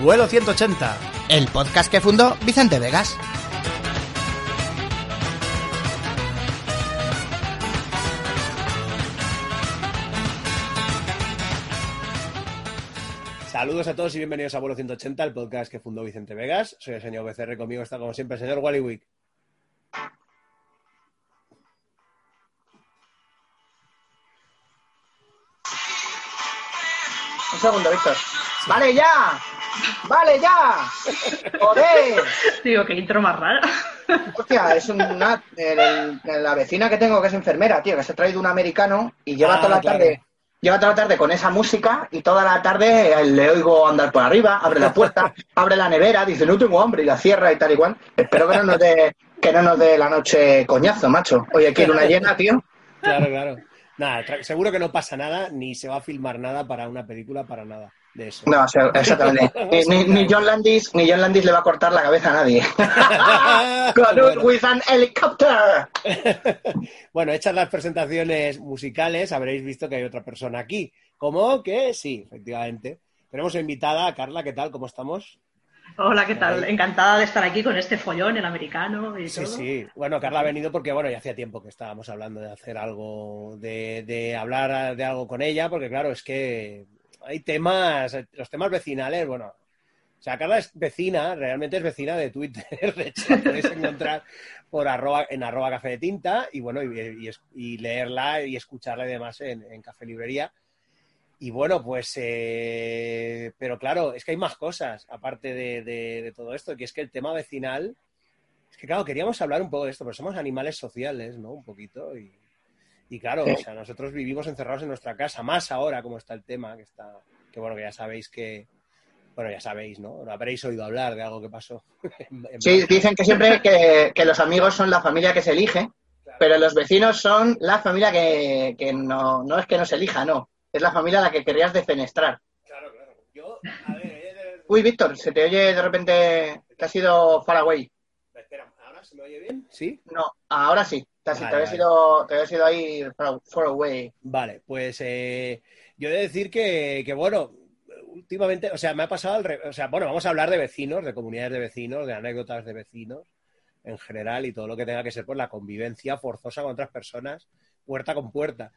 Vuelo 180. El podcast que fundó Vicente Vegas. Saludos a todos y bienvenidos a Vuelo 180, el podcast que fundó Vicente Vegas. Soy el señor BCR, conmigo está como siempre el señor Wallywick. Un segundo, Víctor. ¡Vale ya! ¡Vale ya! ¡Joder! Tío, qué intro más rara. Hostia, es una. el- el- la vecina que tengo que es enfermera, tío, que se ha traído un americano y lleva Ah, toda la claro. tarde. Lleva toda la tarde con esa música y toda la tarde eh, le oigo andar por arriba, abre la puerta, abre la nevera, dice no tengo hambre y la cierra y tal y cual. Espero que no nos dé, que no nos dé la noche coñazo, macho. Oye, quiero una llena, tío. Claro, claro. Nada, seguro que no pasa nada, ni se va a filmar nada para una película, para nada de eso. No, o sea, exactamente. Ni, ni- ni John Landis, ni John Landis le va a cortar la cabeza a nadie. Bueno. with an helicopter. Bueno, hechas las presentaciones musicales, habréis visto que hay otra persona aquí. ¿Cómo? Que sí, efectivamente. Tenemos invitada a Carla, ¿qué tal? ¿Cómo estamos? Hola, ¿qué tal? Ahí. Encantada de estar aquí con este follón, el americano y Sí, todo. sí. Bueno, Carla ha venido porque, bueno, ya hacía tiempo que estábamos hablando de hacer algo, de, de hablar de algo con ella, porque, claro, es que hay temas, los temas vecinales, bueno, o sea, es vecina, realmente es vecina de Twitter, de hecho, podéis encontrar por arroba, en arroba café de tinta y, bueno, y, leerla y escucharla y demás en, Café Librería. Y bueno, pues, eh, pero claro, es que hay más cosas aparte de, de- todo esto, que es que el tema vecinal, es que claro, queríamos hablar un poco de esto, porque somos animales sociales, ¿no? Un poquito. Y, y claro, o sea, nosotros vivimos encerrados en nuestra casa, más ahora como está el tema, que está, que bueno, que ya sabéis que, bueno, ya sabéis, ¿no? Lo habréis oído hablar de algo que pasó. en- en Sí, dicen que siempre que, que los amigos son la familia que se elige, pero los vecinos son la familia que, que no, no es que no se elija, no. Es la familia a la que querrías defenestrar. Claro, claro. Yo, a ver, eh, Uy, Víctor, se te oye de repente que has sido far away. espera, ¿ahora se me oye bien? ¿Sí? No, ahora sí. Vale, te habías vale. ido, te habías ido ahí far, away. Vale, pues eh, yo he de decir que, que, bueno, últimamente, o sea, me ha pasado al re- o sea, bueno, vamos a hablar de vecinos, de comunidades de vecinos, de anécdotas de vecinos en general y todo lo que tenga que ser pues la convivencia forzosa con otras personas, puerta con puerta.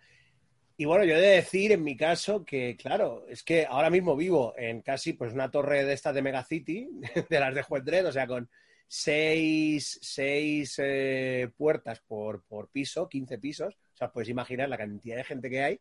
Y bueno, yo he de decir en mi caso que, claro, es que ahora mismo vivo en casi pues una torre de estas de Megacity, de las de Juendred, o sea, con seis, seis eh, puertas por, por piso, 15 pisos. O sea, puedes imaginar la cantidad de gente que hay.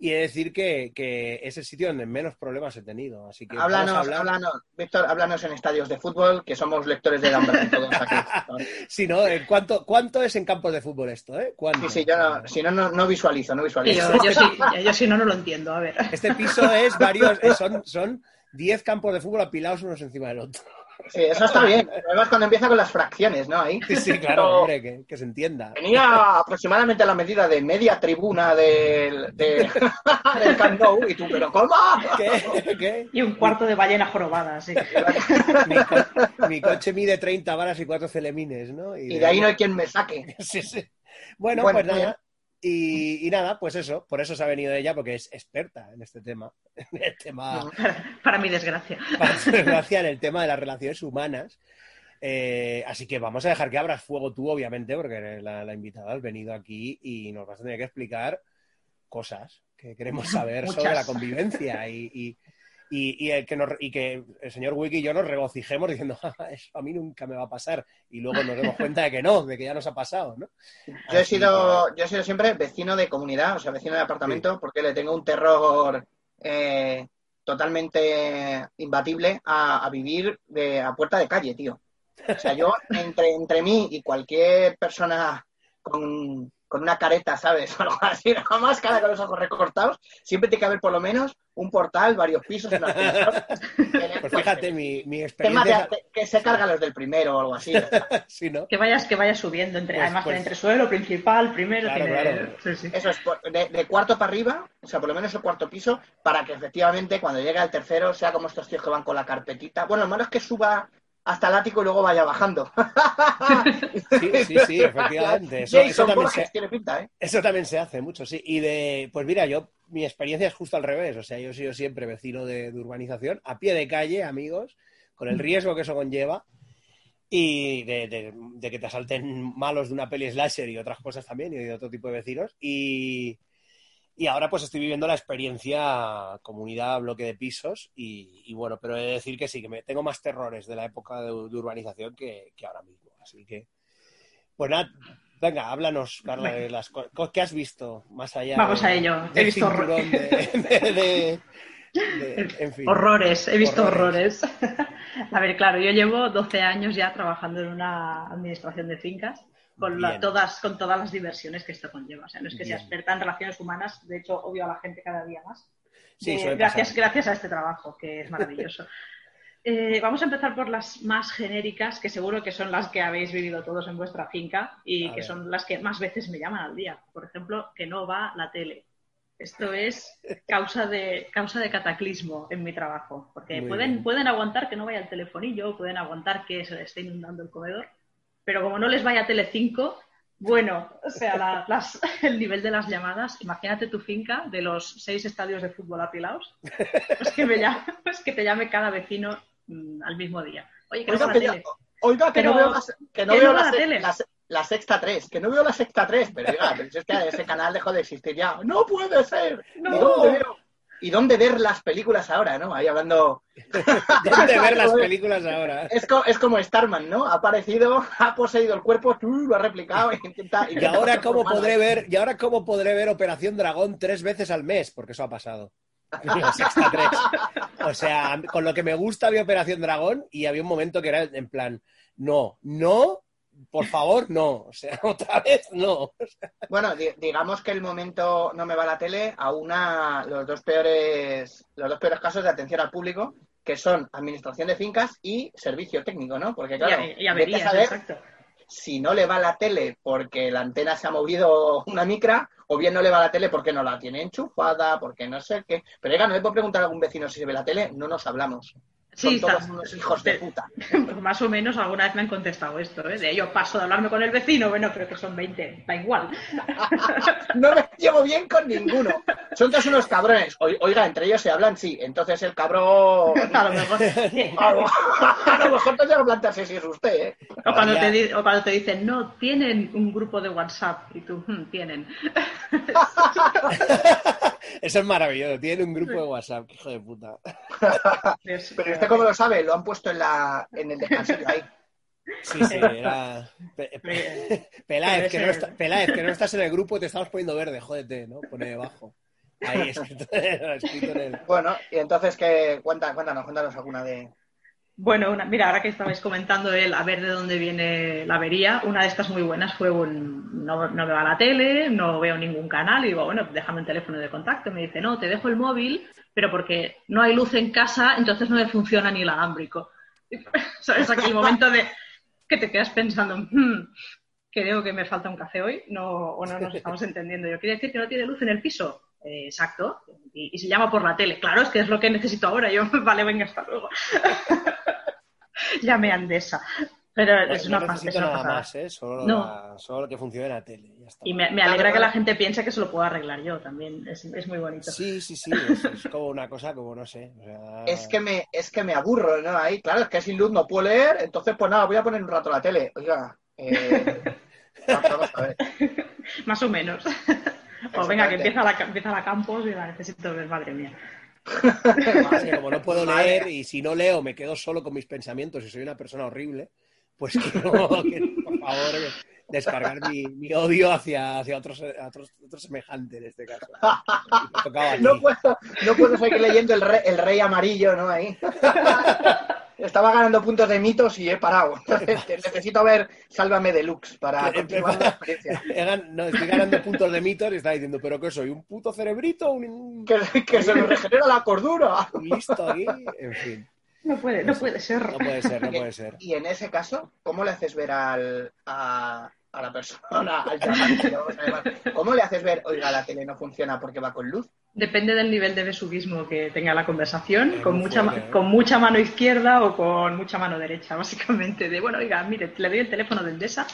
Y he de decir que, que es el sitio donde menos problemas he tenido. Así que Háblanos, hablar- háblanos, Víctor, háblanos en estadios de fútbol, que somos lectores de Gambler todos aquí. Sí, ¿no? Eh, ¿Cuánto, ¿Cuánto es en campos de fútbol esto? Eh? ¿Cuánto? Sí, sí, yo no, si no, no, no visualizo, no visualizo. yo, yo sí, yo sí no, no lo entiendo. A ver. Este piso es varios, eh, son, son 10 campos de fútbol apilados unos encima del otro. Sí, eso está bien. Además, cuando empieza con las fracciones, ¿no? Ahí. Sí, sí, claro, hombre, que, que se entienda. Tenía aproximadamente la medida de media tribuna del, de- del Camp Nou y tú, ¿pero cómo? ¿Qué? ¿Qué? Y un cuarto de ballena jorobada, sí. Mi, co- mi coche mide 30 varas y 4 celemines, ¿no? Y de ahí no hay quien me saque. Sí, sí. Bueno, Bueno, pues muy nada. Y, y nada, pues eso, por eso se ha venido ella, porque es experta en este tema. En el tema, Para, para mi desgracia. para su desgracia, en el tema de las relaciones humanas. Eh, así que vamos a dejar que abras fuego tú, obviamente, porque la, la invitada has venido aquí y nos vas a tener que explicar cosas que queremos saber sobre la convivencia y, y- y- y el que nos- y que el señor Wiki y yo nos regocijemos diciendo, "Ja, ja, eso a mí nunca me va a pasar. Y luego nos damos cuenta de que no, de que ya nos ha pasado, ¿no? Yo he sido, yo he sido siempre vecino de comunidad, o sea, vecino de apartamento, porque le tengo un terror eh, totalmente imbatible a, a vivir de, a puerta de calle, tío. O sea, yo entre, entre mí y cualquier persona con, con una careta, ¿sabes? O algo así, una máscara con los ojos recortados, siempre tiene que haber por lo menos un portal, varios pisos, un ascensor. Pues fíjate, mi, mi Tema experiencia... de- que se carga los del primero o algo así. Sí, ¿no? Que vayas, que vayas subiendo entre, Pues- además pues- entre suelo, principal, primero, Claro, tiene- claro. Sí, sí. Eso es por- de, de cuarto para arriba, o sea, por lo menos el cuarto piso, para que efectivamente cuando llegue al tercero sea como estos tíos que van con la carpetita. Bueno, lo malo es que suba hasta el ático y luego vaya bajando. Sí, sí, sí, efectivamente. Eso, Jason eso también Borges se, tiene pinta, ¿eh? eso también se hace mucho, sí. Y de, pues mira, yo mi experiencia es justo al revés. O sea, yo he sido siempre vecino de, de urbanización, a pie de calle, amigos, con el riesgo que eso conlleva y de, de- de que te asalten malos de una peli slasher y otras cosas también, y de otro tipo de vecinos. Y, y ahora pues estoy viviendo la experiencia comunidad, bloque de pisos y, y bueno, pero he de decir que sí, que me, tengo más terrores de la época de, de urbanización que, que ahora mismo. Así que, pues nada, venga, háblanos, Carla, de las cosas que has visto más allá. Vamos de- a ello. He visto horror- cinturón de- de- de- de- en fin. Horrores, he visto Horrores. horrores. A ver, claro, yo llevo 12 años ya trabajando en una administración de fincas con, la- todas, con todas las diversiones que esto conlleva. O sea, no es que Bien. experta en relaciones humanas, de hecho, odio a la gente cada día más. Sí, Eh, gracias, pasar. gracias a este trabajo, que es maravilloso. Eh, vamos a empezar por las más genéricas, que seguro que son las que habéis vivido todos en vuestra finca y A que ver. son las que más veces me llaman al día. Por ejemplo, que no va la tele. Esto es causa de, causa de cataclismo en mi trabajo, porque Muy pueden, bien. pueden aguantar que no vaya el telefonillo, pueden aguantar que se les esté inundando el comedor, pero como no les vaya Telecinco, bueno, o sea, la- las- el nivel de las llamadas, imagínate tu finca de los seis estadios de fútbol apilados, pues que, me llame, pues que te llame cada vecino mm, al mismo día. Oye, que no Oiga, que, la ya- tele. oiga, que no veo, la, que no que veo no la, tele. la se- la sexta 3, que no veo la sexta 3, pero oiga, pero si es que ese canal dejó de existir ya. ¡No puede ser! No. ¿Y, dónde veo- ¿Y dónde ver las películas ahora, no? Ahí hablando... ¿Dónde ver las películas ahora? Es, co- es como Starman, ¿no? Ha aparecido, ha poseído el cuerpo, tú lo ha replicado e intenta... Y ahora cómo podré ver, y ahora cómo podré ver Operación Dragón tres veces al mes, porque eso ha pasado. La sexta tres. O sea, con lo que me gusta vi Operación Dragón y había un momento que era en plan, no, no, por favor, no. O sea, otra vez no. Bueno, di- digamos que el momento no me va la tele a una los dos peores los dos peores casos de atención al público que son administración de fincas y servicio técnico, ¿no? Porque claro, y, y vete a saber exacto. si no le va la tele porque la antena se ha movido una micra o bien no le va la tele porque no la tiene enchufada, porque no sé qué. Pero oiga, no le puedo preguntar a algún vecino si se ve la tele, no nos hablamos. Son Sí, todos unos hijos de puta. Pues más o menos alguna vez me han contestado esto, ¿eh? De yo paso de hablarme con el vecino, bueno, pero que son 20, da igual. No me llevo bien con ninguno. Son todos unos cabrones. O- Oiga, entre ellos se hablan, sí. Entonces el cabrón. A lo mejor. A lo, a lo mejor te tengo que plantearse si es usted, ¿eh? O cuando, te, o cuando te dicen, no, tienen un grupo de WhatsApp y tú, "Hmm, tienen. Eso es maravilloso. Tiene un grupo de WhatsApp, hijo de puta. Pero usted, cómo lo sabe? Lo han puesto en, la, en el descansillo ahí. Sí, sí, era. Pe- pe- Peláez, que no está- Peláez, que no estás en el grupo, te estamos poniendo verde, jódete, ¿no? Pone debajo. Ahí escrito, escrito en el. Bueno, y entonces, ¿qué? Cuenta, cuéntanos, cuéntanos alguna de. Bueno, una- mira, ahora que estabais comentando el a ver de dónde viene la avería, una de estas muy buenas fue un no, no veo a la tele, no veo ningún canal y digo, bueno, déjame un teléfono de contacto. Me dice, no, te dejo el móvil, pero porque no hay luz en casa, entonces no me funciona ni el alámbrico. ¿Sabes? Aquel momento de que te quedas pensando, "Hmm, creo que me falta un café hoy, no, o no nos estamos entendiendo. Yo quiere decir que no tiene luz en el piso. Eh, exacto. Y, y se llama por la tele. Claro, es que es lo que necesito ahora. Yo, vale, venga, hasta luego. Llame Andesa. Pero es no una, pas- necesito nada pasada. más, ¿eh? Solo, No. la- solo que funcione la tele. Ya está. Y me, me alegra que la gente piense que se lo puedo arreglar yo también. Es, es muy bonito. Sí, sí, sí. Es, es como una cosa, como no sé. o sea, Es que me, es que me aburro, ¿no? Ahí, claro, es que sin luz no puedo leer, entonces pues nada, voy a poner un rato la tele. Oiga, eh, vamos a ver. Más o menos. o venga, que empieza la, empieza la campos y la necesito ver, madre mía. Que como no puedo leer y si no leo me quedo solo con mis pensamientos y soy una persona horrible, pues quiero que, por favor, descargar mi, mi odio hacia, hacia otros, otros, otro semejante en este caso. No puedo, no puedo seguir leyendo el rey, el rey amarillo, ¿no? Ahí. Estaba ganando puntos de mitos y he parado. Necesito ver Sálvame Deluxe para Que- continuar la experiencia. No, estoy ganando puntos de mitos y está diciendo, ¿pero qué soy? ¿Un puto cerebrito? ¿Un, Que, que se me regenera la cordura. listo aquí? En fin, No puede, no puede ser. no puede ser, no puede ser. Y en ese caso, ¿cómo le haces ver al, a, a la persona, al llamante, le vamos a llamar? ¿Cómo le haces ver, oiga, la tele no funciona porque va con luz? Depende del nivel de besubismo que tenga la conversación, Es con mucha, fuerte, ¿eh? con mucha mano izquierda o con mucha mano derecha, básicamente. De, bueno, oiga, mire, le doy el teléfono de Endesa,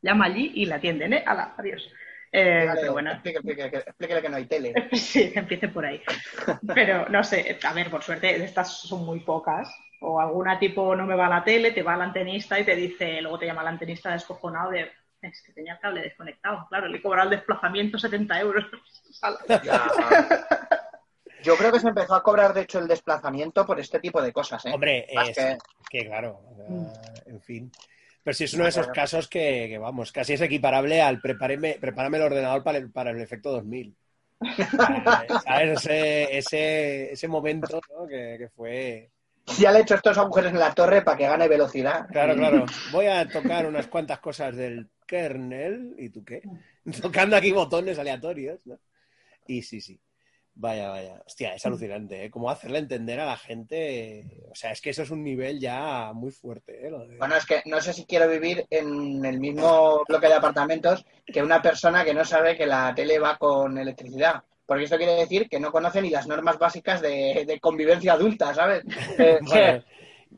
llama allí y la atienden, ¿eh? Ala, adiós. Eh, Vale, pero bueno, explíquele que no hay tele. sí, que empiece por ahí. Pero no sé, a ver, por suerte, estas son muy pocas. O alguna tipo no me va a la tele, te va al antenista y te dice, luego te llama el antenista descojonado de, es que tenía el cable desconectado. Claro, le he cobrado el desplazamiento 70 euros. Yo creo que se empezó a cobrar, de hecho, el desplazamiento por este tipo de cosas, ¿eh? Hombre, Más es que- que claro, Mm. en fin. Pero sí es uno de esos casos que, que, vamos, casi es equiparable al prepáreme, prepárame el ordenador para el, para el efecto 2000. ¿Sabes? Ese, ese, ese momento ¿no? que, que fue... Ya le he hecho estos agujeros en la torre para que gane velocidad. Claro, claro. Voy a tocar unas cuantas cosas del kernel. ¿Y tú qué? Tocando aquí botones aleatorios, ¿no? Y sí, sí. Vaya, vaya. Hostia, es alucinante, ¿eh? Cómo hacerle entender a la gente. O sea, es que eso es un nivel ya muy fuerte, ¿eh? De- Bueno, es que no sé si quiero vivir en el mismo bloque de apartamentos que una persona que no sabe que la tele va con electricidad. Porque esto quiere decir que no conoce ni las normas básicas de, de convivencia adulta, ¿sabes? Eh, Bueno,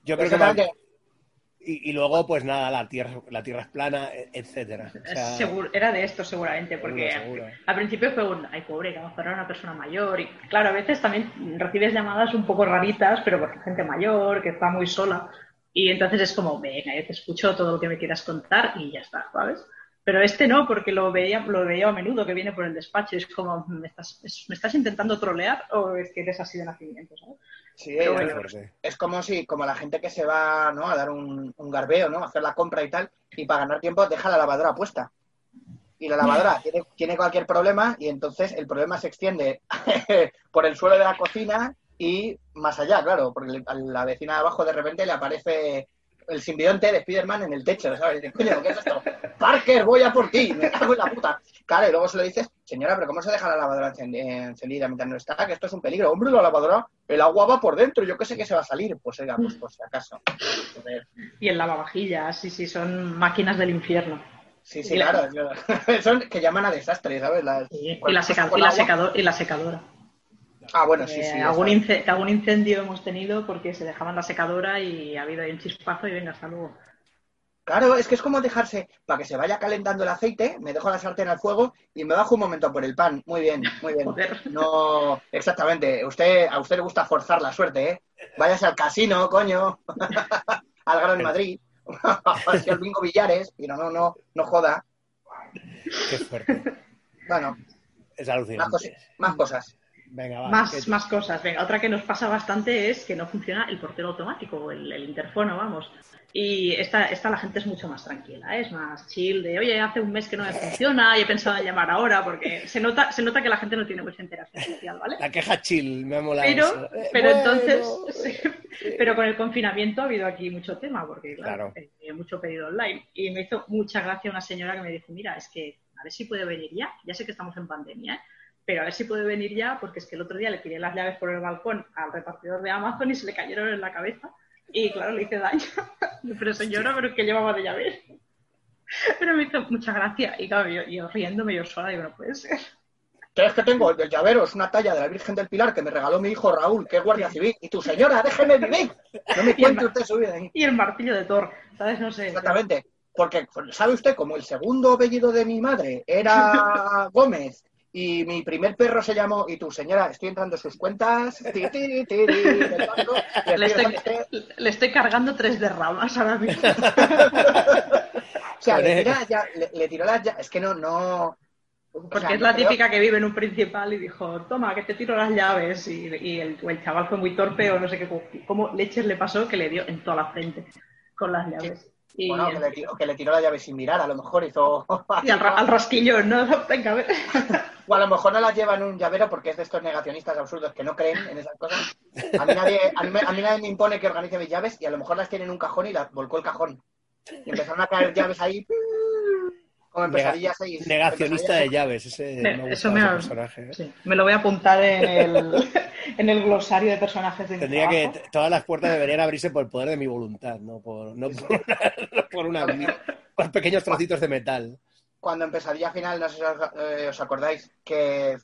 yo creo que y, y luego, pues nada, la tierra, la tierra es plana, e- etcétera. O sea, Seguro- era de esto seguramente, porque seguro. al principio fue un, ay pobre, que a lo mejor era una persona mayor. Y claro, a veces también recibes llamadas un poco raritas, pero por gente mayor, que está muy sola. Y entonces es como, venga, yo te escucho todo lo que me quieras contar y ya está, ¿sabes? Pero este no, porque lo veía, lo veía a menudo que viene por el despacho y es como, ¿me estás, es- ¿me estás intentando trolear o es que eres así de nacimiento, ¿sabes? Sí, Pero es- bueno. como si, como la gente que se va ¿no? a dar un, un garbeo, ¿no? A hacer la compra y tal, y para ganar tiempo deja la lavadora puesta. Y la lavadora tiene, tiene cualquier problema y entonces el problema se extiende por el suelo de la cocina y más allá, claro, porque a la vecina de abajo de repente le aparece el simbionte de Spiderman en el techo, ¿sabes? Y dice, coño, ¿qué es esto? Parker, voy a por ti, me cago en la puta. Claro, y luego se lo dices, señora, pero ¿cómo se deja la lavadora encend- encendida mientras no está? Que esto es un peligro. Hombre, la lavadora, el agua va por dentro, yo qué sé que se va a salir. Pues oiga, pues por si acaso. Joder. Y el lavavajillas, sí, sí, son máquinas del infierno. Sí, sí, Y la- claro. claro. Son que llaman a desastre, ¿sabes? Las- Y la, seca- la secado- y la secadora. Ah, bueno, sí, Eh, sí. algún, incendio hemos tenido porque se dejaban la secadora y ha habido ahí un chispazo y venga, hasta luego. Claro, es que es como dejarse, para que se vaya calentando el aceite, me dejo la sartén al fuego y me bajo un momento por el pan. Muy bien, muy bien. Joder. No, exactamente. Usted, a usted le gusta forzar la suerte, ¿eh? Váyase al casino, coño. al Gran Madrid. Así al bingo Villares. Pero no, no, no joda. Qué fuerte. Bueno, Es más, alucinante. cosas más cosas. Venga, va. Más, más cosas. Venga, otra que nos pasa bastante es que no funciona el portero automático o el, el interfono, vamos. Y esta, esta la gente es mucho más tranquila, ¿eh? es más chill de, oye, hace un mes que no me funciona y he pensado en llamar ahora porque se nota, se nota que la gente no tiene mucha interacción social, ¿vale? La queja chill, me ha molado. Pero, eso. Eh, pero bueno, entonces, sí, pero con el confinamiento ha habido aquí mucho tema, porque claro, Claro. eh, mucho pedido online. Y me hizo mucha gracia una señora que me dijo, mira, es que a ver si puede venir ya, ya sé que estamos en pandemia, ¿eh? Pero a ver si puede venir ya, porque es que el otro día le tiré las llaves por el balcón al repartidor de Amazon y se le cayeron en la cabeza. Y claro, le hice daño. pero señora, pero es que llevaba de llaves. Pero me hizo mucha gracia. Y claro, yo, yo riéndome yo sola, digo, no puede ser. ¿Qué es que tengo? El llavero es una talla de la Virgen del Pilar que me regaló mi hijo Raúl, que es guardia civil. Y tu señora, déjeme vivir. No me cuente usted su vida ahí. Y el martillo de Thor, ¿sabes? No sé. Exactamente. Porque, ¿sabe usted? Como el segundo apellido de mi madre era Gómez y mi primer perro se llamó, y tu señora, estoy entrando en sus cuentas, ti, ti, ti, ti, del banco, y Le estoy le estoy cargando tres derramas ahora mismo. o sea, le, Joder. tira ya- le- le tiró las llaves. Es que no, no. o Porque sea, es la creo- típica que vive en un principal y dijo, toma, que te tiro las llaves. Y, y el, o el chaval fue muy torpe o no sé qué, cómo leches le pasó que le dio en toda la frente con las llaves. Y, Bueno, que le, tiró, que le tiró la llave sin mirar, a lo mejor hizo. y al, ra- al rasquillón, ¿no? Venga, a ver. O a lo mejor no las lleva en un llavero porque es de estos negacionistas absurdos que no creen en esas cosas. A mí nadie, a mí, me- a mí nadie me impone que organice mis llaves y a lo mejor las tiene en un cajón y las volcó el cajón. Y empezaron a caer llaves ahí. Como ahí. Negacionista de llaves, ese Me- me gusta eso me ese ha- personaje. ¿eh? Sí, me lo voy a apuntar en el, en el glosario de personajes de mi Tendría que todas las puertas deberían abrirse por el poder de mi voluntad, no por, no por, una- no por una- por pequeños trocitos de metal. Cuando pesadilla final, no sé si os, eh, os acordáis, que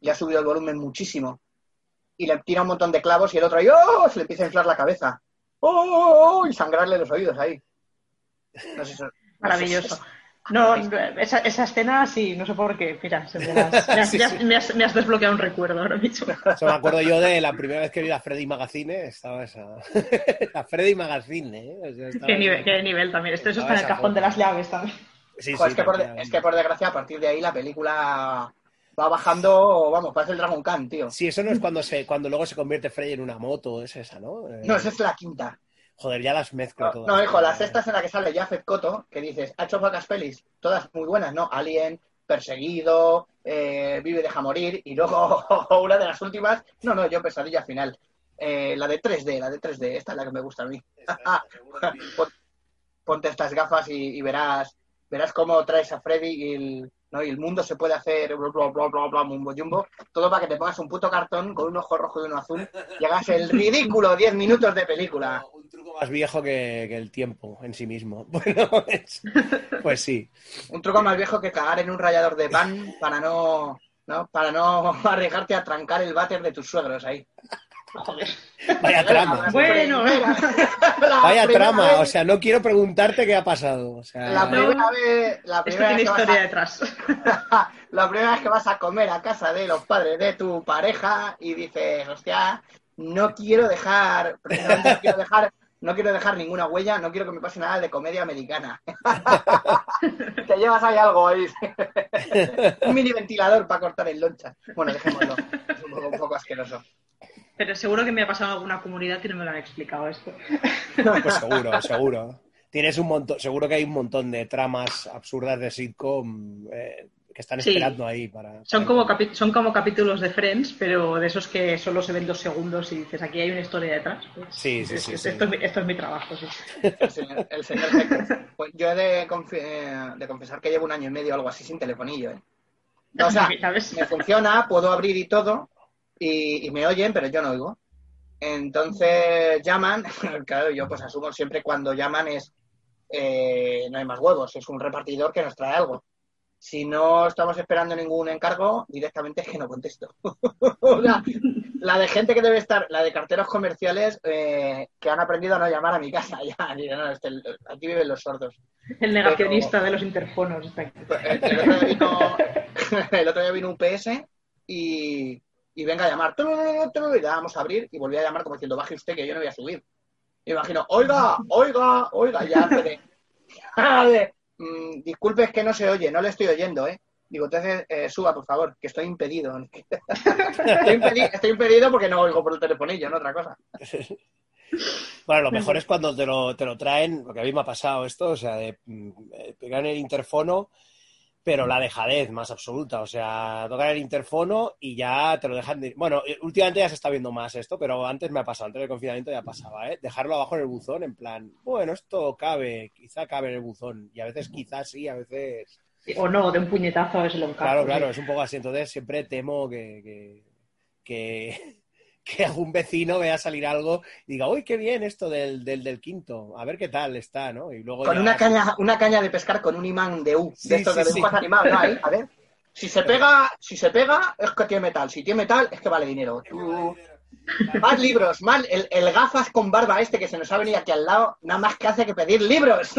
le ha subido el volumen muchísimo y le tira un montón de clavos y el otro ¡oh! se le empieza a inflar la cabeza. ¡Oh! oh, oh! y sangrarle los oídos ahí. No sé Maravilloso. No, esa, esa escena sí, no sé por qué. Mira, se me, has, me, has, Sí, me has- sí. me has- me has desbloqueado un recuerdo ahora mismo. Eso me acuerdo yo de la primera vez que vi la Freddy Magazine, estaba esa. la Freddy Magazine, ¿eh? O sea, estaba- Qué nivel, qué nivel también. Esto eso está en el cajón de las llaves también. Sí, Jo, sí, es, que por, es que por desgracia, a partir de ahí la película va bajando, vamos, parece el Dragon Khan, tío. Sí, eso no es cuando se cuando luego se convierte Freddy en una moto, es esa, ¿no? Eh, No, esa es la quinta. Joder, ya las mezclo No, todas. no, hijo, la sexta es en la que sale Jafet Koto, que dices, ha hecho pocas pelis, todas muy buenas, ¿no? Alien, Perseguido, eh, Vive y deja morir, y luego una de las últimas, no, no, yo Pesadilla final. Eh, la de 3D, la de 3D, esta es la que me gusta a mí. Pon- Ponte estas gafas y, y verás verás cómo traes a Freddy y el, ¿no? y el mundo se puede hacer bla, bla, bla, bla, bla, mumbo jumbo, todo para que te pongas un puto cartón con un ojo rojo y uno azul y hagas el ridículo 10 minutos de película. Un truco más viejo que, que el tiempo en sí mismo. Bueno, es- pues sí. Un truco más viejo que cagar en un rallador de pan para no, ¿no? Para no arriesgarte a trancar el váter de tus suegros ahí. Joder. Vaya trama. Bueno. La Vaya trama. vez- O sea, no quiero preguntarte qué ha pasado. O sea, La primera vez, la Esto primera tiene vez que vas historia a- detrás. la primera vez que vas a comer a casa de los padres de tu pareja y dices, hostia, no quiero dejar, no quiero dejar, no quiero dejar ninguna huella, no quiero que me pase nada de comedia americana. Te llevas ahí algo ahí. un mini ventilador para cortar el loncha. Bueno, dejémoslo. Es un poco, un poco asqueroso. Pero seguro que me ha pasado en alguna comunidad y no me lo han explicado esto. Pues seguro, seguro. Tienes un montón, seguro que hay un montón de tramas absurdas de sitcom eh, que están Sí. esperando ahí para. Son como, capi- son como capítulos de Friends, pero de esos que solo se ven dos segundos y dices, aquí hay una historia detrás. Pues, Sí, sí, es- sí, es- sí. Esto, es mi, esto es mi trabajo, sí. El señor, el señor. Pues yo he de, confi- eh, de confesar que llevo un año y medio o algo así sin telefonillo, ¿eh? No, o sea, ¿Sabes? me funciona, puedo abrir y todo, y, y me oyen, pero yo no oigo. Entonces llaman, claro, yo pues asumo siempre cuando llaman es, eh, no hay más huevos, es un repartidor que nos trae algo. Si no estamos esperando ningún encargo, directamente es que no contesto. La de gente que debe estar, la de carteros comerciales eh, que han aprendido a no llamar a mi casa, ya, no, este- aquí viven los sordos. El negacionista de los interfonos. está aquí. El, el otro día vino, el otro día vino un PS y, y venga a llamar. Y le dábamos a abrir y volví a llamar como diciendo, baje usted que yo no voy a subir. Y me imagino, oiga, oiga, oiga, ya de, "Mm, disculpe, es que no se oye, no le estoy oyendo, ¿eh? Digo, entonces eh, suba, por favor, que estoy impedido. estoy, impedi- estoy impedido porque no oigo por el telefonillo, no otra cosa. Bueno, lo mejor es cuando te lo, te lo traen, porque a mí me ha pasado esto, o sea, de mm, eh, pegar en el interfono, pero la dejadez más absoluta, o sea, tocar el interfono y ya te lo dejan. de- Bueno, eh, últimamente ya se está viendo más esto, pero antes me ha pasado, antes del confinamiento ya pasaba, ¿eh? Dejarlo abajo en el buzón, en plan, bueno, esto cabe, quizá cabe en el buzón, y a veces quizás sí, a veces. O no, de un puñetazo a ver si lo encajo. Claro, claro, es un poco así. Entonces siempre temo que, que, que, que algún vecino vea salir algo y diga, uy, qué bien esto del, del, del quinto, a ver qué tal está, ¿no? Y luego Con ya- una caña, una caña de pescar con un imán de U, Sí, de estos sí, de sí. dibujos animados, ¿no? Ahí, a ver. Si se pega, si se pega, es que tiene metal. Si tiene metal, es que vale dinero. Tú- Más libros, más el, el gafas con barba este que se nos ha venido aquí al lado, nada más que hace que pedir libros.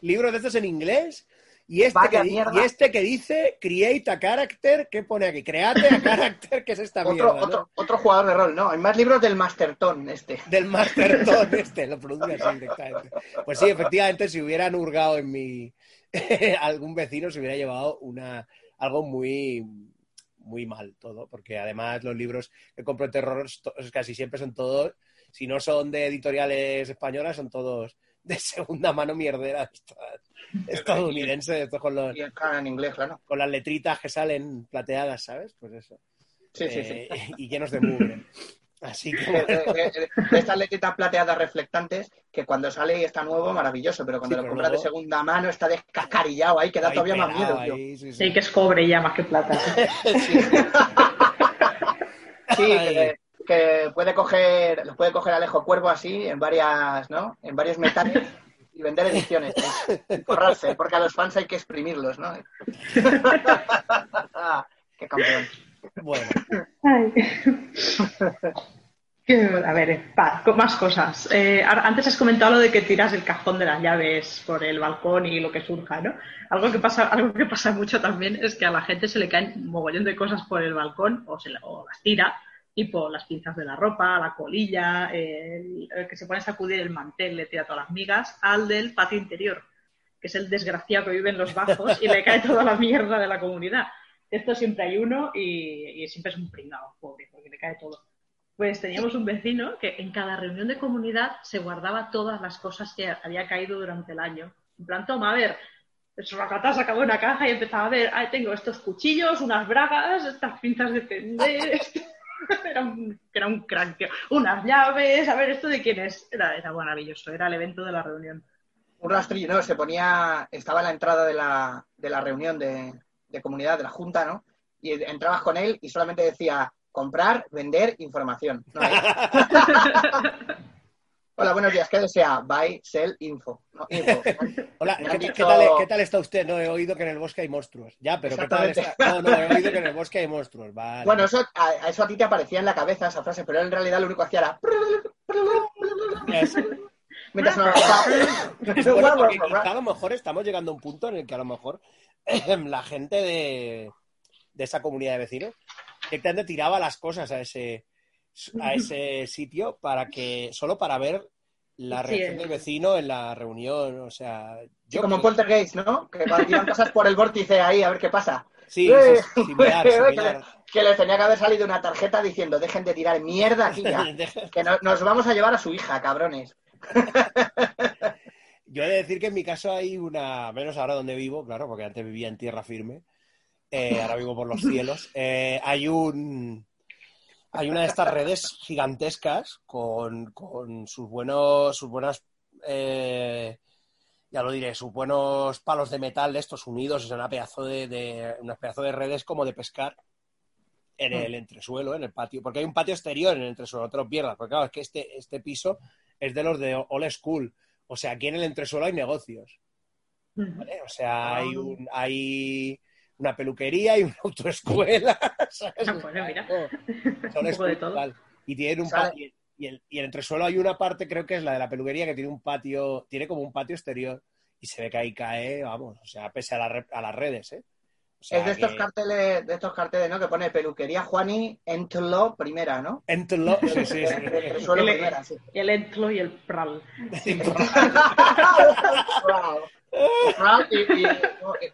Libros de estos en inglés y este, Vaya que, mierda. y este que dice create a character, ¿qué pone aquí? Create a character, que es esta Otro, mierda, ¿no? otro, otro jugador de rol, ¿no? Hay más libros del Masterton este. Del Masterton este, lo pronuncia así directamente. Pues sí, efectivamente, si hubieran hurgado en mi... algún vecino se hubiera llevado una algo muy muy mal todo, porque además los libros que compro de terror casi siempre son todos, si no son de editoriales españolas, son todos de segunda mano mierdera estas estadounidenses, estos con, los, Y en inglés, claro. con las letritas que salen plateadas, ¿sabes? Pues eso. Sí, sí, Eh, sí. Y llenos de mugre. Así que De, bueno. de- de- de estas letritas plateadas reflectantes que cuando sale y está nuevo, maravilloso, pero cuando Sí, lo compras luego- de segunda mano está descascarillado ahí, que da ahí todavía más miedo, ahí, sí, sí. Sí, que es cobre ya más que plata. Sí, que, que puede coger, lo puede coger Alejo Cuervo así en varias, ¿no? En varios metales y vender ediciones, ¿eh? y forrarse, porque a los fans hay que exprimirlos, ¿no? Qué campeón. Bueno, Ay. A ver, con más cosas. Eh, antes has comentado lo de que tiras el cajón de las llaves por el balcón y lo que surja, ¿no? Algo que pasa, algo que pasa mucho también es que a la gente se le caen un mogollón de cosas por el balcón o, se, o las tira, tipo las pinzas de la ropa, la colilla, el, que se pone a sacudir el mantel, le tira todas las migas, al del patio interior, que es el desgraciado que vive en los bajos y le cae toda la mierda de la comunidad. Esto siempre hay uno y, y siempre es un pringado, pobre, porque le cae todo pues teníamos un vecino que en cada reunión de comunidad se guardaba todas las cosas que había caído durante el año. En plan, toma, a ver, el racata sacaba una caja y empezaba a ver, ahí tengo estos cuchillos, unas bragas, estas pinzas de tender, era un, era un crack, unas llaves, a ver, ¿esto de quién es? Era, era maravilloso, era el evento de la reunión. Un rastrillo, ¿no? Se ponía, estaba en la entrada de la, de la reunión de, de comunidad, de la junta, ¿no? Y entrabas con él y solamente decía, comprar, vender, información. Hola, buenos días. ¿Qué desea? Buy, sell, info. Hola, ¿qué, tal, está usted? No he oído que en el bosque hay monstruos. Ya, pero ¿qué tal está? No, no, he oído que en el bosque hay monstruos. Bueno, eso, a, eso a ti te aparecía en la cabeza esa frase, pero en realidad lo único que hacía era... Mientras a lo mejor estamos llegando a un punto en el que a lo mejor la gente de, de esa comunidad de vecinos directamente tiraba las cosas a ese, a ese sitio para que, solo para ver la reacción del vecino en la reunión, o sea... Yo como en Poltergeist, ¿no? Que tiran cosas por el vórtice ahí a ver qué pasa. Sí, ¡Eh! similar, Que, les tenía que haber salido una tarjeta diciendo dejen de tirar mierda aquí ya, que nos vamos a llevar a su hija, cabrones. Yo he de decir que en mi caso hay una, menos ahora donde vivo, claro, porque antes vivía en tierra firme, eh, ahora vivo por los cielos, eh, hay un hay una de estas redes gigantescas con, sus buenos, sus buenas eh, ya lo diré, sus buenos palos de metal de estos unidos, es una pedazo de, de pedazo de redes como de pescar en el entresuelo, en el patio, porque hay un patio exterior en el entresuelo, no te lo pierdas, porque claro, es que este, este piso es de los de All School, o sea, aquí en el entresuelo hay negocios, O sea, hay un, hay una peluquería y una autoescuela. Bueno, mira. un de todo. Y tiene un patio, y, el, y el entresuelo hay una parte, creo que es la de la peluquería, que tiene un patio, tiene como un patio exterior y se ve que ahí cae, vamos, o sea, pese a, la, a las redes, ¿eh? es de estos carteles, de estos carteles, ¿no? Que pone peluquería Juani, Entlo primera, ¿no? Entlo, sí, sí, sí. El, primera, sí. el Entlo y el Pral.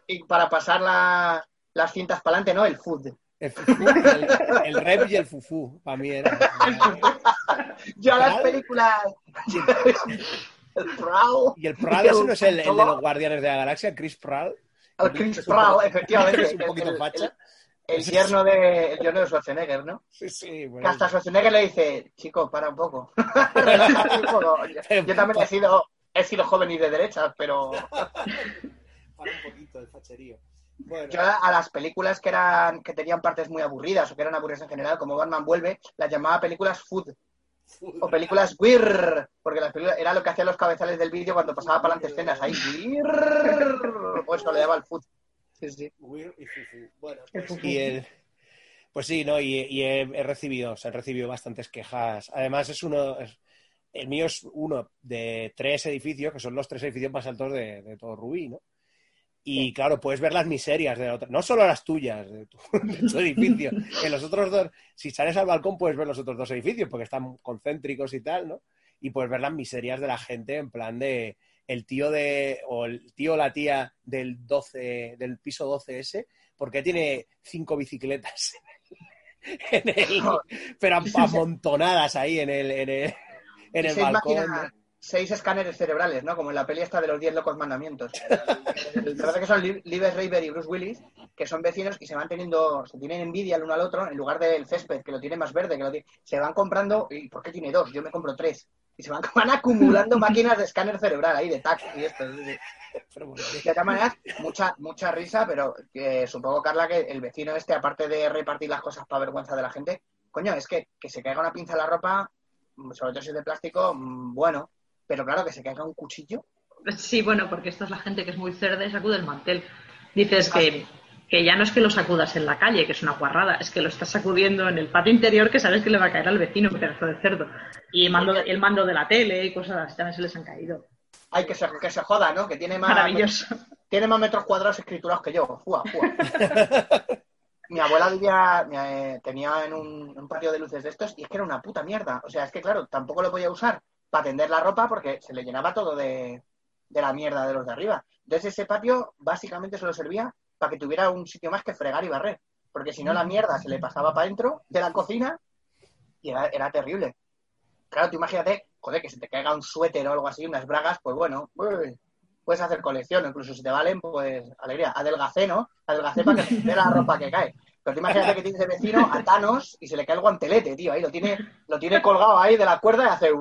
Y, para pasar las cintas para adelante, ¿no? El food. El, el, rep y el fufu, para mí era. Yo las películas. el Pral. Y el Pral, ese no es el, de los Guardianes de la Galaxia, Chris Pral. El Chris Pral, efectivamente. Es un poquito el, facha. El, yerno de, el yerno de Schwarzenegger, ¿no? Sí, sí. Bueno. Que hasta Schwarzenegger le dice, chico, para un poco. Yo también he sido he sido joven y de derechas, pero. Para un poquito de facherío. Yo a las películas que eran que tenían partes muy aburridas o que eran aburridas en general, como Batman vuelve, las llamaba películas food. O películas weird, porque las películas era lo que hacían los cabezales del vídeo cuando pasaba para adelante escenas ahí. Weird. Pues eso le daba el food. Sí, sí. Weird y fufu. Bueno, pues, y el, pues sí, ¿no? Y, he, recibido, o sea, he recibido bastantes quejas. Además, es uno, el mío es uno de tres edificios, que son los tres edificios más altos de, todo Rubí, ¿no? Y claro, puedes ver las miserias de otra, no solo las tuyas, de tu, edificio. En los otros dos, si sales al balcón, puedes ver los otros dos edificios, porque están concéntricos y tal, ¿no? Y puedes ver las miserias de la gente en plan de el tío de, o el tío o la tía del 12, del piso 12S, porque tiene cinco bicicletas en el, pero amontonadas ahí en el, en el, en el seis balcón. seis escáneres cerebrales, ¿no? Como en la peli esta de los diez locos mandamientos. Parece que son Lives Raver y Bruce Willis, que son vecinos y se van teniendo, se tienen envidia el uno al otro, en lugar del césped, que lo tiene más verde, que lo tiene, se van comprando, ¿y por qué tiene dos? Yo me compro tres. Y se van, acumulando máquinas de escáner cerebral ahí, de TAC y esto. de todas maneras, mucha, mucha risa, pero que supongo, Carla, que el vecino este, aparte de repartir las cosas para vergüenza de la gente, coño, es que, que se caiga una pinza en la ropa sobre todo si es de plástico, mm, bueno, pero claro, que se caiga un cuchillo. Sí, bueno, porque esta es la gente que es muy cerda y sacude el mantel. Dices que, que ya no es que lo sacudas en la calle, que es una guarrada, es que lo estás sacudiendo en el patio interior que sabes que le va a caer al vecino, un pedazo de cerdo. Y el mando, el mando de la tele y cosas así también se les han caído. Hay que se, que se joda, ¿no? Que tiene más, Maravilloso. tiene más metros cuadrados escriturados que yo. Fua, fua. mi abuela vivía, eh, tenía en un, un patio de luces de estos y es que era una puta mierda. O sea, es que claro, tampoco lo podía usar para tender la ropa porque se le llenaba todo de, de la mierda de los de arriba. Entonces ese patio básicamente solo servía para que tuviera un sitio más que fregar y barrer. Porque si no la mierda se le pasaba para dentro de la cocina y era, era terrible. Claro, tú imagínate, joder, que se te caiga un suéter o algo así, unas bragas, pues bueno, uy, puedes hacer colección, incluso si te valen, pues alegría. Adelgacé, ¿no? Adelgacé para que te dé la ropa que cae. Pero tú imagínate que tienes de vecino a Thanos y se le cae el guantelete, tío, ahí lo tiene, lo tiene colgado ahí de la cuerda y hace...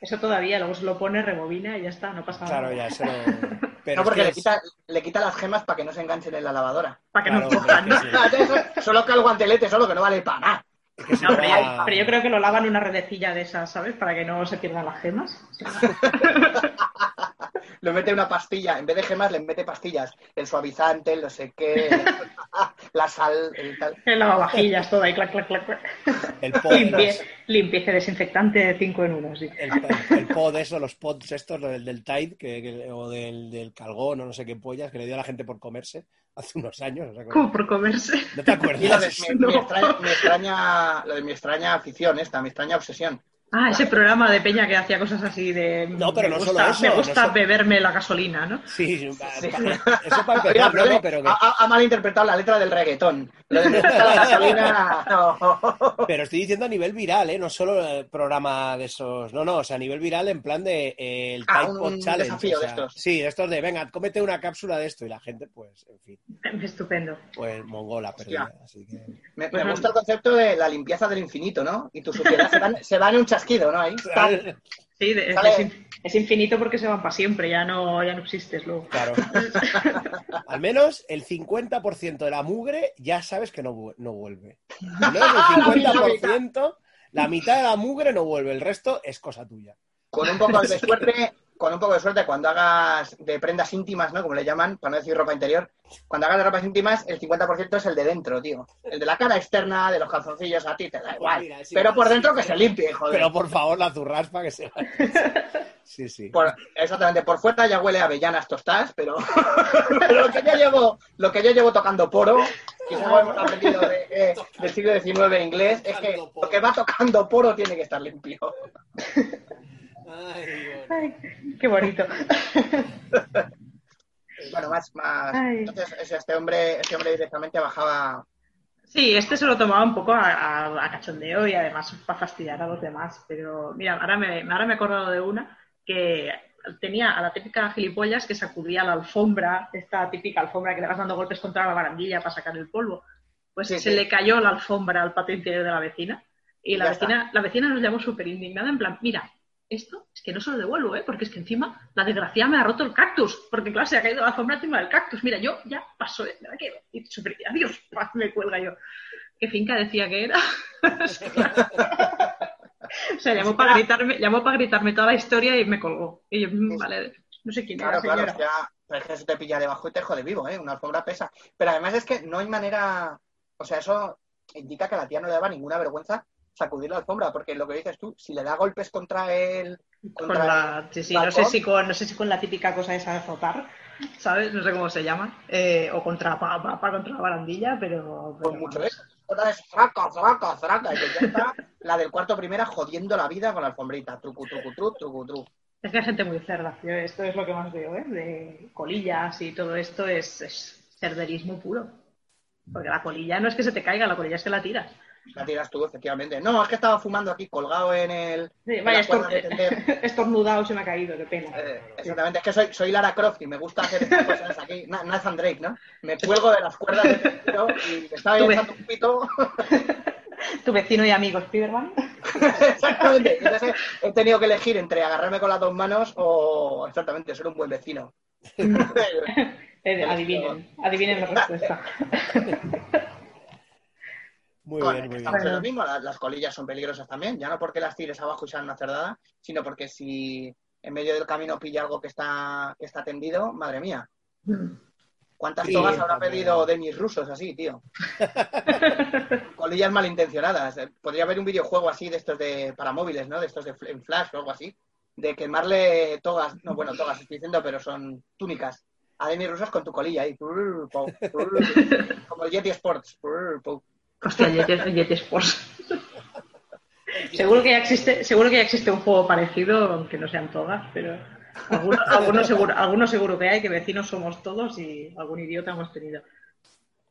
Eso todavía, luego se lo pone, rebobina y ya está, no pasa Claro, nada. ya, eso no... Pero no, porque es le quita, le quita las gemas para que no se enganchen en la lavadora. Para que no Claro, cojan. porque sí. Solo que el guantelete, solo que no vale para nada. Que No, pero, yo, pero yo creo que lo lavan una redecilla de esas, ¿sabes? Para que no se pierdan las gemas. Le mete una pastilla, en vez de gemas le mete pastillas. El suavizante, el no sé qué, la sal, el tal. El lavavajillas, todo ahí, clac, clac, clac, el pod, Limpie, limpieza desinfectante de 5 en 1, sí. el, el- el pod eso, los pods estos, del, del Tide que, que- o del, del Calgón o no sé qué pollas que le dio a la gente por comerse hace unos años. ¿no te acuerdas? Como por comerse. ¿No te Y lo de acuerdas? mi, extraña, mi extraña- lo de mi extraña afición esta, mi extraña obsesión. Ah, ese programa de Peña que hacía cosas así de... No, pero no gusta, solo eso, Me no gusta beberme la gasolina, ¿no? Sí, pa- Sí. pa- eso para empezar, pero no, no, pero que- ha, ha- malinterpretado la letra del reggaetón. Lo de la gasolina. no. Pero estoy diciendo a nivel viral, ¿eh? No solo el programa de esos. No, no, o sea, a nivel viral en plan de eh, el Ah, Tide un Challenge. desafío o de estos. Sí, de estos de, venga, cómete una cápsula de esto. Y la gente, pues, en fin, Estupendo. pues mongola perdida. Así que... Me, gusta el concepto de la limpieza del infinito, ¿no? Y tu suciedad se va, en- se va en un chasquido, ¿no? Ahí. Sí, de- Sale- es, es infinito porque se van para siempre, ya no, ya no existes luego. Claro. Al menos el 50% de la mugre ya sabes que no, no vuelve. Al menos el 50%, la mitad de la mugre no vuelve, el resto es cosa tuya. Con un poco de suerte, con un poco de suerte, cuando hagas de prendas íntimas, ¿no? Como le llaman, para no decir ropa interior, cuando hagas de ropas íntimas, el 50% es el de dentro, tío. El de la cara externa, de los calzoncillos, a ti te da igual. Mira, sí, Pero por sí, dentro sí. que se limpie, joder. Pero por favor, la zurraspa que se vaya. Sí, sí. Por- exactamente, por fuera ya huele a avellanas tostadas, pero, pero lo que yo llevo, lo que yo llevo tocando poro, que eso hemos aprendido de- eh, del siglo XIX inglés, es que lo que va tocando poro tiene que estar limpio. Ay, bueno. Ay, qué bonito. Bueno, más, más. Ay. Entonces, este hombre, este hombre directamente bajaba. Sí, este se lo tomaba un poco a, a- a cachondeo y además para fastidiar a los demás. Pero mira, ahora me, ahora me he acordado de una que tenía a la típica gilipollas que sacudía la alfombra, esta típica alfombra que le vas dando golpes contra la barandilla para sacar el polvo. Pues Sí, se sí. le cayó la alfombra al patio interior de la vecina y la vecina, la vecina nos llamó súper indignada en plan, mira, esto es que no se lo devuelvo, ¿eh? porque es que encima la desgracia me ha roto el cactus, porque claro, se ha caído la alfombra encima del cactus. Mira, yo ya paso, ¿eh? ¿verdad que? Y súper, adiós, paz, me cuelga yo. ¿Qué finca decía que era? o sea, llamó para gritarme, llamó para gritarme toda la historia y me colgó. Y yo, vale, no sé quién Claro, era, claro, señora. o sea, pero es que eso te pilla debajo y te jode vivo, ¿eh? Una alfombra pesa. Pero además es que no hay manera. O sea, eso indica que a la tía no le daba ninguna vergüenza sacudir la alfombra, porque lo que dices tú, si le da golpes contra él. Con Contra la, sí, sí, no sé si con, no sé si con la típica cosa esa de azotar, ¿sabes? No sé cómo se llama. Eh, o contra pa, pa, pa, contra la barandilla, pero. pero Con mucho vamos. eso. Es fraca, fraca, fraca. Y que ya está la del cuarto primera jodiendo la vida con la alfombrita. Trucu, trucu, trucu, trucu, trucu. Es que hay gente muy cerda. Yo esto es lo que más veo, ¿eh? De colillas y todo esto es, es cerderismo puro. Porque la colilla no es que se te caiga, la colilla es que la tiras. La tiras tú, efectivamente. No, es que estaba fumando aquí colgado en el. Sí, vaya, estor- estornudado se me ha caído, qué pena. Eh, exactamente, es que soy, soy Lara Croft y me gusta hacer estas cosas aquí. Na- Nathan Drake, ¿no? Me cuelgo de las cuerdas del y estaba echando un pito. Tu vecino y amigo Spiderman. exactamente. Entonces he tenido que elegir entre agarrarme con las dos manos o exactamente ser un buen vecino. Eh, adivinen, adivinen la respuesta. Muy Con- bien, muy bien. estamos en lo mismo, las, las colillas son peligrosas también, ya no porque las tires abajo y sean una cerdada, sino porque si en medio del camino pilla algo que está, que está tendido, madre mía. ¿Cuántas Sí, togas habrá también. pedido de mis rusos así, tío? Colillas malintencionadas. Eh, Podría haber un videojuego así de estos de para móviles, ¿no? De estos de en Flash o algo así. De quemarle togas, no, bueno, togas estoy diciendo, pero son túnicas. A Demis rusas con tu colilla ahí. Como el Yeti Sports. Hostia, Yeti, Yeti Sports. seguro que ya existe, seguro que ya existe un juego parecido, aunque no sean todas, pero algunos, algunos seguro, algunos seguro que hay, que vecinos somos todos y algún idiota hemos tenido.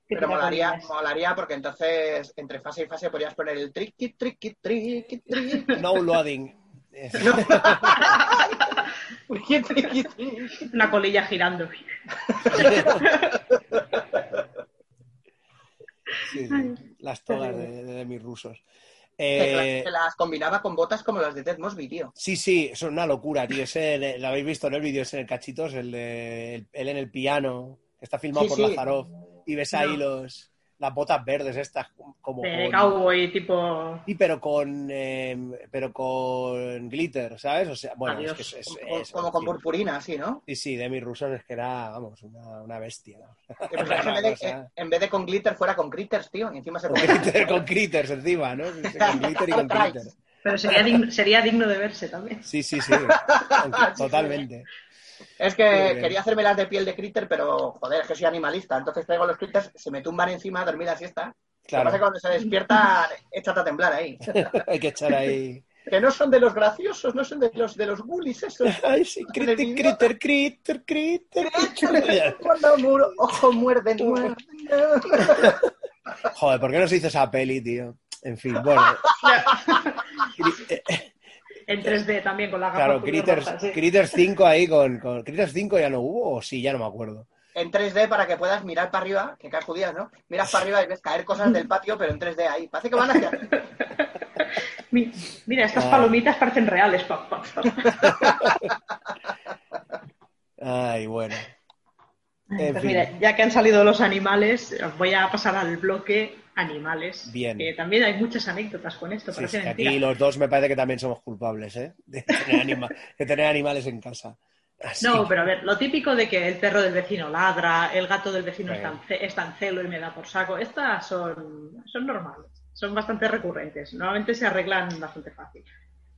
¿Qué Pero molaría, molaría porque entonces entre fase y fase podrías poner el triqui, triqui, triqui, triqui. No loading. Una colilla girando. Sí, sí, Las togas de, de, de mis rusos. Eh, que las combinaba con botas como las de Ted Mosby, tío. sí, sí, es una locura, tío. Ese, lo habéis visto en el vídeo, es en el cachitos, el de el- él en el piano, que está filmado Sí, por sí. Lazarov. Y ves ahí No. los, las botas verdes estas, como De con- cowboy tipo. Sí, pero con, eh, pero con glitter, ¿sabes? O sea, bueno, Adiós. es que es, es- Como, es- como con sí. purpurina, así, ¿no? Sí, sí, Demi Russo es que era, vamos, una, una bestia. en, vez de, cosa. en vez de con glitter fuera con critters, tío. Y encima se Con, glitter, con critters encima, ¿no? Sí, sí, Con glitter y con glitter. Pero sería digno, sería digno de verse también. Sí, sí, sí. Totalmente. Es que bien. quería hacerme las de piel de critter, pero joder, es que soy animalista. Entonces traigo los critters, se me tumban encima a dormir la siesta. Lo que pasa es que Claro, cuando se despierta, échate a temblar ahí. hay que echar ahí. Que no son de los graciosos, no son de los de los bullies esos. Ay, sí, critter, critter, critter, critter. Cuando muro, ojo, muerden, muerden. Joder, ¿por qué no se hizo esa peli, tío? En fin, bueno. En 3D también, con la gafas Claro, Critters, rojas, sí. Critters 5 ahí con, con. ¿Critters 5 ya no hubo o sí? Ya no me acuerdo. En 3D para que puedas mirar para arriba, que cae judías, ¿no? Miras para arriba y ves caer cosas del patio, pero en 3D ahí. Parece que van hacia Mira, estas Ah. palomitas parecen reales. pa, pa, pa. Ay, bueno. En Pues fin. mira, ya que han salido los animales, os voy a pasar al bloque animales. Bien. Que también hay muchas anécdotas con esto, Sí, parece sí, aquí los dos me parece que también somos culpables, ¿eh? De tener, anima- de tener animales en casa. Así No, pero a ver, lo típico de que el perro del vecino ladra, el gato del vecino está en celo y me da por saco, estas son, son normales, son bastante recurrentes, normalmente se arreglan bastante fácil.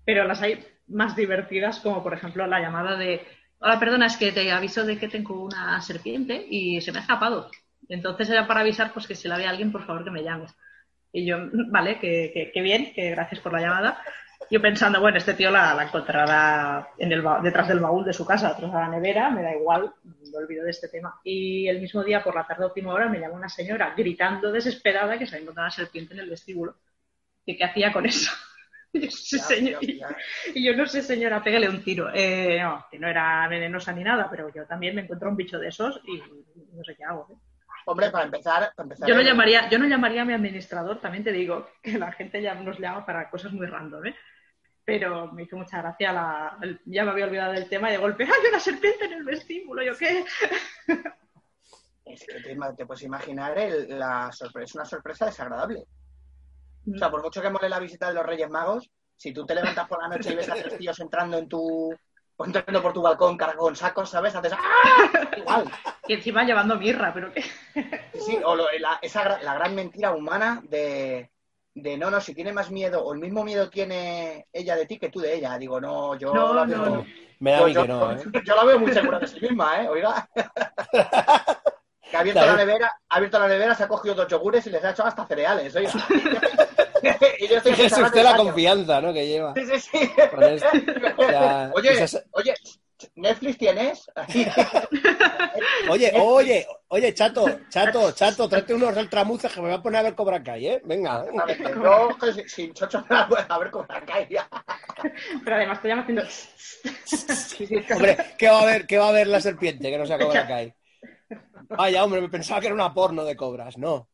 Pero las hay más divertidas, como por ejemplo la llamada de, hola, perdona, es que te aviso de que tengo una serpiente y se me ha escapado. Entonces era para avisar pues que si la ve alguien, por favor que me llames. Y yo, vale, que, que- que bien, que gracias por la llamada. Yo pensando, bueno, este tío la, la encontrará en el, detrás del baúl de su casa, detrás de la nevera, me da igual, me olvido de este tema. Y el mismo día, por la tarde última hora, me llamó una señora gritando desesperada que se había encontrado una serpiente en el vestíbulo. ¿Y qué hacía con eso? Y yo, "Sí, Ya, señor". ya, ya. Y yo no sé, señora, pégale un tiro. Eh, no, que no era venenosa ni nada, pero yo también me encuentro un bicho de esos y no sé qué hago. ¿eh? Hombre, para empezar, para empezar Yo no llamaría, yo no llamaría a mi administrador, también te digo que la gente ya nos llama para cosas muy random, ¿eh? Pero me hizo mucha gracia la, el- ya me había olvidado del tema y de golpe, ¡hay una serpiente en el vestíbulo! ¿Yo qué? Es que te, te puedes imaginar el- la sorpresa, una sorpresa desagradable. O sea, por mucho que mole la visita de los Reyes Magos, si tú te levantas por la noche y ves a tres tíos entrando en tu o entrando por tu balcón cargado con sacos, ¿sabes? Haces ¡ah! Igual. Y encima llevando mirra, pero qué. Sí, sí, o lo- la, esa, gra- la gran mentira humana de, de no, no, si tiene más miedo o el mismo miedo tiene ella de ti que tú de ella. Digo, no, yo No, la no, veo, no. Me da yo, yo- que no, ¿eh? yo la veo muy segura de sí misma, ¿eh? Oiga. que ha abierto la nevera, ha abierto la nevera, se ha cogido dos yogures y les ha hecho hasta cereales, oiga. y yo estoy Fíjese pensando usted la confianza, ¿no? Que lleva. Sí, sí, sí. Con esto. Ya, Oye, esas- oye, ¿Netflix tienes? Oye, oye, oye, chato, chato, chato, tráete unos ultramuces que me voy a poner a ver Cobra Kai, ¿eh? Venga. Yo, que si- sin chocho, a ver cómo la cae ya. Pero además te llama haciendo. Hombre, ¿qué va a haber, qué va a haber la serpiente que no sea Cobra Kai? Vaya, hombre, me pensaba que era una porno de cobras, no.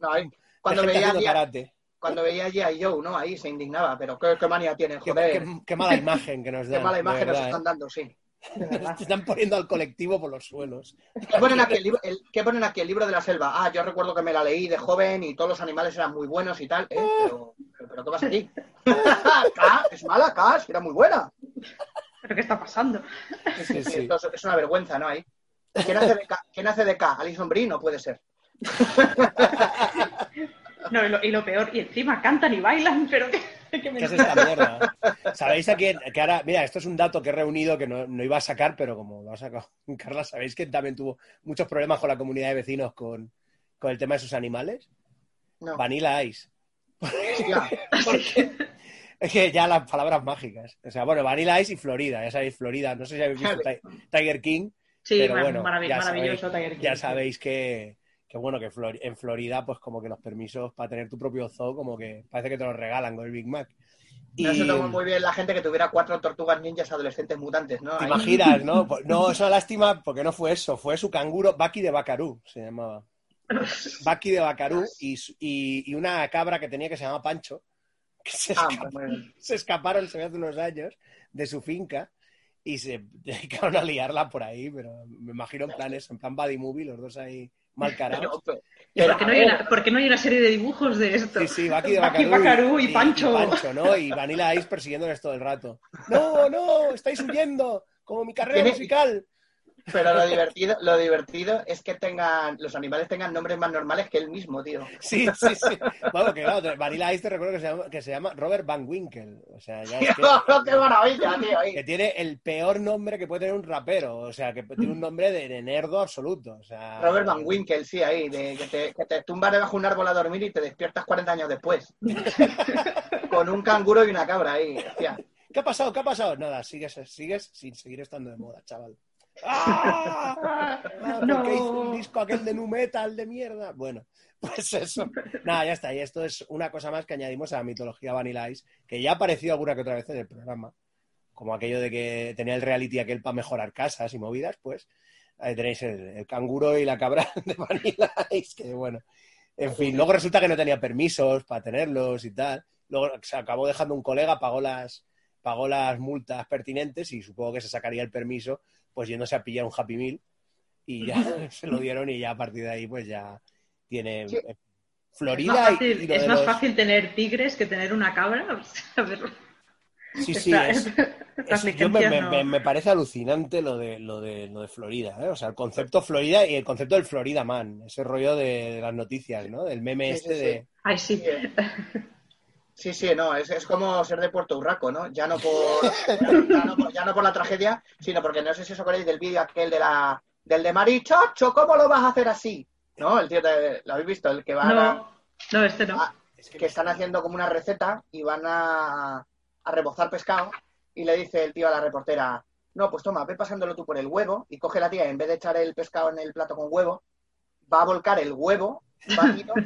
No, ahí- cuando veía karate. Cuando veía allí a Joe, ¿no? Ahí se indignaba, pero qué, qué manía tienen, Qué, joder. qué- qué mala imagen que nos Qué dan. mala de imagen nos están ¿eh? dando, sí. Verdad. Están poniendo al colectivo por los suelos. ¿Qué ponen, aquí el libro, el- qué ponen aquí el libro de la selva? Ah, yo recuerdo que me la leí de joven y todos los animales eran muy buenos y tal. ¿eh? Pero, pero, pero ¿qué pasa aquí? K, es mala, K, si era muy buena. ¿Pero qué está pasando? Sí, sí, Sí, sí. esto es, es una vergüenza, ¿no? Ahí. ¿Quién hace de K? ¿Quién hace de K? Alison Brie no puede ser. No, y lo, y lo peor, y encima cantan y bailan, pero que, que me ¿Qué es esta mierda? ¿Sabéis a quién? Que ahora, mira, esto es un dato que he reunido que no, no iba a sacar, pero como lo ha sacado Carla, ¿sabéis que también tuvo muchos problemas con la comunidad de vecinos con, con el tema de sus animales? No. Vanilla Ice. Porque es que ya las palabras mágicas. O sea, bueno, Vanilla Ice y Florida, ya sabéis, Florida. No sé si habéis visto Ti- Tiger King, Sí, pero bueno, marav- ya maravilloso sabéis, Tiger King. ya sabéis que, que bueno, que Flor- en Florida, pues como que los permisos para tener tu propio zoo, como que parece que te los regalan con el Big Mac. Y No se tomó muy bien la gente que tuviera cuatro tortugas ninjas adolescentes mutantes, ¿no? te Ahí. imaginas, ¿no? Pues, no, es una lástima porque no fue eso, fue su canguro, Bucky de Bacarú, se llamaba. Bucky de Bacarú y, y, y una cabra que tenía que se llama Pancho, que se, Ah, escapó- se escaparon se hace unos años de su finca y se dedicaron a liarla por ahí, pero me imagino en plan eso, en plan Buddy Movie, los dos ahí mal carados. Pero- ¿Y pero, por qué, a no hay ver, una, por qué no hay una serie de dibujos de esto? Sí, sí, de Bucky, Bacarú, Bacarú y Pancho. ¿no? Y Vanilla Ice persiguiéndoles todo el rato. ¡No, no! ¡Estáis huyendo! Como mi carrera Tiene- musical. Pero lo divertido, lo divertido es que tengan, los animales tengan nombres más normales que él mismo, tío. Sí, sí, sí. Bueno, que claro, Vanilla Ice te recuerdo que se llama, que se llama Robert Van Winkle. O sea, ya es que, ¡Qué maravilla, tío! que tiene el peor nombre que puede tener un rapero. O sea, que tiene un nombre de, de nerdo absoluto. O sea, Robert Van Winkle, sí, ahí, de, que, te, que te tumbas debajo de un árbol a dormir y te despiertas 40 años después. Con un canguro y una cabra ahí, hostia. ¿Qué ha pasado? ¿Qué ha pasado? Nada, sigues, sigues sin seguir estando de moda, chaval. ¡Ah! No. ¿Por qué hizo un disco aquel de nu metal de mierda? Bueno, pues eso. Nada, ya está. Y esto es una cosa más que añadimos a la mitología Vanilla Ice, que ya ha aparecido alguna que otra vez en el programa. Como aquello de que tenía el reality aquel para mejorar casas y movidas, pues ahí tenéis el, el canguro y la cabra de Vanilla Ice, que bueno. En fin, luego resulta que no tenía permisos para tenerlos y tal. Luego se acabó dejando un colega, pagó las, pagó las multas pertinentes y supongo que se sacaría el permiso, pues yéndose a pillar un Happy Meal y ya se lo dieron y ya a partir de ahí pues ya tiene Sí. eh, Es Florida más, y- fácil, y, lo es más los- fácil tener tigres que tener una cabra. O sea, a ver, Sí, sí, esta- es- es- yo me, licencias me- no- me- me parece alucinante lo de, lo de lo de Florida, ¿eh? O sea, el concepto Florida y el concepto del Florida Man, ese rollo de, de las noticias, ¿no? Del meme Sí, este sí. de... Ay, sí. Sí, sí, no, es, es como ser de Puerto Urraco, ¿no? Ya no, por, ya, no por, ya no por la tragedia, sino porque no sé si os acordáis del vídeo aquel de la, del de Marichocho, ¿cómo lo vas a hacer así? ¿No? El tío, de- ¿lo habéis visto? El que va a, No, no, este no. Ah, que están haciendo como una receta y van a, a rebozar pescado y le dice el tío a la reportera, no, pues toma, ve pasándolo tú por el huevo y coge la tía y en vez de echar el pescado en el plato con huevo, va a volcar el huevo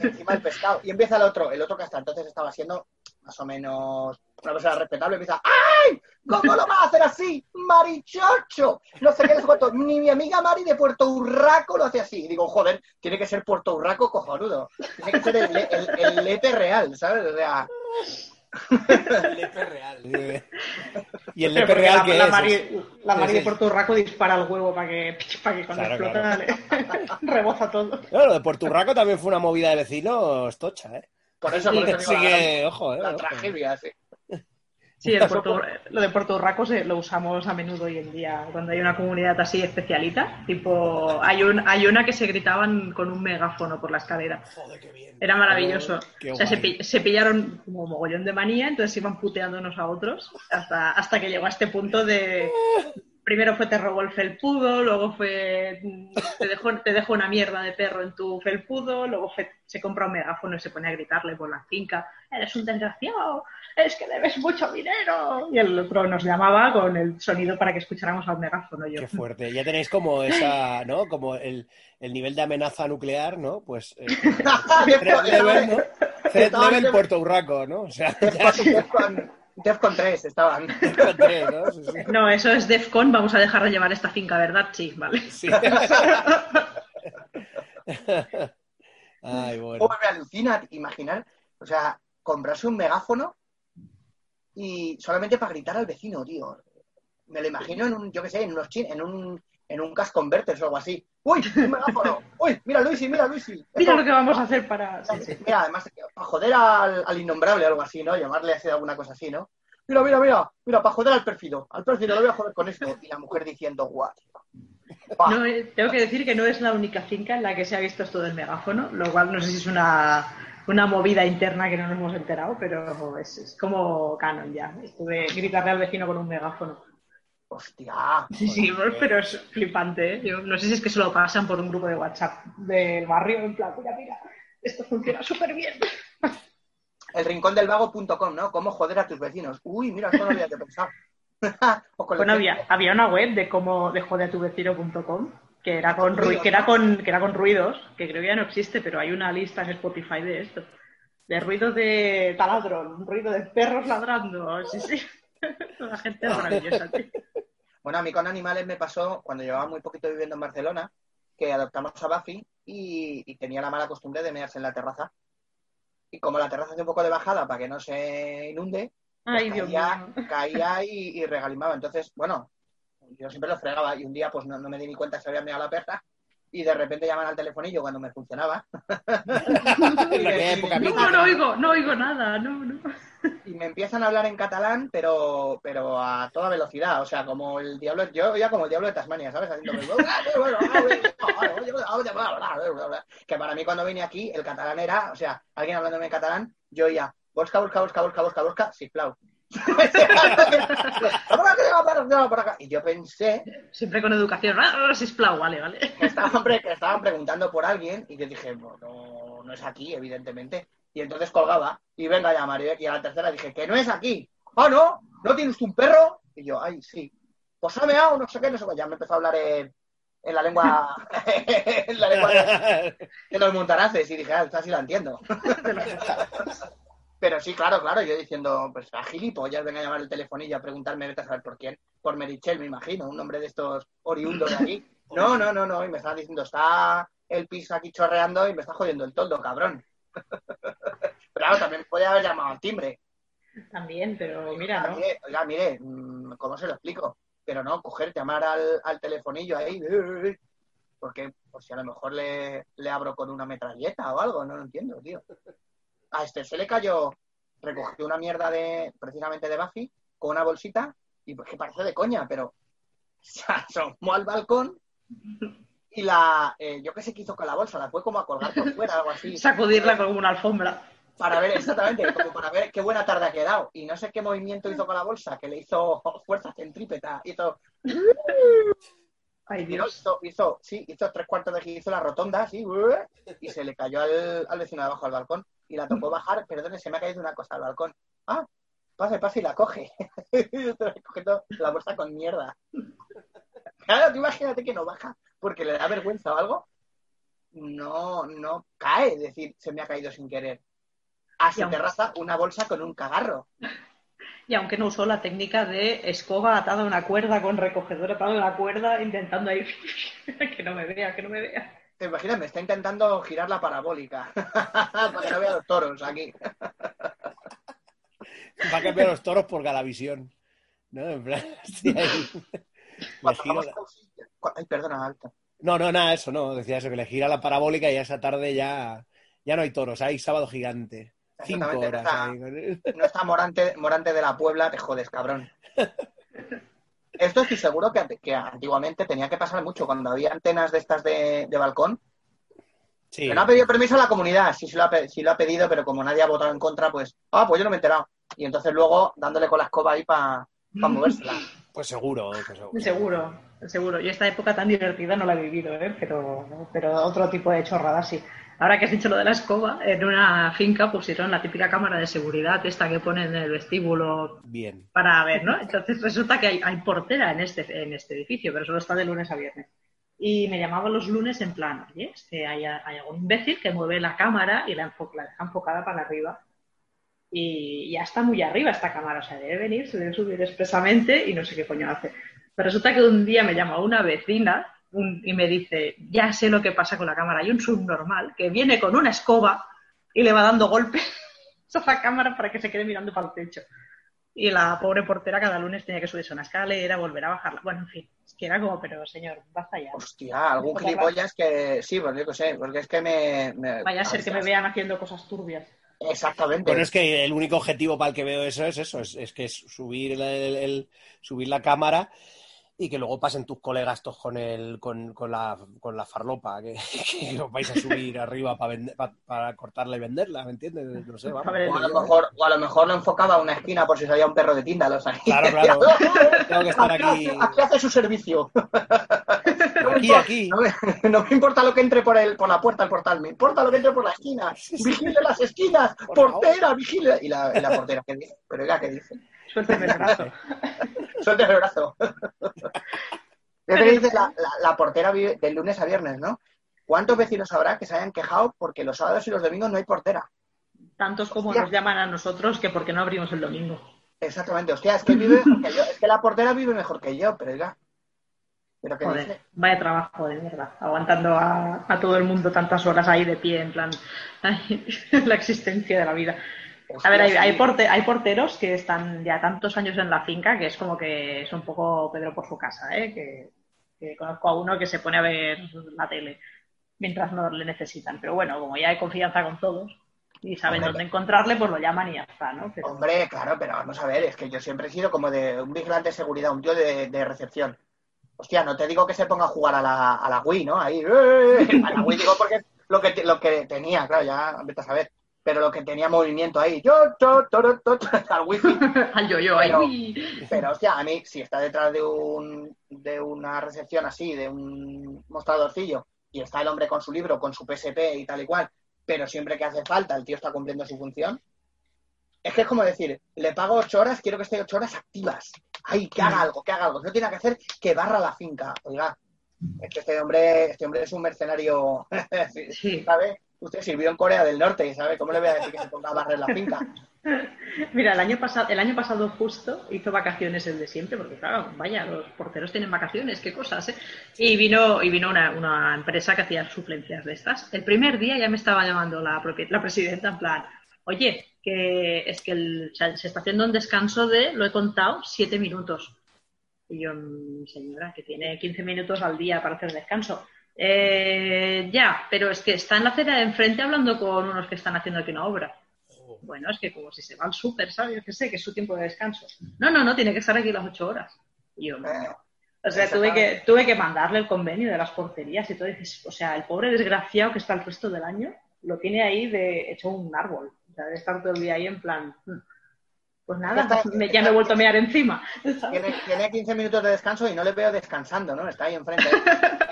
encima del pescado. Y empieza el otro, el otro que hasta entonces estaba siendo más o menos una persona respetable, empieza, ¡ay! ¿Cómo lo vas a hacer así? ¡Marichocho! No sé qué, no sé cuánto. Ni mi amiga Mari de Puerto Urraco lo hace así. Y digo, joder, tiene que ser Puerto Urraco cojonudo. Tiene que ser el, el, el lete real, ¿sabes? O sea, El lepe real. Y el lepe porque real la, que la es, Mari, la Mari de. Puerto Urraco dispara el huevo para que, para que cuando Claro, explota le- reboza todo. Bueno, lo de Puerto Urraco también fue una movida de vecinos tocha, ¿eh? Por eso, por eso que, ojo, ¿eh? la ojo. tragedia, sí. Sí, el Puerto- lo de Puerto Urraco se- lo usamos a menudo hoy en día, cuando hay una comunidad así especialita. Tipo, hay, un, hay una que se gritaban con un megáfono por la escalera. Joder, qué bien. Era maravilloso. Qué o sea, se, se pillaron como mogollón de manía, entonces iban puteando unos a otros hasta, hasta que llegó a este punto de... Primero fue te robó el felpudo, luego fue mm, te dejo una mierda de perro en tu felpudo, luego fue, se compra un megáfono y se pone a gritarle por la finca, eres un desgraciado, es que debes mucho dinero. Y el otro nos llamaba con el sonido para que escucháramos al megáfono. Yo. Qué fuerte. Ya tenéis como esa, ¿no? Como el, el nivel de amenaza nuclear, ¿no? Pues eh, level, ¿no? Level Puerto Urraco, ¿no? O sea, ya Defcon, Defcon 3 estaban. encontré, ¿no? Sí, sí. No, eso es DEFCON, vamos a dejar de llevar esta finca, ¿verdad? Sí, vale. Sí. Ay, bueno. ¿Cómo me alucina imaginar? O sea, comprarse un megáfono y solamente para gritar al vecino, tío. Me lo imagino en un, yo qué sé, en unos chin, en un, en un Cash Converters o algo así. ¡Uy! ¡Un megáfono! ¡Uy! ¡Mira, Luisi! ¡Mira, Luisi! Mira lo que vamos a hacer para... sí, sí. Mira, además, para joder al, al innombrable o algo así, ¿no? Llamarle así alguna cosa así, ¿no? Mira, mira, mira, mira, para joder al pérfido, al pérfido lo voy a joder con esto. Y la mujer diciendo, guau. No, eh, tengo que decir que no es la única finca en la que se ha visto esto del megáfono, lo cual no sé si es una, una movida interna que no nos hemos enterado, pero es, es como canon ya. Esto de gritarle al vecino con un megáfono. Hostia. Sí, sí, pero es flipante. ¿eh? Yo no sé si es que se lo pasan por un grupo de WhatsApp del barrio, en plan, mira, mira, esto funciona súper bien. El rincón del vago.com, ¿no? Cómo joder a tus vecinos. Uy, mira, esto no había que pensar. Bueno, había, había una web de cómo de jodeatuvecino.com que era con Ruidos, ru- que era con que era con ruidos, que creo que ya no existe, pero hay una lista en Spotify de esto. De ruidos de taladro, ruido de perros ladrando, sí, sí. La gente maravillosa, tío. Bueno, a mí con animales me pasó cuando llevaba muy poquito viviendo en Barcelona, que adoptamos a Buffy y, y tenía la mala costumbre de mearse en la terraza. Y como la terraza hace un poco de bajada para que no se inunde, pues Ay, Dios caía, mío. caía y, y regalimaba. Entonces, bueno, yo siempre lo fregaba y un día pues no, no me di ni cuenta que se había meado la perra y de repente llaman al telefonillo cuando me funcionaba época No, no oigo, no oigo nada, no, no. y me empiezan a hablar en catalán, pero pero a toda velocidad, o sea, como el diablo, yo ya como el diablo de Tasmania, ¿sabes? Haciendo que para mí cuando vine aquí el catalán era, o sea, alguien hablándome en catalán, yo ya, busca, busca, busca, busca, busca, busca, sí, flau. Y yo pensé Siempre con educación. Ah, sisplau, vale, vale. que estaban, que estaban preguntando por alguien y que dije, "No, no, no es aquí, evidentemente. Y entonces colgaba y venga a llamar. Y a la tercera dije, que no es aquí. Ah, no, ¿no tienes un perro? Y yo, ay, sí. Pues ha meado, no sé qué, no sé qué. Ya me empezó a hablar en, en la lengua, en la lengua de, de los montaraces. Y dije, ah, esta sí la entiendo. Pero sí, claro, claro, yo diciendo, pues a gilipollas, venga a llamar el telefonillo a preguntarme, vete a saber por quién. Por Merichel, me imagino, un nombre de estos oriundos de aquí. No, no, no, no, y me estaban diciendo, está el piso aquí chorreando y me está jodiendo el toldo, cabrón. Pero claro, también podía haber llamado al timbre. También, pero mira, ¿no? Oiga, mire, mm, ¿cómo se lo explico? Pero no, coger, llamar al, al telefonillo ahí, porque pues si a lo mejor le, le abro con una metralleta o algo, no lo entiendo, tío. A este se le cayó, recogió una mierda de, precisamente de Buffy, con una bolsita, y pues que parece de coña, pero se asomó al balcón y la, eh, yo qué sé qué hizo con la bolsa, la fue como a colgar por fuera, algo así Sacudirla como una alfombra. para ver exactamente, como para ver qué buena tarde ha quedado. Y no sé qué movimiento hizo con la bolsa, que le hizo fuerza centrípeta, hizo, Ay, Dios. hizo, hizo- sí, hizo tres cuartos de giro, hizo la rotonda, así, y se le cayó al, al vecino de abajo al balcón. Y la tocó bajar, perdone, se me ha caído una cosa al balcón. Ah, pase, pase y la coge. Cogiendo la bolsa con mierda. Claro, tú imagínate que no baja porque le da vergüenza o algo. No, no cae, es decir, se me ha caído sin querer. A su aunque- terraza una bolsa con un cagarro. Y aunque no usó la técnica de escoba atada a una cuerda con recogedor atado a una cuerda, intentando ahí que no me vea, que no me vea. Te imaginas, me está intentando girar la parabólica para que no vea los toros aquí. Va a cambiar los toros por Galavisión. ¿No? En plan, estoy ahí. Giro la- Ay, perdona, alto. No, no, nada, eso no. Decía eso, que le gira la parabólica y ya esa tarde ya, ya no hay toros. Hay sábado gigante. Cinco horas. esa- ahí. No está Morante, Morante de la Puebla, te jodes, cabrón. Esto estoy seguro que, que antiguamente tenía que pasar mucho cuando había antenas de estas de, de balcón. Sí. Que no ha pedido permiso a la comunidad, sí, sí lo, ha, sí lo ha pedido, pero como nadie ha votado en contra, pues, ah, pues yo no me he enterado. Y entonces luego dándole con la escoba ahí para movérsela. Pues seguro, pues seguro. Seguro, seguro. Yo esta época tan divertida no la he vivido, ¿eh? pero, pero otro tipo de chorradas sí. Ahora que has dicho lo de la escoba, en una finca pusieron la típica cámara de seguridad, esta que ponen en el vestíbulo Bien. para ver, ¿no? Entonces resulta que hay, hay portera en este, en este edificio, pero solo está de lunes a viernes. Y me llamaban los lunes en plan, oye, es que hay, hay algún imbécil que mueve la cámara y la, enfo- la deja enfocada para arriba. Y ya está muy arriba esta cámara, o sea, debe venir, se debe subir expresamente y no sé qué coño hace. Pero resulta que un día me llama una vecina un- y me dice, ya sé lo que pasa con la cámara, hay un subnormal que viene con una escoba y le va dando golpes a la cámara para que se quede mirando para el techo. Y la pobre portera cada lunes tenía que subirse a una escalera, volver a bajarla. Bueno, en fin, es que era como, pero señor, basta ya. Hostia, algún gilipollas que sí, pues yo qué sé, porque es que me. me- Vaya a ser que me vean haciendo cosas turbias. Exactamente. Bueno, es que el único objetivo para el que veo eso es eso, es, es que es subir el, el- el- subir la cámara y que luego pasen tus colegas todos con el con, con la, con la farlopa que, que os vais a subir arriba para vender, para, para cortarla y venderla, ¿me entiendes? No sé, vamos. A ver, O a, lo mejor, o a lo mejor lo enfocaba a una esquina por si salía un perro de sabía. Claro, claro. Tengo que estar aquí. Aquí hace su servicio. Aquí, aquí. No me, no me importa lo que entre por el, por la puerta del portal, me importa lo que entre por la esquina. Vigile las esquinas, Por portera, vigile. Y la, y la portera, ¿qué dice? Pero oiga, ¿qué dice? Suélteme el brazo. Suelta el brazo. Que dice la, la, la portera vive del lunes a viernes, ¿no? ¿Cuántos vecinos habrá que se hayan quejado porque los sábados y los domingos no hay portera? Tantos como Hostia. nos llaman a nosotros que porque no abrimos el domingo. Exactamente, hostia, es que vive mejor que yo, es que la portera vive mejor que yo, pero oiga. ¿Pero qué Joder, dice? vaya trabajo de mierda. Aguantando a, a todo el mundo tantas horas ahí de pie, en plan, ay, la existencia de la vida. A ver, hay, Hostia, hay, sí. porte- hay porteros que están ya tantos años en la finca que es como que es un poco Pedro por su casa, ¿eh? Que, que conozco a uno que se pone a ver la tele mientras no le necesitan. Pero bueno, como ya hay confianza con todos y saben Hombre, dónde encontrarle, pues lo llaman y ya está, ¿no? Pero- Hombre, claro, pero vamos a ver, es que yo siempre he sido como de un vigilante de seguridad, un tío de, de recepción. Hostia, no te digo que se ponga a jugar a la, a la Wii, ¿no? Ahí, ¡eh! a la Wii digo porque es lo que, lo que tenía, claro, ya vete a saber. Pero lo que tenía movimiento ahí, yo, yo, to, to, al wifi. al yo-yo, ahí, Pero- uy. Pero, hostia, a mí, si está detrás de un de una recepción así, de un mostradorcillo, y está el hombre con su libro, con su PSP y tal y cual, pero siempre que hace falta el tío está cumpliendo su función, es que es como decir, le pago ocho horas, quiero que esté ocho horas activas. Ay, que haga algo, que haga algo. No tiene que hacer que barra la finca. Oiga, es que este hombre, este hombre es un mercenario, Sí. Usted sirvió en Corea del Norte, ¿sabe? ¿Cómo le voy a decir que se ponga a barrer la finca? Mira, el año pasado, el año pasado justo hizo vacaciones el de siempre, porque claro, vaya, los porteros tienen vacaciones, qué cosas, ¿eh? Y vino, y vino una, una empresa que hacía suplencias de estas. El primer día ya me estaba llamando la, la presidenta en plan, oye, que es que el- se está haciendo un descanso de, lo he contado, siete minutos. Y yo, "Mm, señora, que tiene 15 minutos al día para hacer descanso. "Eh, ya, pero es que está en la acera de enfrente hablando con unos que están haciendo aquí una obra. Bueno, es que como si se va al súper, ¿sabes? Yo qué sé, que es su tiempo de descanso. No, no, no, tiene que estar aquí las ocho horas. Y yo, no. O sea, tuve que, tuve que mandarle el convenio de las porterías y todo. Y dices, o sea, el pobre desgraciado que está el resto del año lo tiene ahí de hecho un árbol. O sea, de estar todo el día ahí en plan, "Hmm, pues nada, Está- me- ya me he vuelto a mear encima. tiene, tiene 15 minutos de descanso y no le veo descansando, ¿no? Está ahí enfrente. ¿Qué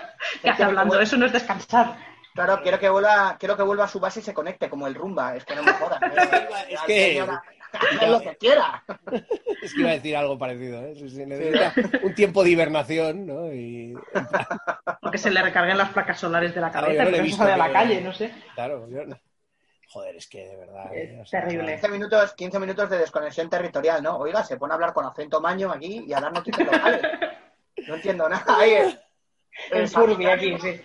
hace hablando? Eso no es descansar. Claro, quiero que vuelva, quiero que vuelva a su base y se conecte como el rumba. Es que no me jodas. ¿eh? Es que- haz lo que quiera. Es que iba a decir algo parecido, ¿eh? Necesita un tiempo de hibernación, ¿no? Y O que se le recarguen las placas solares de la Claro, cabeza, yo no visto a la calle, no sé. claro, yo no- Joder, es que de verdad. Es ¿eh? O sea, terrible. 15 minutos, 15 minutos de desconexión territorial, ¿no? Oiga, se pone a hablar con acento maño aquí y a dar noticias locales. No entiendo nada. Ahí es. El Furby aquí, sí.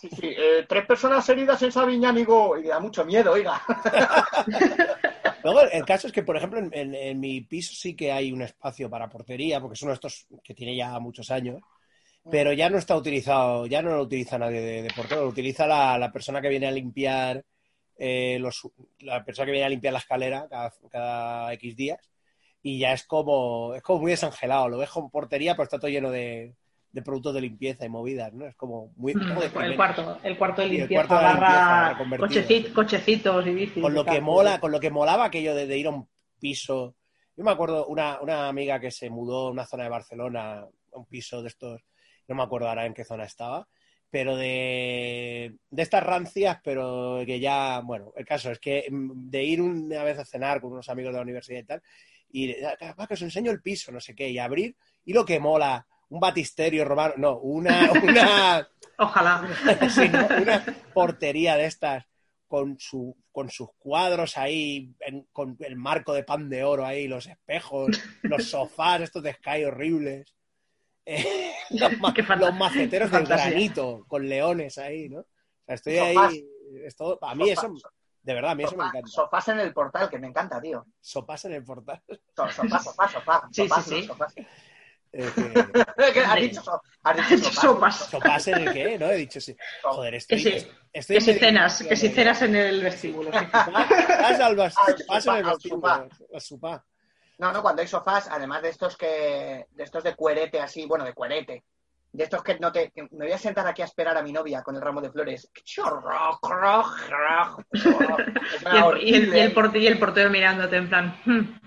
Sí, sí. eh, tres personas heridas en Sabiñánigo. Y da mucho miedo, oiga. Luego, el caso es que, por ejemplo, en, en- en mi piso sí que hay un espacio para portería, porque es uno de estos que tiene ya muchos años, pero ya no está utilizado, ya no lo utiliza nadie de, de portero, lo utiliza la, la persona que viene a limpiar eh, los, la persona que viene a limpiar la escalera cada, cada X días, y ya es como, es como muy desangelado, lo ves con portería, pero está todo lleno de, de productos de limpieza y movidas, ¿no? Es como muy... Mm, como de el cuarto, el cuarto de Sí, el limpieza cuarto de limpieza barra reconvertido, cocheci- sí. cochecitos y bicis. con lo que mola, con lo que molaba aquello de, de ir a un piso. Yo me acuerdo una, una amiga que se mudó a una zona de Barcelona, a un piso de estos, no me acuerdo ahora en qué zona estaba, pero de, de estas rancias, pero que ya, bueno, el caso es que mm, de ir una vez a cenar con unos amigos de la universidad y tal, y "Ah, que os enseño el piso, no sé qué, y abrir, y lo que mola, un batisterio romano, no, una, una, Ojalá. Sí, ¿no? Una portería de estas con, su, con sus cuadros ahí, en- con el marco de pan de oro ahí, los espejos, los sofás estos de Sky horribles, eh, los, ma- los maceteros fantasía. granito con leones ahí, ¿no? O sea, estoy Sofás. ahí, es todo- a mí eso, Sofás. de verdad, a mí eso me encanta. Sofás en el portal, que me encanta, tío. Sopas en el portal. So- Sofá, sofá, sofá. Sí, sofás, sí, sí. Sofás. Eh, que- ¿Qué has dicho, so- has dicho sofás. Sopas. sopas en el qué, ¿no? He dicho sí. Joder, Que estoy, sí, estoy que si cenas, que si cenas en el vestíbulo. Vas al Ah, el vas en el sofá, al vestíbulo, la. No, no, cuando hay sofás, además de estos que, de estos de cuerete así, bueno, de cuerete, de estos que no te, que me voy a sentar aquí a esperar a mi novia con el ramo de flores. Chorro, cro. Es Y el, y el- horrible. y el porte- y el portero mirándote en plan, "Hmm".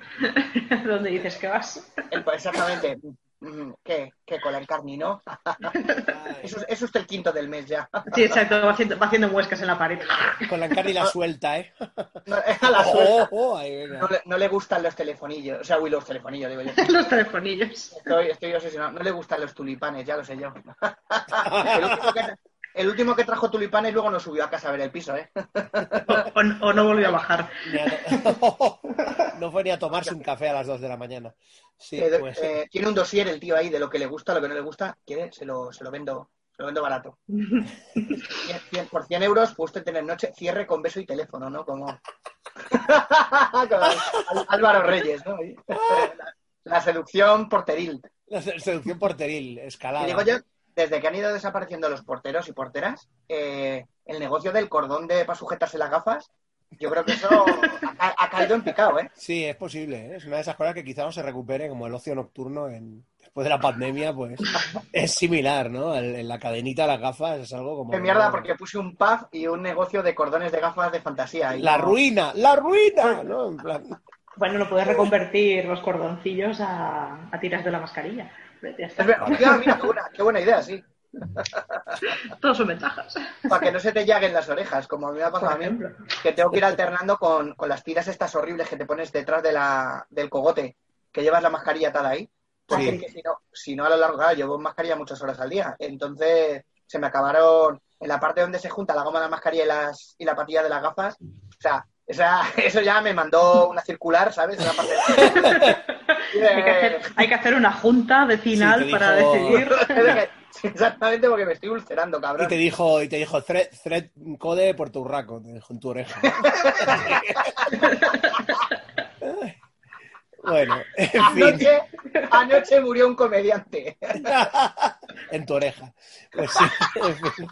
¿dónde dices que vas? El- exactamente. Mm, ¿Qué? ¿Qué? Con la encarni, ¿no? Eso, es- es el quinto del mes ya. Sí, exacto, va haciendo, va haciendo muescas en la pared. Con la encarni la suelta, ¿eh? No, la suelta. Oh, oh, ahí, venga. No le, no le gustan los telefonillos. O sea, uy, los telefonillos, digo yo. Los telefonillos. Estoy, estoy obsesionado. No le gustan los tulipanes, ya lo sé yo. El último que, el último que trajo tulipanes luego no subió a casa a ver el piso, ¿eh? O, o- o no volvió a bajar. No fue ni a tomarse un café a las 2 de la mañana. Sí, Eh, pues. eh, tiene un dossier el tío ahí de lo que le gusta, lo que no le gusta. Quiere, se lo, se lo vendo. Se lo vendo barato. Por 100 euros puede usted tener noche, cierre con beso y teléfono, ¿no? Como, Como Álvaro Reyes, ¿no? Ahí. La, la seducción porteril. La seducción porteril, Y escalada. digo yo, desde que han ido desapareciendo los porteros y porteras, eh, el negocio del cordón de para sujetarse las gafas, yo creo que eso ha, ha caído en picado, ¿eh? Sí, es posible. ¿eh? Es una de esas cosas que quizá no se recupere como el ocio nocturno en... después de la pandemia, pues es similar, ¿no? El- en la cadenita de las gafas es algo como... Qué mierda, porque puse un pub y un negocio de cordones de gafas de fantasía. y La ruina, la ruina, ¿no? En plan... Bueno, no puedes reconvertir los cordoncillos a, a tiras de la mascarilla. Hostia, mira, qué buena, qué buena idea, sí. Todos son ventajas. Para que no se te llaguen las orejas, como a mí me ha pasado a mí, que tengo que ir alternando con, con las tiras estas horribles que te pones detrás de la, del cogote, que llevas la mascarilla atada ahí. Porque Sí. es que si no, si no a lo largo, claro, llevo mascarilla muchas horas al día. Entonces se me acabaron en la parte donde se junta la goma de la mascarilla y, las, y la patilla de las gafas. O sea, esa, eso ya me mandó una circular, ¿sabes? Esa parte Hay que, hacer, hay que hacer una junta vecinal Sí, para dijo- decidir. Exactamente porque me estoy ulcerando, Y cabrón. te dijo, y te dijo, thread, thread code por tu raco, te dijo en tu oreja. bueno, en fin, Anoche, anoche murió un comediante. en tu oreja. Pues sí, en fin.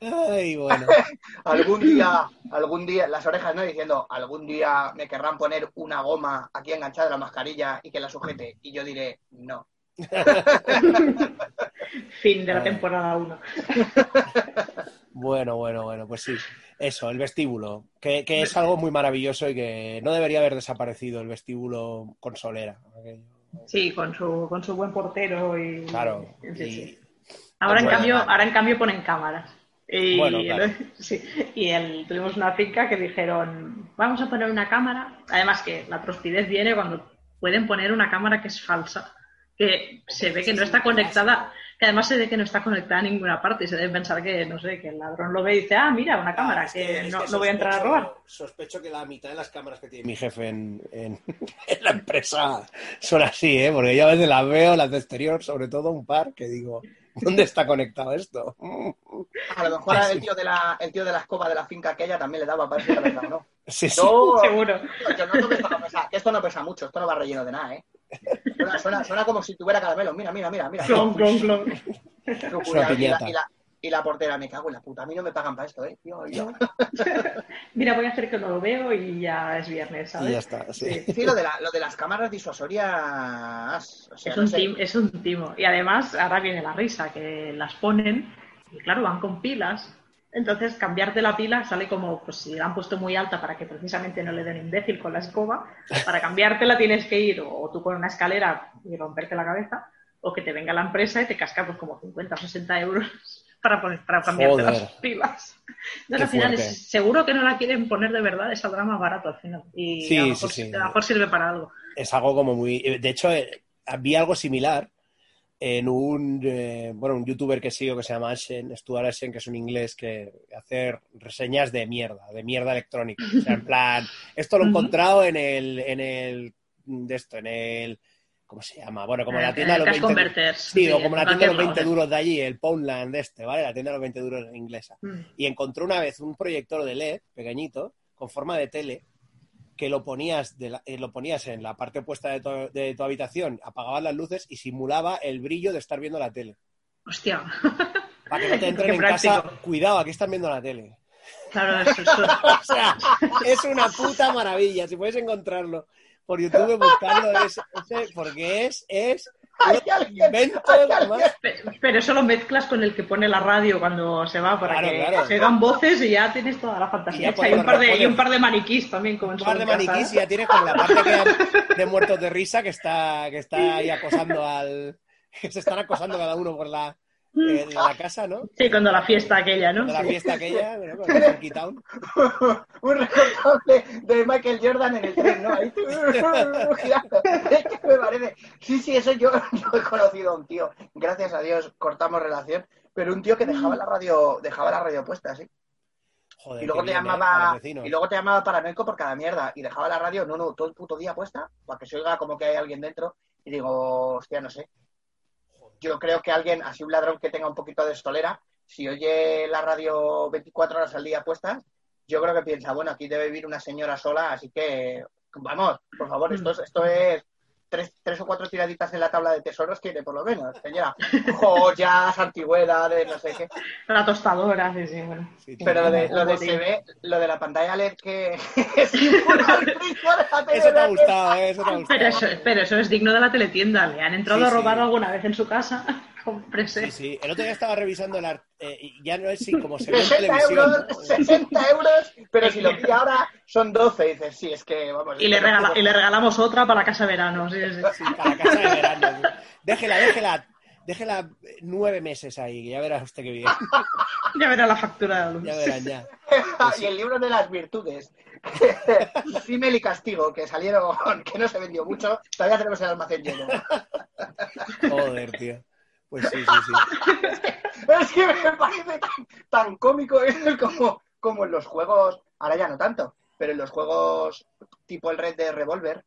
Ay, bueno. algún día, algún día, las orejas, ¿no? Diciendo, algún día me querrán poner una goma aquí enganchada a la mascarilla y que la sujete. Y yo diré, no. Fin de la temporada 1. Bueno, bueno, bueno, pues sí. Eso, el vestíbulo, que, que es algo muy maravilloso y que no debería haber desaparecido el vestíbulo con solera. Sí, con su, con su buen portero y. Claro. Sí, sí. Y, Ahora, en cambio, ahora en cambio ponen cámaras. Y, Bueno, claro. sí, y el- tuvimos una finca que dijeron, vamos a poner una cámara. Además que la prostidez viene cuando pueden poner una cámara que es falsa, que se ve que no está conectada, que además se ve que no está conectada a ninguna parte y se debe pensar que, no sé, que el ladrón lo ve y dice, ah, mira, una cámara, es que, no, que no voy a entrar a robar. Sospecho que la mitad de las cámaras que tiene mi jefe en, en- en la empresa son así, ¿eh? Porque yo a veces las veo, las de exterior, sobre todo un par, que digo, ¿dónde está conectado esto? A lo mejor Sí. el tío de la, el tío de la escoba de la finca aquella también le daba para ver si era verdad o no. Sí, sí. No, Seguro. yo que esto no pesa, que esto no pesa mucho, esto no va relleno de nada, ¿eh? Suena, suena, suena como si tuviera caramelos. Mira, mira, mira, mira. Clon, clon, clon. Locura. una y, la, piñata. y, la, y la portera, me cago en la puta. A mí no me pagan para esto, ¿eh? Yo, yo. Mira, voy a hacer que no lo veo y ya es viernes, ¿sabes? Y ya está, sí. Sí, lo de, la, lo de las cámaras disuasorias. O sea, Es no un, sé. tim- es un timo. Y además, ahora viene la risa, que las ponen y claro, van con pilas. Entonces, cambiarte la pila sale como, pues si la han puesto muy alta para que precisamente no le den imbécil con la escoba, para cambiártela tienes que ir o tú con una escalera y romperte la cabeza, o que te venga la empresa y te casca pues como 50 o 60 euros para, poner, para cambiarte Joder. las pilas. Entonces, al final, es- seguro que no la quieren poner de verdad, esa drama barato al final. Y Sí, a, lo mejor, sí. a lo mejor sirve para algo. es algo como muy... De hecho, eh, vi algo similar en un, eh, bueno, un youtuber que sigo que se llama Ashen, Stuart Ashen, que es un inglés que hace reseñas de mierda, de mierda electrónica. O sea, en plan, esto lo he encontrado en el, en el, de esto, en el, ¿cómo se llama? Bueno, como la tienda de los Cash 20 Converters. Sí, o como la en tienda de los cualquier 20 lado. duros de allí, el Poundland este, ¿vale? La tienda de los 20 duros inglesa. Mm. Y encontró una vez un proyector de LED pequeñito, con forma de tele, que lo ponías, de la- eh, lo ponías en la parte opuesta de tu, de tu habitación, apagabas las luces y simulaba el brillo de estar viendo la tele. Hostia. Para que no te entren en casa, práctico. cuidado, aquí están viendo la tele. Claro, eso, eso- O sea, es una puta maravilla, si puedes encontrarlo. Por YouTube buscando ese, ese porque es, es Hay invento hay Pero eso lo mezclas con el que pone la radio cuando se va para Claro, que claro. se dan voces y ya tienes toda la Y fantasía. ya hecha. por Y un, par de, y un par de maniquís también como en un par de casa. maniquís y ya tienes como la parte que de muertos de risa que está, que está ahí acosando al. que se están acosando cada uno por la, en la casa, ¿no? Sí, cuando la fiesta aquella, ¿no? De la fiesta aquella, ¿no? Con el Funky Town. un recortado de, Michael Jordan en el tren, ¿no? Ahí, girando. Es que me parece. Sí, sí, eso yo, yo he conocido a un tío. Gracias a Dios cortamos relación. Pero un tío que dejaba la radio, dejaba la radio puesta, sí. Joder, Y luego te bien, ¿eh? Llamaba, y luego te llamaba paranoico por cada mierda. Y dejaba la radio, no, no, todo el puto día puesta, para que se oiga como que hay alguien dentro. Y digo, hostia, no sé. Yo creo que alguien, así un ladrón que tenga un poquito de estolera, si oye la radio 24 horas al día puestas, yo creo que piensa, bueno, aquí debe vivir una señora sola, así que, vamos, por favor, esto, es- esto es tres, tres o cuatro tiraditas en la tabla de tesoros, tiene por lo menos, señora. Joyas, antigüedades, no sé qué. La tostadora, sí, sí, bueno. Sí. Pero lo de, lo de se ve, lo de la pantalla LED que es Eso te ha gustado, ¿eh? Eso te ha gustado. Pero eso, pero eso es digno de la teletienda. ¿Le han entrado Sí, a robar sí. alguna vez en su casa? Cómprese. Sí, sí. El otro día estaba revisando el art- eh, y ya no es si como se ve en 60 televisión. euros, 60 euros, pero si lo pilla ahora son 12. Y dices, sí, es que vamos. Y le, regala- y le regalamos otra para la casa de verano. Sí, sí. Sí, para casa de verano. Déjela, déjela. Déjela nueve meses ahí, que ya verá usted qué bien. Ya verá la factura de la luz. Ya verán, ya. y el libro de las virtudes. Rímel y castigo, que salieron, que no se vendió mucho, todavía tenemos el almacén lleno. Joder, tío. Pues sí, sí, sí. Es que me parece tan, cómico eso como, como en los juegos, ahora ya no tanto, pero en los juegos tipo el Red de Revolver,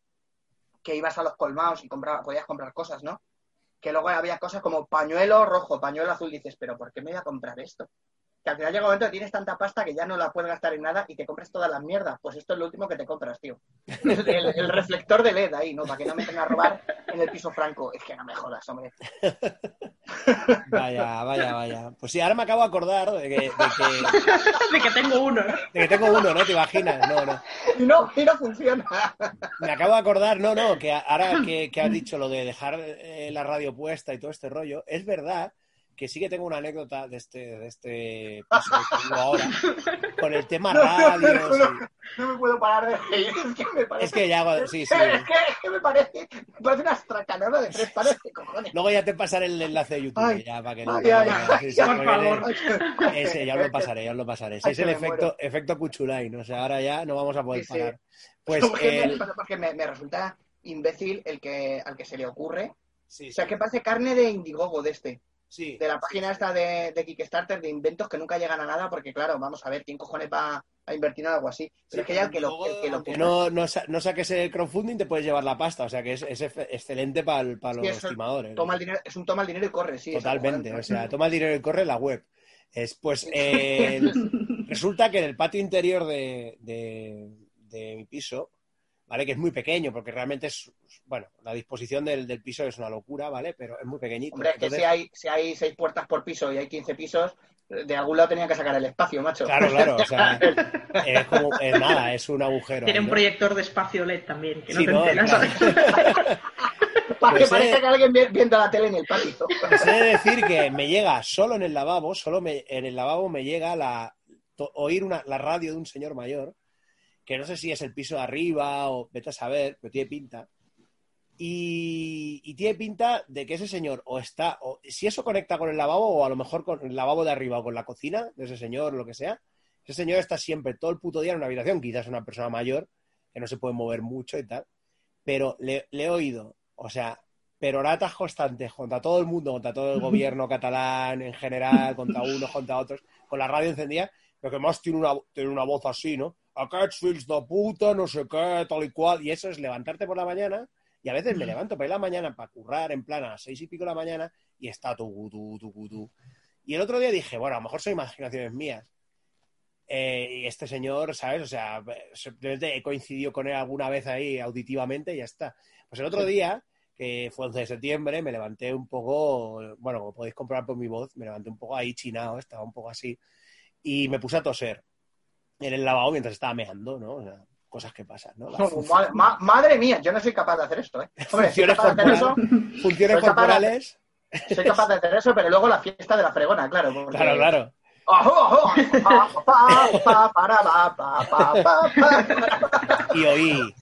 que ibas a los colmados y compraba, podías comprar cosas, ¿no? Que luego había cosas como pañuelo rojo, pañuelo azul, dices, pero ¿por qué me voy a comprar esto? Que al final llega un momento que tienes tanta pasta que ya no la puedes gastar en nada y te compras todas las mierdas. Pues esto es lo último que te compras, tío. El, reflector de LED ahí, ¿no? Para que no me tengan a robar en el piso franco. Es que no me jodas, hombre. Vaya, vaya, vaya. Pues sí, ahora me acabo de acordar de que, de que, De que tengo uno. ¿no? de que tengo uno, ¿no? ¿Te imaginas? No, no. Y no, y no funciona. Me acabo de acordar, no, no, que ahora que, que has dicho lo de dejar eh, la radio puesta y todo este rollo, es verdad que sí que tengo una anécdota de este, de este piso que tengo ahora, con el tema radios. y- No me puedo parar de reír, es que me parece. Es que ya, sí, sí. Es que, es que me parece, me parece una estracanada de tres pares de cojones. Luego ya te pasaré el enlace de YouTube, Ay, ya, para que no... ay, sí, sí, por favor. Ese, ya os lo pasaré, ya os lo pasaré. Ese Ay, es el efecto, muero. efecto Cuchulain, o sea, ahora ya no vamos a poder Sí, sí. parar. Pues porque, el... me, porque me, me resulta imbécil el que al que se le ocurre. Sí, O sea, que parece carne de Indiegogo de este, sí. de la página esta de, de Kickstarter de inventos que nunca llegan a nada, porque claro, vamos a ver, ¿quién cojones va a invertir en algo así? Pero es que ya el que lo, el que lo no, no, sa- no saques el crowdfunding, te puedes llevar la pasta. O sea que es, es excelente para los Sí, eso, estimadores. toma el dinero, es un toma el dinero y corre, sí. Totalmente. O sea, toma el dinero y corre la web. Es, pues eh, el- resulta que en el patio interior de, de- de mi piso, ¿vale? Que es muy pequeño, porque realmente es, bueno, la disposición del, del piso es una locura, ¿vale? Pero es muy pequeñito. Hombre, es que Entonces- si hay, si hay seis puertas por piso y hay 15 pisos, de algún lado tenían que sacar el espacio, macho. Claro, claro, o sea, es como, es nada, es un agujero. Tiene ahí, un ¿no? proyector de espacio LED también, que no Sí, te ¿no? enteras. Claro. Para que Pues, parezca que alguien vi- viendo la tele en el patio. Pues he de decir que me llega solo en el lavabo, solo me- en el lavabo me llega la, to- oír una, la radio de un señor mayor, que no sé si es el piso de arriba o vete a saber, pero tiene pinta. Y, y tiene pinta de que ese señor o está, o si eso conecta con el lavabo o a lo mejor con el lavabo de arriba o con la cocina de ese señor lo que sea, ese señor está siempre todo el puto día en una habitación, quizás una persona mayor que no se puede mover mucho y tal, pero le, le he oído, o sea, peroratas constantes contra todo el mundo, contra todo el gobierno catalán en general, contra unos, contra otros, con la radio encendida, pero que más tiene una, tiene una voz así, ¿no? Aquests fills de puta, no sé qué, tal y cual, y eso es levantarte por la mañana, y a veces me levanto para ir a la mañana para currar en plan a las seis y pico de la mañana, y está tu, tu, tu, tu. Y el otro día dije, bueno, a lo mejor son imaginaciones mías. Eh, y este señor, ¿sabes? O sea, simplemente he coincidido con él alguna vez ahí auditivamente y ya está. Pues el otro día, que fue 11 de septiembre, me levanté un poco, bueno, como podéis comprobar por mi voz, me levanté un poco ahí chinado, estaba un poco así, y me puse a toser en el lavabo mientras estaba meando, ¿no? O sea, cosas que pasan, ¿no? No, madre, ma- madre mía, yo no soy capaz de hacer esto, ¿eh? Hombre, soy funciones, capaz de hacer eso, corporales, funciones Soy capaz de- corporales. soy capaz de hacer eso, pero luego la fiesta de la fregona, claro. porque- Claro, claro. Y oí,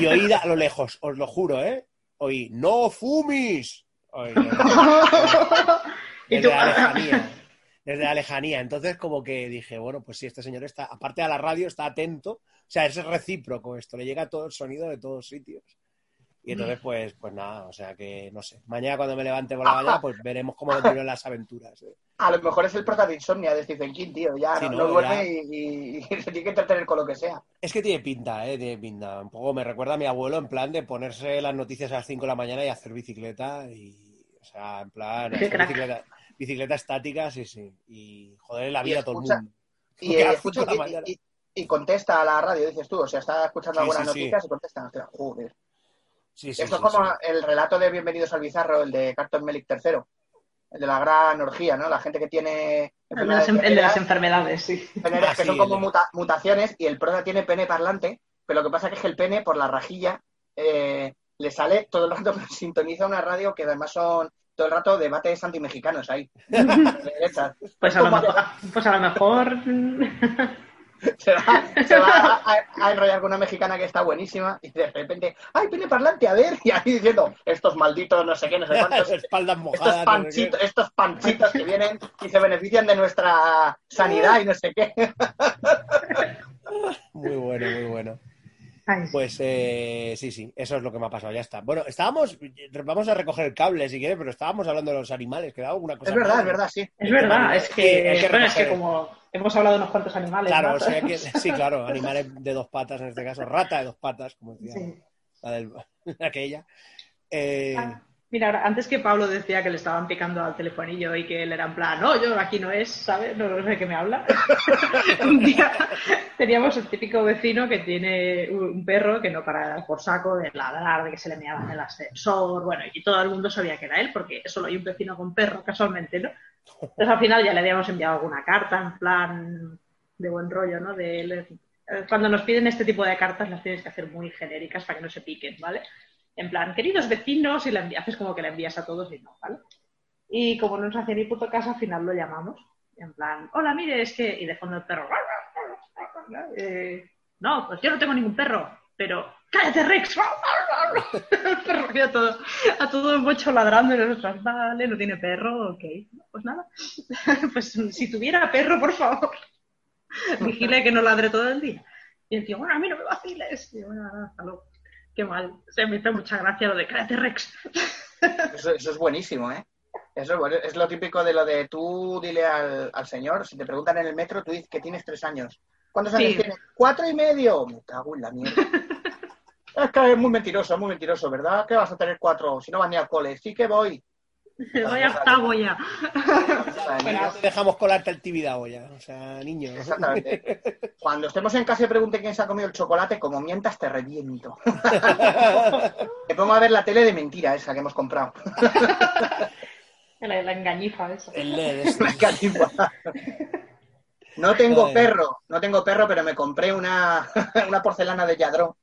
y oí a lo lejos, os lo juro, ¿eh? Oí, ¡no fumis! Oí, Y desde tú, la lejanía. Desde la lejanía. Entonces, como que dije, bueno, pues sí, este señor está, aparte de la radio, está atento. O sea, es recíproco esto, le llega todo el sonido de todos sitios. Y entonces, pues, pues nada, o sea que no sé. Mañana cuando me levante por la mañana, pues veremos cómo continúan las aventuras. ¿eh? A lo mejor es el prota de Insomnia de Stephen King, tío. Ya Sí, no, no, duerme ya. y, y- y se tiene que entretener con lo que sea. Es que tiene pinta, ¿eh? Tiene pinta. Un poco me recuerda a mi abuelo en plan de ponerse las noticias a las 5 de la mañana y hacer bicicleta y... O sea, en plan... Hacer bicicleta, bicicleta estática, sí, sí. Y joder la vida a todo el mundo. Y, eh, escucha contesta a la radio, dices tú. O sea, está escuchando Sí, algunas sí, sí. noticias y contesta. Hostia, joder. Sí, sí, Esto sí, es como sí. el relato de Bienvenidos al Bizarro, el de Carton Melick III. El de la gran orgía, ¿no? La gente que tiene El de, las, em- el de las enfermedades sí. venéreas Ah, que sí, son como muta- mutaciones y el prota tiene pene parlante, pero lo que pasa es que el pene, por la rajilla, eh, le sale todo el rato, sintoniza una radio que además son todo el rato debates antimexicanos ahí. Pues a lo mejor, pues a lo mejor se va, se va a, enrollar con una mexicana que está buenísima y de repente, ¡ay, pene parlante! A ver, y ahí diciendo, estos malditos no sé qué, no sé cuántos, Espaldas estos mojadas. qué. panchitos, estos panchitos que vienen y se benefician de nuestra sanidad y no sé qué. Muy bueno, muy bueno. Sí. Pues eh, sí, sí, eso es lo que me ha pasado, ya está. Bueno, estábamos, vamos a recoger el cable si quieres, pero estábamos hablando de los animales, quedaba alguna cosa. Es verdad, es verdad, sí. Es verdad, es Sí, que, que bueno, es que como hemos hablado de unos cuantos animales. Claro, ¿no? o sea que, sí, claro, animales de dos patas en este caso, rata de dos patas, como decía Sí. la del, aquella. Eh, Ah, Mira, antes que Pablo decía que le estaban picando al telefonillo y que él era en plan, no, yo aquí no es, ¿sabes? No, no sé de qué me habla. un día teníamos el típico vecino que tiene un perro que no para por saco, de ladrar, de que se le meaba en el ascensor, bueno, y todo el mundo sabía que era él, porque solo hay un vecino con perro, casualmente, ¿no? Entonces al final ya le habíamos enviado alguna carta en plan de buen rollo, ¿no? De. Eh, Cuando nos piden este tipo de cartas las tienes que hacer muy genéricas para que no se piquen, ¿vale? En plan, queridos vecinos, y la haces como que la envías a todos y no, ¿vale? Y como no nos hacía ni puto caso, al final lo llamamos. En plan, hola, mire, es que. Y de fondo el perro. Eh, no, pues yo no tengo ningún perro, pero. ¡Cállate, Rex! El perro aquí a todo, a todo el bocho ladrando y nosotros, vale, no tiene perro, ok. Pues nada. Pues si tuviera perro, por favor, vigile que no ladre todo el día. Y el tío, bueno, a mí no me vaciles. Y bueno, hasta luego. Qué mal. O sea, me hizo mucha gracia lo de cállate, Rex. Eso, eso es buenísimo, ¿eh? Eso es, bueno. es lo típico de lo de tú dile al, al señor, si te preguntan en el metro, tú dices que tienes tres años. ¿Cuántos años Sí. tienes? Cuatro y medio. Me cago en la mierda. es que es muy mentiroso, muy mentiroso, ¿verdad? Que vas a tener cuatro si no vas ni al cole. Sí que voy. Vaya octavo ya. bueno, no te dejamos colarte el tibidabo ya, o sea, niño. Exactamente. Cuando estemos en casa y pregunte quién se ha comido el chocolate, como mientas te reviento. Me pongo a ver la tele de mentira esa que hemos comprado. La, la engañifa esa. El LED. La catigua. No tengo perro, no tengo perro, pero me compré una, una porcelana de Yadró.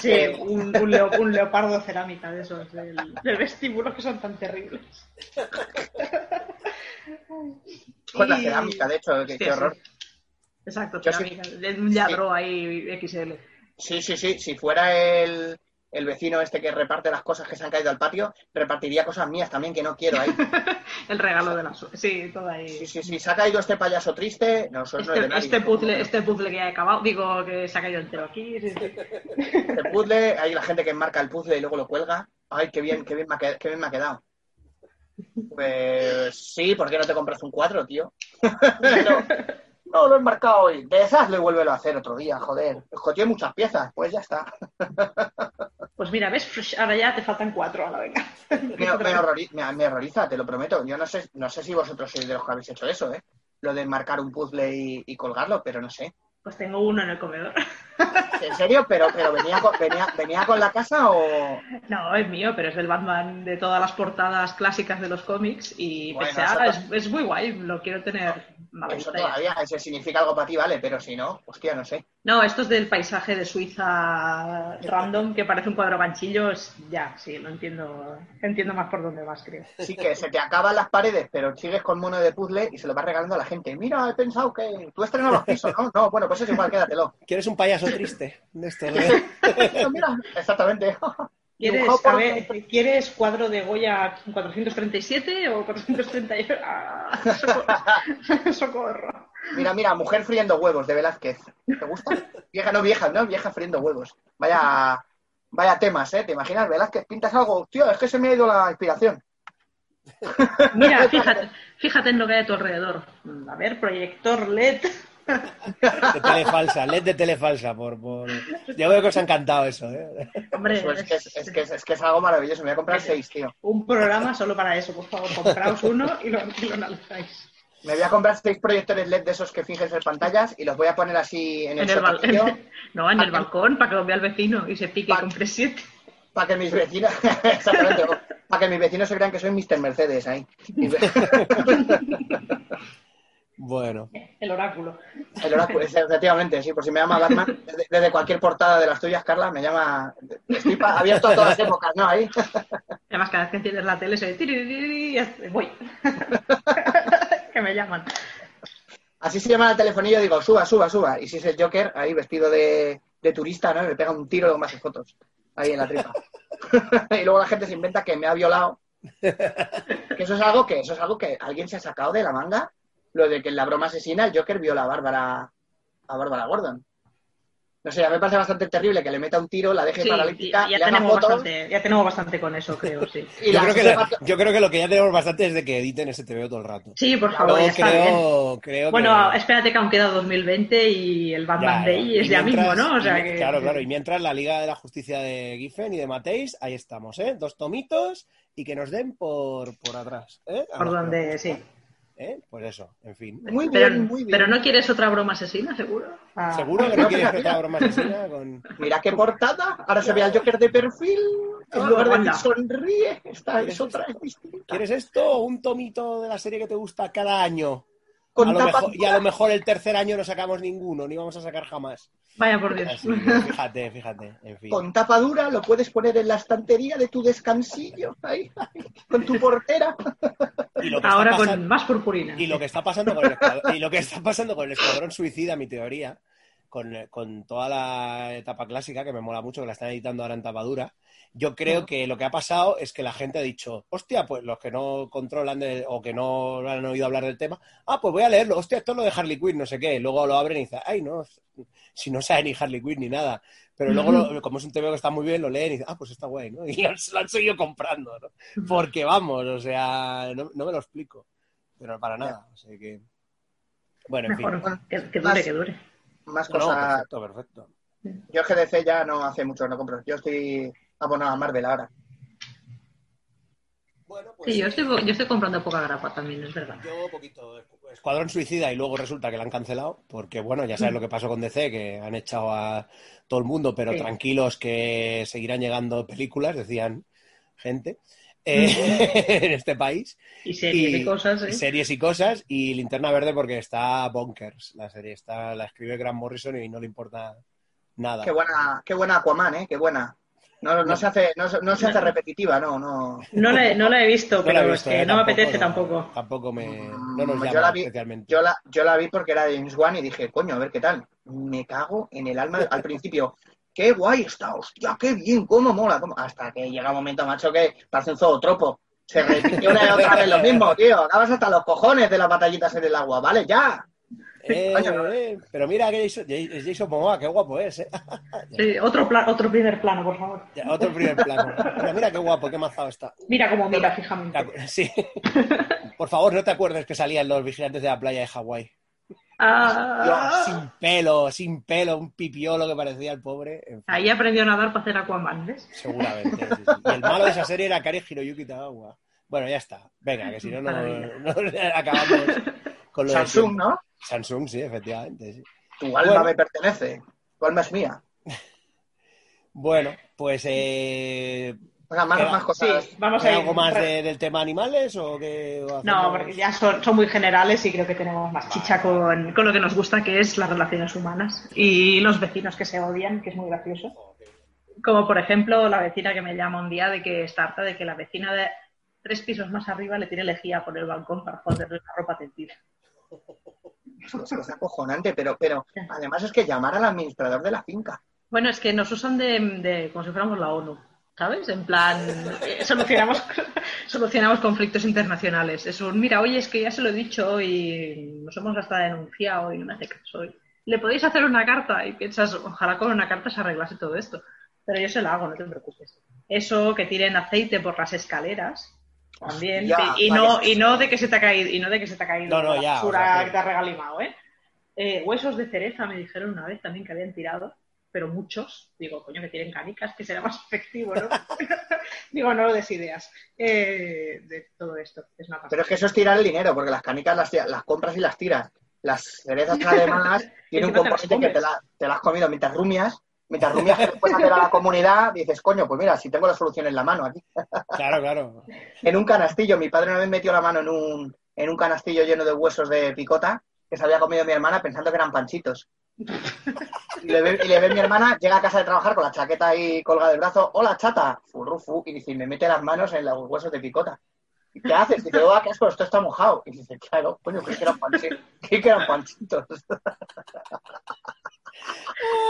Sí, un, un, leo- un leopardo cerámica de esos del, del vestíbulo que son tan terribles. Con la cerámica, de hecho, qué, Sí, qué sí. horror. Exacto, sí- cerámica. de un yadro ahí XL. Sí, sí, sí. Si fuera el, el vecino este que reparte las cosas que se han caído al patio, repartiría cosas mías también que no quiero ahí. El regalo de la Sí, todo ahí. Sí, sí, sí. Se ha caído este payaso triste. No, eso no es de Este, nadie. este puzzle, este puzzle que ya he acabado, digo que se ha caído entero aquí. Sí, sí. Este puzzle, hay la gente que enmarca el puzzle y luego lo cuelga. Ay, qué bien, qué bien me ha, qued- qué bien me ha quedado. Pues sí, ¿por qué no te compras un cuadro, tío? no, no, lo he enmarcado hoy. Deshazlo y vuélvelo a hacer otro día, joder. Jo, Tiene muchas piezas, pues ya está. Pues mira, ¿ves? Fresh, Ahora ya te faltan cuatro, ahora venga. Me, me horrori- me- me horroriza, te lo prometo. Yo no sé, no sé si vosotros sois de los que habéis hecho eso, ¿eh? Lo de enmarcar un puzzle y, y colgarlo, pero no sé. Pues tengo uno en el comedor. ¿En serio? ¿Pero, pero venía, con, venía, venía con la casa o...? No, es mío, pero es el Batman de todas las portadas clásicas de los cómics y Bueno, pensé, ah, es, es muy guay, lo quiero tener Eso todavía, ese significa algo para ti, vale, pero si no, hostia, no sé. No, esto es del paisaje de Suiza random, que parece un cuadro ganchillo. es- Ya, sí, lo entiendo. Entiendo más por dónde vas, creo. Sí que se te acaban las paredes, pero sigues con mono de puzzle y se lo vas regalando a la gente. Mira, he pensado que tú estrenas los pisos, ¿no? No, bueno, pues es igual, quédatelo. ¿Quieres un payaso triste? De esto, ¿eh? Mira, exactamente. ¿Quieres, a ver, ¿Quieres cuadro de Goya 437 o 438? Ah, socorro. socorro. Mira, mira, mujer friendo huevos de Velázquez. ¿Te gusta? Vieja, no vieja, no, vieja friendo huevos. Vaya, vaya temas, ¿eh? ¿Te imaginas, Velázquez? ¿Pintas algo? Tío, es que se me ha ido la inspiración. Mira, fíjate, fíjate en lo que hay a tu alrededor. A ver, proyector LED. De tele falsa, LED de tele falsa. Por, por... Yo veo que os ha encantado eso, ¿eh? Hombre, Eso es, que es, es que es, es que es algo maravilloso. Me voy a comprar seis, tío. un programa solo para eso, por favor, compraos uno y lo, y lo analizáis. Me voy a comprar seis proyectores LED de esos que fingen ser pantallas y los voy a poner así en el, En el, bal- sofá, no, en el balcón, para que lo vea el vecino y se pique compre siete. para que mis vecinos, exactamente, para que mis vecinos se crean que soy Mr. Mercedes ahí. Bueno, El oráculo. El oráculo, efectivamente, sí, por si me llama Batman, desde, desde cualquier portada de las tuyas, Carla, me llama. Estoy pa- abierto a todas las épocas, ¿no? Ahí. Además, cada vez que enciendes la tele se ve tiririri y hace- voy. que me llaman. Así se llama el telefonillo, digo, suba, suba, suba. Y si es el Joker, ahí vestido de, de turista, ¿no? Y me pega un tiro y luego me hace fotos. Ahí en la tripa. y luego la gente se inventa que me ha violado. Que eso es algo que, eso es algo que alguien se ha sacado de la manga. Lo de que en la broma asesina el Joker viola a Bárbara, a Bárbara Gordon. No sé, a mí me parece bastante terrible que le meta un tiro, la deje Sí, paralítica, y ya, le tenemos fotos bastante, ya tenemos bastante con eso, creo, sí. y yo la creo, que yo creo que lo que ya tenemos bastante es de que editen ese TVO todo el rato. Sí, por favor, ya está bien. creo, creo Bueno, que... espérate que aún queda 2020 y el Batman Ya, Day es ya mismo, ¿no? O sea y- que... Claro, claro. Y mientras la Liga de la Justicia de Giffen y de Mateis, ahí estamos, ¿eh? Dos tomitos y que nos den por, por atrás. ¿eh? Por donde, sí. ¿Eh? Pues eso, en fin. Muy pero, bien, muy bien. pero no quieres otra broma asesina, seguro. Ah, ¿Seguro que no quieres otra broma asesina con... Mira qué portada. Ahora se ve al Joker de perfil. En Oh, lugar de que sonríe, esta es otra, es distinta. ¿Quieres esto o un tomito de la serie que te gusta cada año? Con A lo tapa mejor- y a lo mejor el tercer año no sacamos ninguno, ni vamos a sacar jamás. Vaya por Dios. Así fíjate, fíjate, en fin. con tapa dura, lo puedes poner en la estantería de tu descansillo, ahí, ahí, con tu portera. Y lo que Ahora está con pasando- más purpurina. Y lo que está pasando con el escuadrón, y lo que está pasando con el escuadrón suicida, mi teoría, con, con toda la etapa clásica, que me mola mucho, que la están editando ahora en tapadura, yo creo que lo que ha pasado es que la gente ha dicho, hostia, pues los que no controlan de- o que no han oído hablar del tema, ah, pues voy a leerlo, hostia, esto es lo de Harley Quinn, no sé qué, luego lo abren y dicen, ay, no, si no sabe ni Harley Quinn ni nada. Pero luego, lo- como es un TV que está muy bien, lo leen y dicen, ah, pues está guay, ¿no? Y lo, lo han seguido comprando, ¿no? Porque vamos, o sea, no, no me lo explico. Pero para nada, o sea que... Bueno, en fin. Mejor, que, que Más- dure, que dure. Más No, no, cosas. perfecto, perfecto. Yo GDC ya no hace mucho que no compro. Yo estoy abonado a Marvel ahora. Bueno, pues Sí, yo estoy, yo estoy comprando poca grapa también, es verdad. yo poquito Escuadrón Suicida y luego resulta que la han cancelado porque, bueno, ya sabes lo que pasó con DC, que han echado a todo el mundo, pero Sí. tranquilos que seguirán llegando películas, decían gente, eh, en este país. Y series Y- y cosas, ¿eh? series y cosas y Linterna Verde porque está Bonkers. La serie está, la escribe Grant Morrison y no le importa nada. Qué buena, qué buena Aquaman, ¿eh? Qué buena. No, no, se hace, no, se- no se hace repetitiva, no, no. No la, he- no la he visto, No pero es que eh, no me apetece no, tampoco. Tampoco me. Mm, No nos yo llama la vi- especialmente. Yo la, yo la vi porque era de James Wan y dije, coño, a ver qué tal. Me cago en el alma al principio. Qué guay está, hostia, qué bien, cómo mola. cómo-". Hasta que llega un momento, macho, que parece un zootropo. Se repite una y otra vez lo mismo, tío. Acabas hasta los cojones de las batallitas en el agua, ¿vale? Ya. Eh, eh, pero mira que Jason, es Jason Momoa, qué guapo es. eh. Sí, otro, pla- otro primer plano, por favor. Ya, Otro primer plano. Mira, mira qué guapo, qué mazado está. Mira cómo mira ¿Te fijamente. Sí. Por favor, no te acuerdes que salían los vigilantes de la playa de Hawái. Ah, Sin pelo, sin pelo, un pipiolo que parecía el pobre. En fin, ahí aprendió a nadar para hacer Aquaman, ¿ves? seguramente. sí, sí. Y el malo de esa serie era Kari Hiroyuki Tagawa. Bueno, ya está. Venga, que si no, no, acabamos con lo de Samsung, siempre. ¿no? Samsung, sí, efectivamente. Sí. Tu alma Bueno. me pertenece. Tu alma es mía. Bueno, pues eh, O sea, más, cosas. Sí, vamos ¿Hay a ir. algo más de- del tema animales o qué? o No, porque ya son, son muy generales y creo que tenemos más chicha con, con lo que nos gusta, que es las relaciones humanas y los vecinos que se odian, que es muy gracioso. Como por ejemplo la vecina que me llama un día de que está harta de que la vecina de tres pisos más arriba le tiene lejía por el balcón para joderle la ropa tendida. Es que es acojonante, pero, pero además es que llamar al administrador de la finca. Bueno, es que nos usan de, de- como si fuéramos la ONU, ¿sabes? En plan, eh, solucionamos, solucionamos conflictos internacionales. Es un, mira, oye, es que ya se lo he dicho y nos hemos hasta denunciado y no me hace caso. Le podéis hacer una carta y piensas, ojalá con una carta se arreglase todo esto. Pero yo se la hago, no te preocupes. Eso, que tiren aceite por las escaleras, también. Y, no, y no de que se te ha caído, y no de que se te ha caído No, no, ya, basura o sea, que- te ha regalimado, ¿eh? Eh, Huesos de cereza me dijeron una vez también que habían tirado, pero muchos. Digo, coño, que tienen canicas, que será más efectivo, ¿no? Digo, no lo des ideas eh, de todo esto. Es una Pero es que eso es tirar el dinero, porque las canicas las, las compras y las tiras. Las cerezas además tienen un componente que te, la- te las has comido mientras rumias, mientras rumias que después hacer a la comunidad, dices, coño, pues mira, si tengo la solución en la mano aquí. Claro, claro. En un canastillo, mi padre una vez metió la mano en un, en un canastillo lleno de huesos de picota que se había comido mi hermana pensando que eran panchitos. Y le, ve, y le ve mi hermana, llega a casa de trabajar con la chaqueta ahí colgada del brazo, hola chata, furrufu, y dice, me mete las manos en los huesos de picota. ¿Y qué haces? Dice, oh, qué asco, esto está mojado. Y dice, claro, coño, creí que eran panchitos. Creí que eran panchitos.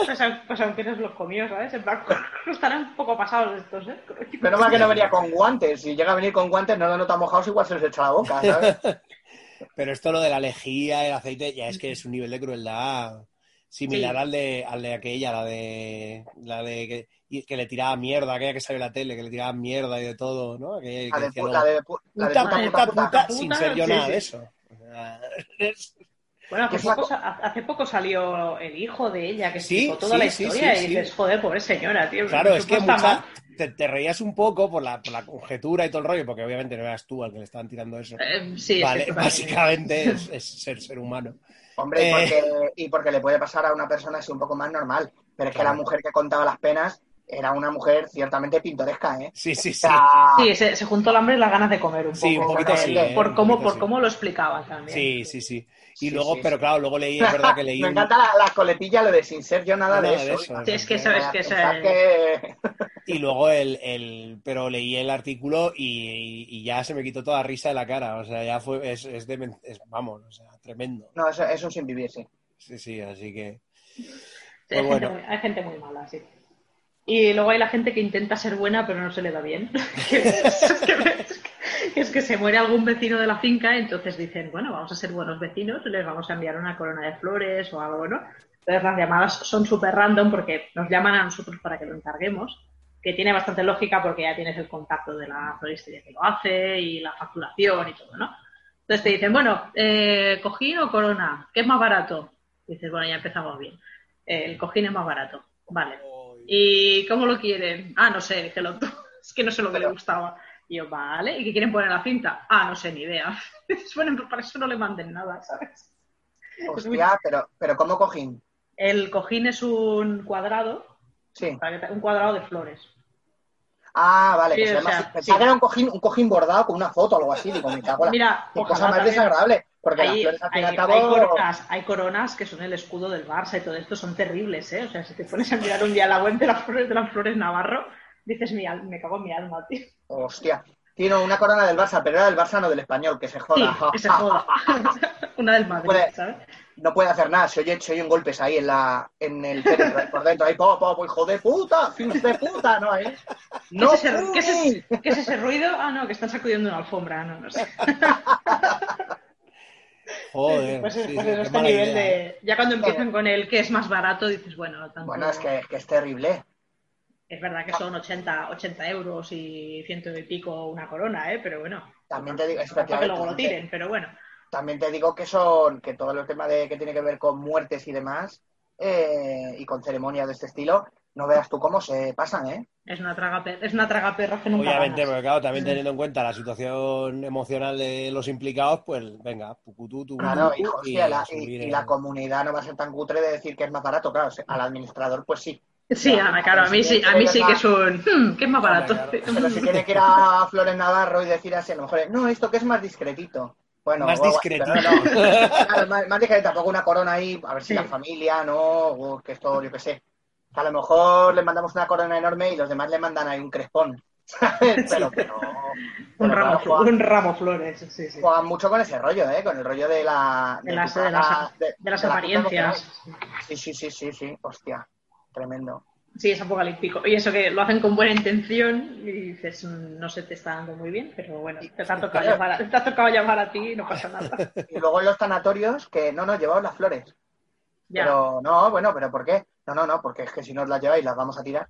Pues, pues aunque nos los comió, ¿sabes? En plan, estarán un poco pasados estos, ¿eh? Menos mal que no venía con guantes. Si llega a venir con guantes, no lo nota mojados, igual se les echa la boca, ¿sabes? Pero esto lo de la lejía, el aceite, ya es que es un nivel de crueldad similar Sí. al de al de aquella, la de la de que, y que le tiraba mierda, aquella que salió en la tele, que le tiraba mierda y de todo, ¿no? Aquella que decía puta, puta, puta, puta, puta, puta. sin ser yo sí, nada sí. de eso. Bueno, hace poco, hace salió el hijo de ella que Sí, explicó toda sí, la historia sí, y sí. dices, joder, pobre señora, tío. Claro, es que mucha, te, te reías un poco por la, por la conjetura y todo el rollo, porque obviamente no eras tú al que le estaban tirando eso. Eh, sí, vale, es que- básicamente es, es ser ser humano. Hombre, y Eh. porque, y porque le puede pasar a una persona así un poco más normal. Pero es que Claro. la mujer que contaba las penas era una mujer ciertamente pintoresca, ¿eh? Sí, sí, O sí. sea, Sí, se, se juntó el hambre y las ganas de comer un Sí, poco. un poquito sí. ¿eh? por Un cómo, poquito por sí. cómo lo explicaba también. Sí, sí, sí. Y Sí, luego, sí, pero sí. claro, luego leí, es verdad que leí Me un- encanta la, la coletilla, lo de sin ser yo nada, Nada de de eso. eso. Sí, es que sabes que se- que- Y luego el, el, pero leí el artículo y, y ya se me quitó toda risa de la cara. O sea, ya fue, es, es de, es- vamos, o sea, tremendo. No, eso es un sin vivir, sí. Sí, sí, así que. Sí, Pues hay, bueno. gente, muy- hay gente muy mala, sí. Y luego hay la gente que intenta ser buena pero no se le da bien. Es, que, se muere algún vecino de la finca, entonces dicen, bueno, vamos a ser buenos vecinos, les vamos a enviar una corona de flores o algo, ¿no? Entonces las llamadas son súper random porque nos llaman a nosotros para que lo encarguemos, que tiene bastante lógica porque ya tienes el contacto de la floristería que lo hace y la facturación y todo, ¿no? Entonces te dicen, bueno, eh, cojín o corona, ¿qué es más barato? Dices, bueno, ya empezamos bien. Eh, el cojín es más barato, vale. ¿Y cómo lo quieren? Ah, no sé, díselo tú. Es que no sé lo que le gustaba. Y yo, vale, ¿y qué quieren poner la cinta? Ah, no sé, ni idea. bueno, para eso no le manden nada, ¿sabes? Hostia, pero, pero ¿cómo cojín? El cojín es un cuadrado, Sí. un cuadrado de flores. Ah, vale. Sí, que se o llama sea, así. Sí. que era un cojín, un cojín bordado con una foto o algo así. Digo, me cago en la- Mira, Qué cosa más desagradable. Porque las Hay, flores al fin y hay- al cabo. hay coronas, hay coronas que son el escudo del Barça y todo esto son terribles, ¿eh? O sea, si te pones a mirar un día la web de las flores de las flores Navarro, dices, mi al- me cago en mi alma, tío. Hostia. Tiene una corona del Barça, pero era del Barça, no del español, que se Sí, joda. que se joda. Una del Madrid, Puede- ¿sabes? no puede hacer nada, se oye, se oyen golpes ahí en la en el féretro, por dentro, ahí, po, po, po, hijo de puta, hijos de puta, ¿no? ¿eh? ¿Qué, ¡No es ese, qué es fumen! ese- qué es ese ruido? Ah, no, que están sacudiendo una alfombra, no, no sé. Joder. Pues, sí, pues sí, este nivel idea, ¿eh? de... Ya cuando empiezan con el que es más barato, dices, bueno, tanto... Bueno, es que, que es terrible. Es verdad que son 80, 80 euros y ciento y pico una corona, ¿eh? Pero bueno. También te digo, Para que luego lo tiren, pero bueno. también te digo que son, que todo el tema de que tiene que ver con muertes y demás, eh, y con ceremonias de este estilo, no veas tú cómo se pasan, ¿eh? Es una traga, per- es una traga perra que nunca Obviamente, ganas. porque claro, también teniendo en cuenta la situación emocional de los implicados, pues venga, pucutú, tu, Claro, y, y hostia, la, a y- y el- la comunidad no va a ser tan cutre de decir que es más barato, claro, al administrador pues sí, Sí, Ya, Ana, claro, a mí sí, a mí sí que es un... hmm, ¿Qué es más barato? Pero si tiene que ir a Flores Navarro y decir así, a lo mejor, no, esto que es más discretito. Bueno, Más pero no, claro, más, más discretito, tampoco una corona ahí, a ver si Sí. la familia, no, o que esto, yo qué sé. Que a lo mejor le mandamos una corona enorme y los demás le mandan ahí un crespón. ¿sabes? Pero, pero, Un ramo, claro, juegan, un ramo flores, sí, sí. juegan mucho con ese rollo, ¿eh? Con el rollo de la... De las, tu de cara- las, de- de las de la apariencias. Sí, sí, sí, sí, sí, hostia, tremendo. Sí, es apocalíptico. Y eso que lo hacen con buena intención y dices, mm, no se te está dando muy bien, pero bueno, te ha tocado llamar a, te ha tocado llamar a ti y no pasa nada. Y luego en los tanatorios, que no, no, llevaos las flores. Ya, Pero no, bueno, pero ¿por qué? No, no, no, porque es que si no os las lleváis las vamos a tirar.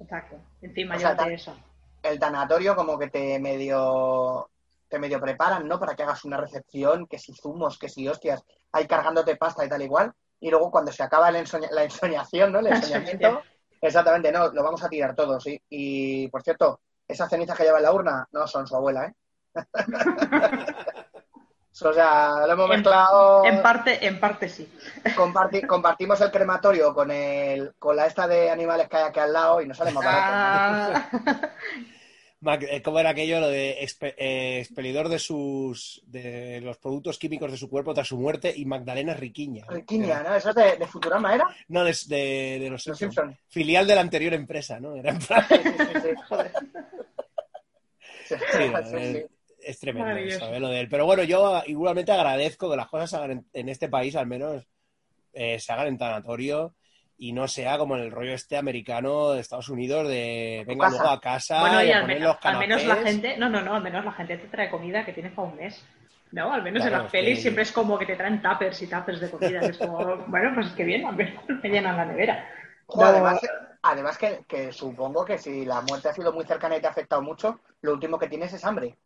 exacto. Encima O sea, llévate eso. El tanatorio como que te medio te medio preparan, ¿no? Para que hagas una recepción, que si zumos, que si hostias, ahí cargándote pasta y tal igual. Y luego cuando se acaba el ensoña- la ensoñación, ¿no? El La ensoñamiento, exactamente, no, lo vamos a tirar todos, sí. Y por cierto, esas cenizas que lleva en la urna no son su abuela, ¿eh? o sea, lo hemos En- mezclado. En parte, en parte sí. Comparti- compartimos el crematorio con el con la esta de animales que hay aquí al lado y nos sale más barato. Ah, eh, ¿Cómo era aquello? Lo de expe- eh, expelidor de sus de los productos químicos de su cuerpo tras su muerte y Magdalena Riquiña. Riquiña, ¿no? ¿Eso es de, de Futurama era? No, de, de- de los Los Simpsons. Simpson. Filial de la anterior empresa, ¿no? Era en plan- Sí, sí, sí, sí. joder. Sí, sí. es, es tremendo eso, ¿eh? Lo del- Pero bueno, yo igualmente agradezco que las cosas se hagan en, en este país, al menos, eh, se hagan en tanatorio y no sea como en el rollo este americano de Estados Unidos de venga casa. luego a casa Bueno, y y a al poner menos, los al menos la gente, no, no, no, al menos la gente te trae comida que tienes para un mes. No, al menos Claro, en las es que- pelis siempre es como que te traen tuppers y tuppers de comida. que es como, bueno, pues que bien, al menos me llenan la nevera. No, además, además que, que supongo que si la muerte ha sido muy cercana y te ha afectado mucho, lo último que tienes es hambre.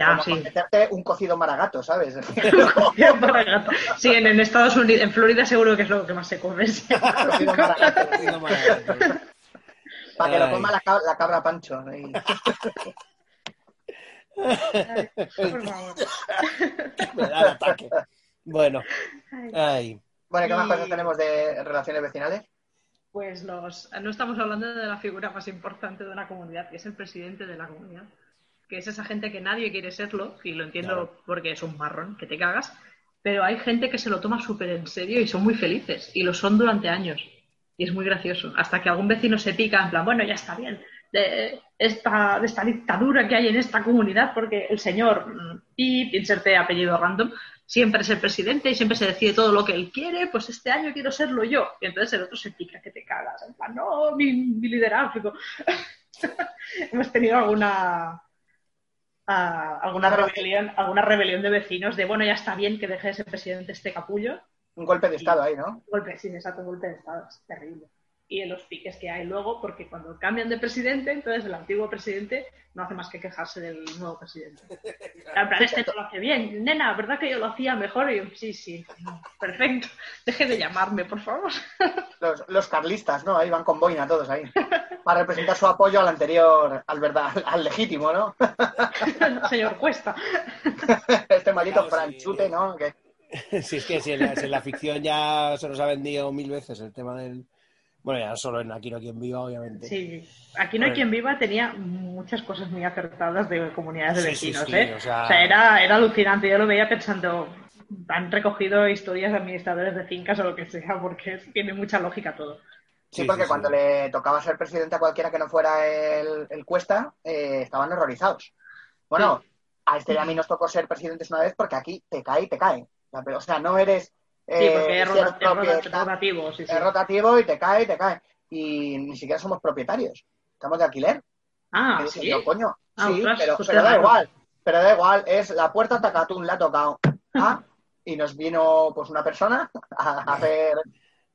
Ya, Como sí. meterte un cocido maragato, ¿sabes? Para gato. Sí, en, en Estados Unidos, en Florida seguro que es lo que más se come. sí. cocido maragato. Haciendo maravillas. Para que lo coma la, ca- la cabra pancho. y- Por favor. Me da el ataque. Bueno, ay. Bueno, ¿qué más Y- cosas tenemos de relaciones vecinales? Pues los, no estamos hablando de la figura más importante de una comunidad, que es el presidente de la comunidad, que es esa gente que nadie quiere serlo, y lo entiendo Claro. porque es un marrón, que te cagas, pero hay gente que se lo toma súper en serio y son muy felices, y lo son durante años. Y es muy gracioso, hasta que algún vecino se pica, en plan, bueno, ya está bien, de esta, de esta dictadura que hay en esta comunidad, porque el señor, mm, y inserte apellido random, siempre es el presidente y siempre se decide todo lo que él quiere, pues este año quiero serlo yo. Y entonces el otro se pica, que te cagas. En plan, no, mi, mi liderazgo. Hemos tenido alguna ah, alguna Una rebelión, alguna rebelión de vecinos de bueno, ya está bien que deje de ser presidente este capullo. Un golpe de estado ahí, ¿no? Golpe, sí, exacto, golpe de estado, es terrible. Y en los piques que hay luego, porque cuando cambian de presidente, entonces el antiguo presidente no hace más que quejarse del nuevo presidente. En plan, este no lo hace bien. Nena, ¿verdad que yo lo hacía mejor? Y yo, sí, sí, perfecto. Deje de llamarme, por favor. Los, los carlistas, ¿no? Ahí van con boina todos ahí. Para representar su apoyo al anterior, al verdad, al, legítimo, ¿no? Señor Cuesta. Este maldito Claro, sí. franchute, ¿no? Que, Si es que si en, la, si en la ficción ya se nos ha vendido mil veces el tema del. Bueno, ya solo en Aquí no quien viva, obviamente. Sí, aquí no hay Bueno. quien viva tenía muchas cosas muy acertadas de comunidades de Sí, sí, vecinos, sí, ¿eh? o sea- era, era alucinante. Yo lo veía pensando, han recogido historias de administradores de fincas o lo que sea, porque tiene mucha lógica todo. sí, Sí, porque sí, cuando sí. le tocaba ser presidente a cualquiera que no fuera el, el Cuesta, eh, estaban horrorizados. Bueno, a este y a mí nos tocó ser presidentes una vez porque aquí te cae y te cae. O sea, no eres... Sí, eh, porque es, rota- rotativo, sí, sí. es rotativo y te cae y te cae. Y ni siquiera somos propietarios. Estamos de alquiler. Ah, sí. yo, coño, Ah, sí, pero, pues da igual. Pero da igual. Es la puerta Tacatún, la ha tocado. Ah, y nos vino pues una persona a hacer,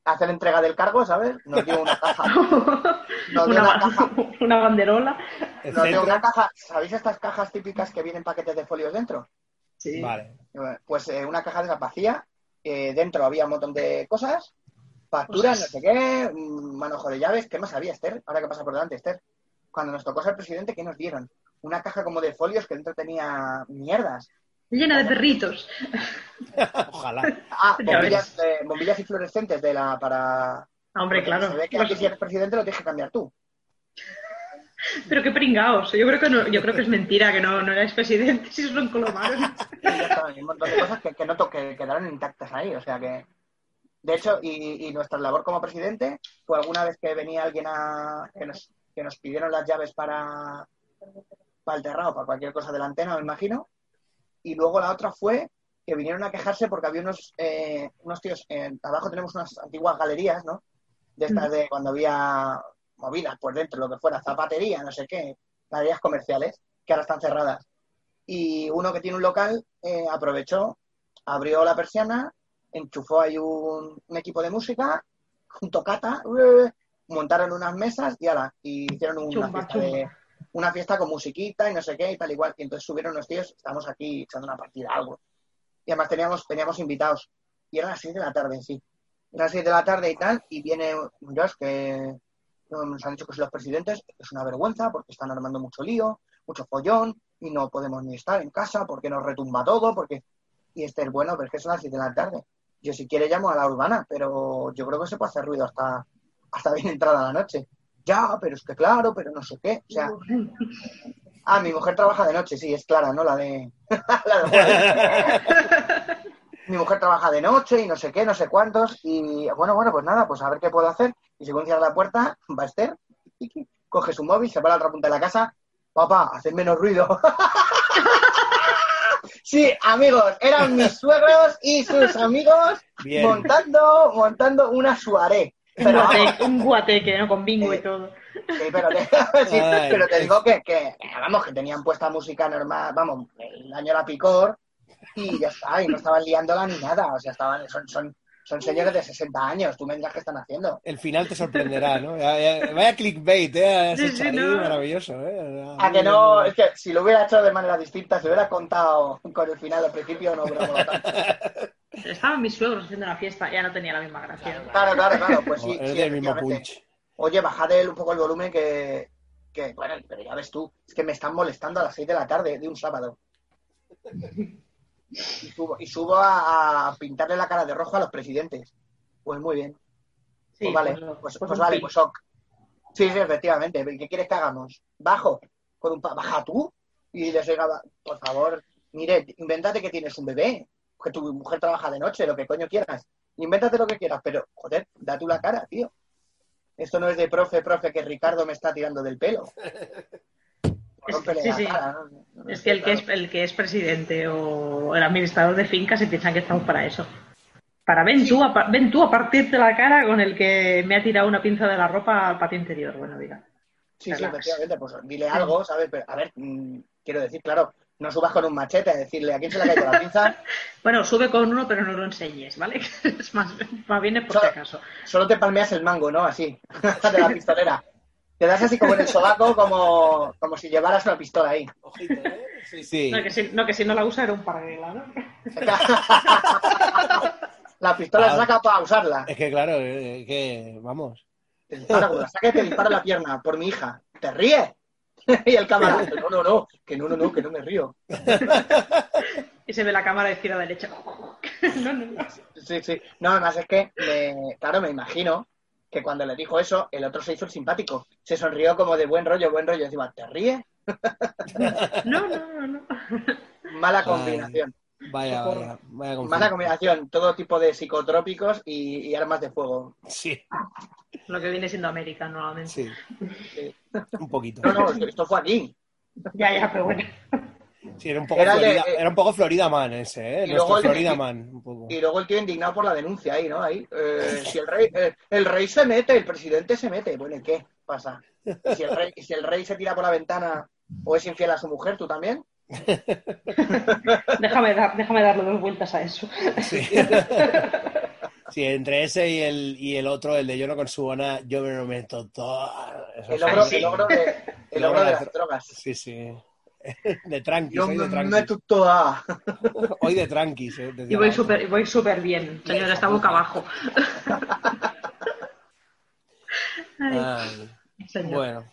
a hacer entrega del cargo, ¿sabes? Nos dio una caja. Nos dio una, una caja. una banderola. Nos dio una caja. ¿Sabéis estas cajas típicas que vienen paquetes de folios dentro? Sí. Vale. Pues eh, una caja de esa vacía. Eh, dentro había un montón de cosas. Facturas, no sé qué, mm, manojo de llaves. ¿Qué más había, Esther? Ahora que pasa por delante, Esther. Cuando nos tocó ser presidente, ¿qué nos dieron? Una caja como de folios que dentro tenía mierdas. Llena de perritos. Ojalá. Ah, bombillas, eh, bombillas y fluorescentes de la, para, Hombre, Porque claro. Se ve que aquí si eres presidente lo tienes que cambiar tú. Pero qué pringaos. Yo creo que no, yo creo que es mentira que no, no erais presidente si son colomaros. Hay un montón de cosas que, que no to- que quedaron intactas ahí. O sea que. De hecho, y, y nuestra labor como presidente fue alguna vez que venía alguien a. que nos, que nos pidieron las llaves para. para el terrado, para cualquier cosa de la antena, me imagino. Y luego la otra fue que vinieron a quejarse porque había unos, eh, unos tíos. en- abajo tenemos unas antiguas galerías, ¿no? De estas de cuando había movidas por dentro, lo que fuera, zapatería, no sé qué, galerías comerciales, que ahora están cerradas y uno que tiene un local eh, aprovechó, abrió la persiana, enchufó ahí un, un equipo de música, un tocata, montaron unas mesas y ala, y hicieron una Chumba, fiesta chumba. de una fiesta con musiquita y no sé qué y tal igual. Y entonces subieron los tíos, estamos aquí echando una partida, algo. Y además teníamos, teníamos invitados. Y eran las 6 de la tarde, sí. Eran las 6 de la tarde y tal, y viene Josh que nos han dicho que son los presidentes, es una vergüenza porque están armando mucho lío, mucho follón, y no podemos ni estar en casa porque nos retumba todo, porque... Y este es bueno, pero es que son las 7 de la tarde. Yo si quiere llamo a la urbana, pero yo creo que se puede hacer ruido hasta, hasta bien entrada la noche. Ya, pero es que claro, pero no sé qué. O sea, ah, mi mujer trabaja de noche, sí, es clara, ¿no? La de... la de. mi mujer trabaja de noche y no sé qué, no sé cuántos. Y bueno, bueno, pues nada, pues a ver qué puedo hacer. Y según cierra la puerta, va Esther, coge su móvil, se va a la otra punta de la casa. Papá, haced menos ruido. sí, amigos, eran mis suegros y sus amigos Bien. montando, montando una suaré. Un Pero guateque, un guateque, ¿no? Con bingo y todo. Sí, pero te, sí, Ay. pero te digo que, que, vamos, que tenían puesta música normal, vamos, el año era picor y ya está, y no estaban liándola ni nada, o sea, estaban, son, son, son señores de 60 años, tú me dirás qué están haciendo. El final te sorprenderá, ¿no? Ya- ya- Vaya clickbait, ¿eh? Sí, sí, no. maravilloso, ¿eh? A que no, es que si lo hubiera hecho de manera distinta, si hubiera contado con el final al principio, no hubiera tanto. Estaban mis suegros haciendo la fiesta, ya no tenía la misma gracia. Claro, claro, claro, pues sí, es sí, del mismo punch. Oye, bajad un poco el volumen que, que, bueno, pero ya ves tú, es que me están molestando a las 6 de la tarde de un sábado. Y subo, y subo a, a pintarle la cara de rojo a los presidentes. Pues muy bien. Sí, Pues vale, pues, pues, pues pues vale, pues ok. Sí, sí, efectivamente. ¿Qué quieres que hagamos? Bajo, con un pa- baja tú y les diga, por favor, mire, invéntate que tienes un bebé, que tu mujer trabaja de noche, lo que coño quieras. Invéntate lo que quieras, pero joder, da tú la cara, tío. Esto no es de profe, profe, que Ricardo me está tirando del pelo. Rómpele sí, la sí. cara, ¿no? No Es que el que es, el que es presidente o el administrador de fincas se piensan que estamos para eso. Para ven tú, a, ven tú a partirte la cara con el que me ha tirado una pinza de la ropa al patio interior. Bueno, diga. Sí, sí, efectivamente, pues dile algo, ¿sabes? Pero, a ver, mm, quiero decir, claro, no subas con un machete a decirle a quién se le ha caído la pinza, Bueno, sube con uno, pero no lo enseñes, ¿vale? Es más, más bien es por si Solo- acaso. solo te palmeas el mango, ¿no? Así, de la pistolera. Te das así como en el sobaco, como, como si llevaras una pistola ahí. Ojito, ¿eh? Sí, sí. No que, si, no, que si no la usa era un parguela, ¿no? La pistola Ah. se saca para usarla. Es que claro, eh, que vamos. Te dispara, la saques, te dispara la pierna por mi hija. ¿Te ríes? y el cámara, no, no, no, que no, no, no, que no me río. Y se ve la cámara de izquierda a derecha. No, no, no. Sí, sí. No, además es que, me- claro, me imagino que cuando le dijo eso, el otro se hizo el simpático. Se sonrió como de buen rollo, buen rollo. Encima, ¿te ríes? No, no, no, no. Mala Ay. combinación. Vaya, vaya. Mala combinación. Todo tipo de psicotrópicos y, y armas de fuego. Sí, Lo que viene siendo América normalmente. sí. Sí. Un poquito. No, no, esto fue aquí. Ya, ya, pero bueno. Sí, era un poco Era Florida, eh, era un poco Florida Man ese, ¿eh? y luego el Man, un poco. Y luego el tío indignado por la denuncia ahí, ¿no? Ahí. eh, si el rey, eh, el rey se mete, el presidente se mete. Bueno, ¿y qué pasa? ¿Y si, el rey, y si el rey se tira por la ventana o es infiel a su mujer, tú también? Déjame, dar, déjame darle dos vueltas a eso. Sí. Sí, entre ese y el, y el otro, el de yo no consumo nada, yo me lo meto todo. Eso El logro, sí. el logro de, el logro de las drogas. Sí, sí. De tranquis, Yo hoy de me tranquis. meto toda. Hoy de tranquis, ¿eh? Y voy súper voy súper bien, señora, está boca abajo. Ay, Ay, señor. bueno,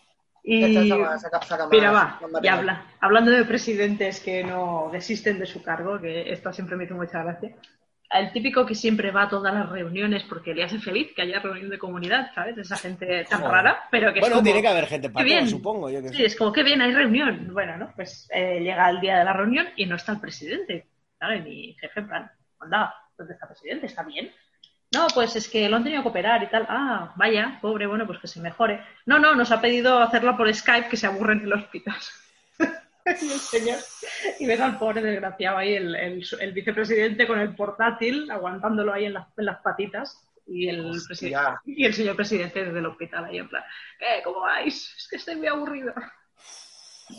Y Saca- saca- saca mira, va, y habla. Hablando de presidentes que no desisten de su cargo, que esto siempre me hizo mucha gracia. El típico que siempre va a todas las reuniones porque le hace feliz que haya reunión de comunidad, ¿sabes? Esa gente tan Joder. rara, pero que Bueno, es como, tiene que haber gente "Qué para bien". supongo. Yo que Sí, sé. es como que bien, hay reunión. Bueno, ¿no? Pues eh, llega el día de la reunión y no está el presidente. ¿Vale? Mi jefe, en plan, ¿dónde está el presidente? ¿Está bien? No, pues es que lo han tenido que operar y tal. Ah, vaya, pobre, bueno, pues que se mejore. No, no, nos ha pedido hacerlo por Skype, que se aburre en el hospital. y el señor, y ves al pobre desgraciado ahí, el, el- el vicepresidente con el portátil, aguantándolo ahí en las, en las patitas. Y el, y el señor presidente desde el hospital ahí en plan, ¿qué? ¿Cómo vais? Es que estoy muy aburrido.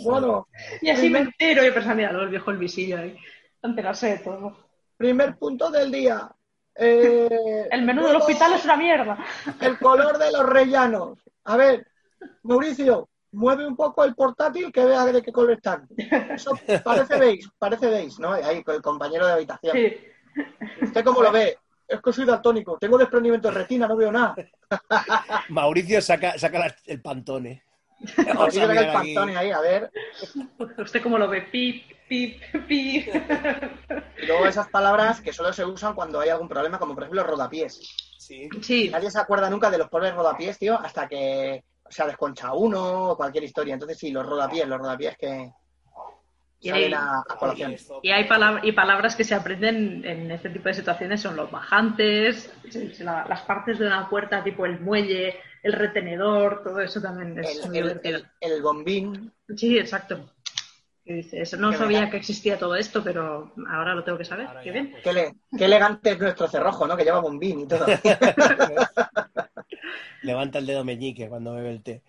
Bueno, Y así me entero y pensaba, mira, el viejo el visillo ahí, enterarse de todo. primer punto del día. Eh, El menú del hospital es una mierda. El color de los rellanos. A ver, Mauricio, mueve un poco el portátil que vea de qué color están. Eso parece beige, parece beige, ¿no? Ahí con el compañero de habitación. Sí. ¿Usted cómo lo ve? Es que soy daltónico, tengo desprendimiento de retina, no veo nada. Mauricio saca, saca la- el pantone. Vamos Mauricio a saca el pantone ahí, a ver. ¿Usted cómo lo ve? Pip, pip, pip. Y luego esas palabras que solo se usan cuando hay algún problema, como por ejemplo rodapiés. Sí. Sí, Nadie se acuerda nunca de los pobres rodapiés, tío, hasta que se ha desconcha uno o cualquier historia. Entonces sí, los rodapiés, los rodapiés que salen a, a colación. y hay palab- y palabras que se aprenden en este tipo de situaciones son los bajantes, la- las partes de una puerta tipo el muelle, el retenedor, todo eso también es El, el, divertido. el, el bombín. Sí, exacto. Dices, no sabía que existía todo esto, pero ahora lo tengo que saber. Ahora Qué ya, bien. pues. Qué, qué elegante es nuestro cerrojo, ¿no? Que lleva bombín y todo. Levanta el dedo meñique cuando bebe el té.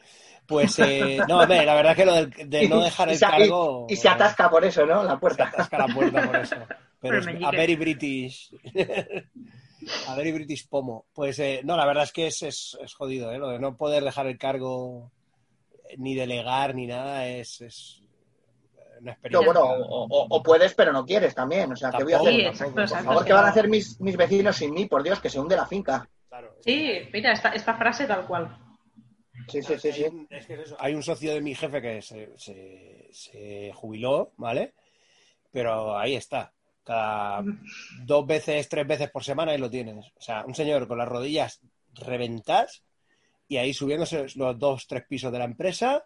Pues, eh, no, hombre, la verdad es que lo del- de no dejar el se, cargo... y- y se atasca por eso, ¿no? La Se puerta. atasca la puerta por eso. Pero Pero es a very British. a very British pomo. Pues eh, no, la verdad es que es, es, es jodido, ¿eh? Lo de no poder dejar el cargo eh, ni delegar ni nada es, es una No, bueno, o, o- o puedes, pero no quieres también. O sea, ¿qué voy a hacer? Sí. Por favor, ¿qué van a hacer mis, mis vecinos sin mí? Por Dios, que se hunde la finca. Claro, Sí, que- mira, esta, esta frase tal cual. Sí, sí, sí, Hay sí. un- es que es eso. Hay un socio de mi jefe que se, se- se jubiló, ¿vale? Pero ahí está. Cada dos veces, tres veces por semana ahí lo tienes. O sea, un señor con las rodillas reventadas y ahí subiéndose los dos, tres pisos de la empresa.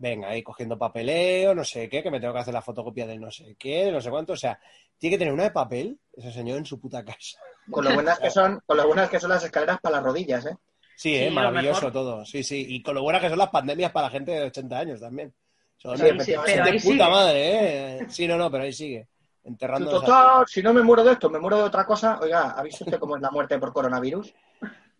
Venga, ahí cogiendo papeleo, no sé qué, que me tengo que hacer la fotocopia del no sé qué, no sé cuánto. O sea, tiene que tener una de papel ese señor en su puta casa. Con lo buenas que son, con lo buenas que son las escaleras para las rodillas, ¿eh? Sí, Sí, eh, lo maravilloso todo. Sí, sí. Y con lo buenas que son las pandemias para la gente de 80 años también. Son Sí, de pero ahí puta sigue. madre, ¿eh? Sí, no, no, pero ahí sigue. Enterrando Total, si no me muero de esto, me muero de otra cosa. Oiga, ¿ha visto usted cómo es la muerte por coronavirus?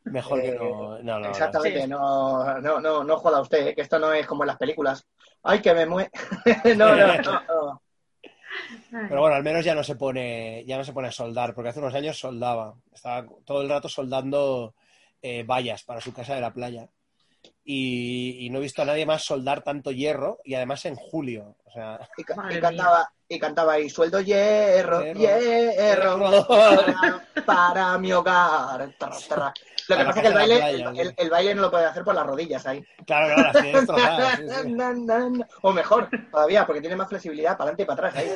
Mejor que Eh, no. No, no, no. Exactamente, Sí. no, no, no, no joda usted, ¿eh? que esto no es como en las películas. ¡Ay, que me muere! no, no, no, no. Pero bueno, al menos ya no se pone, ya no se pone a soldar, porque hace unos años soldaba. Estaba todo el rato soldando eh, vallas para su casa de la playa. Y, y no he visto a nadie más soldar tanto hierro, y además en julio. O sea, Y, ca- Madre y cantaba, y cantaba ahí, sueldo hierro, Hierro, hierro, hierro. para, para mi hogar. Lo que Para pasa es que el baile, playa, el, baile no lo puede hacer por las rodillas ahí. claro, claro, tiene destrozadas. sí, sí. Na, na, na. O mejor, todavía, porque tiene más flexibilidad para adelante y para atrás. Ahí.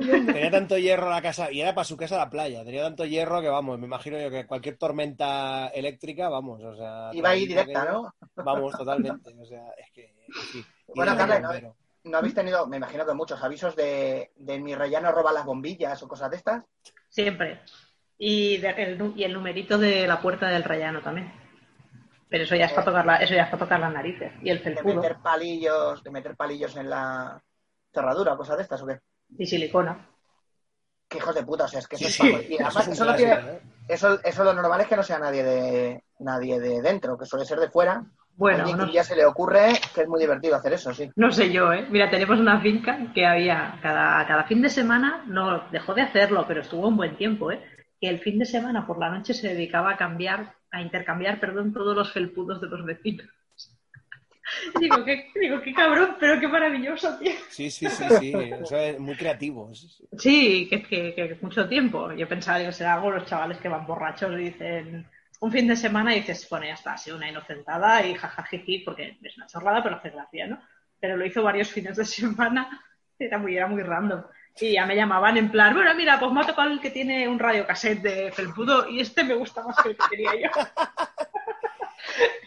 Tenía tanto hierro la casa, y era para su casa la playa. Tenía tanto hierro que, vamos, me imagino yo que cualquier tormenta eléctrica, vamos, o sea. Iba ahí directa, ¿no? Vamos, totalmente. O sea, es que. sí. Y Bueno, de Carla, ¿no? ¿No habéis tenido, me imagino que muchos avisos de, de mi rellano roba las bombillas o cosas de estas? Siempre. Y, de- el, y el numerito de la puerta del rellano también. Pero eso ya es para tocar, la- eso ya es para tocar las narices. Y el De felpudo. meter palillos, de meter palillos en la cerradura o cosas de estas, ¿o qué? Y silicona. Qué hijos de puta, o sea, es que eso Sí, es sí, para eso Además, es eso, no tiene, ¿eh? eso, eso lo normal es que no sea nadie de nadie de dentro, que suele ser de fuera. Bueno, Oye, no, que ya se le ocurre que es muy divertido hacer eso, sí. no sé yo, ¿eh? Mira, tenemos una finca que había cada, cada fin de semana, no dejó de hacerlo, pero estuvo un buen tiempo, ¿eh? Que el fin de semana por la noche se dedicaba a cambiar, a intercambiar, perdón, todos los felpudos de los vecinos. digo, qué, digo, qué cabrón, pero qué maravilloso, tío. Sí, sí, sí, sí. Eso es muy creativo. Sí, que, que, que mucho tiempo. Yo pensaba, digo, será algo los chavales que van borrachos y dicen un fin de semana y dices, bueno, ya está, ha sido una inocentada y jajajiji, porque es una chorrada, pero hace gracia, ¿no? Pero lo hizo varios fines de semana, era muy, era muy random. Y ya me llamaban en plan, bueno, mira, pues me ha tocado el que tiene un radio cassette de Felpudo y este me gusta más que el que quería yo.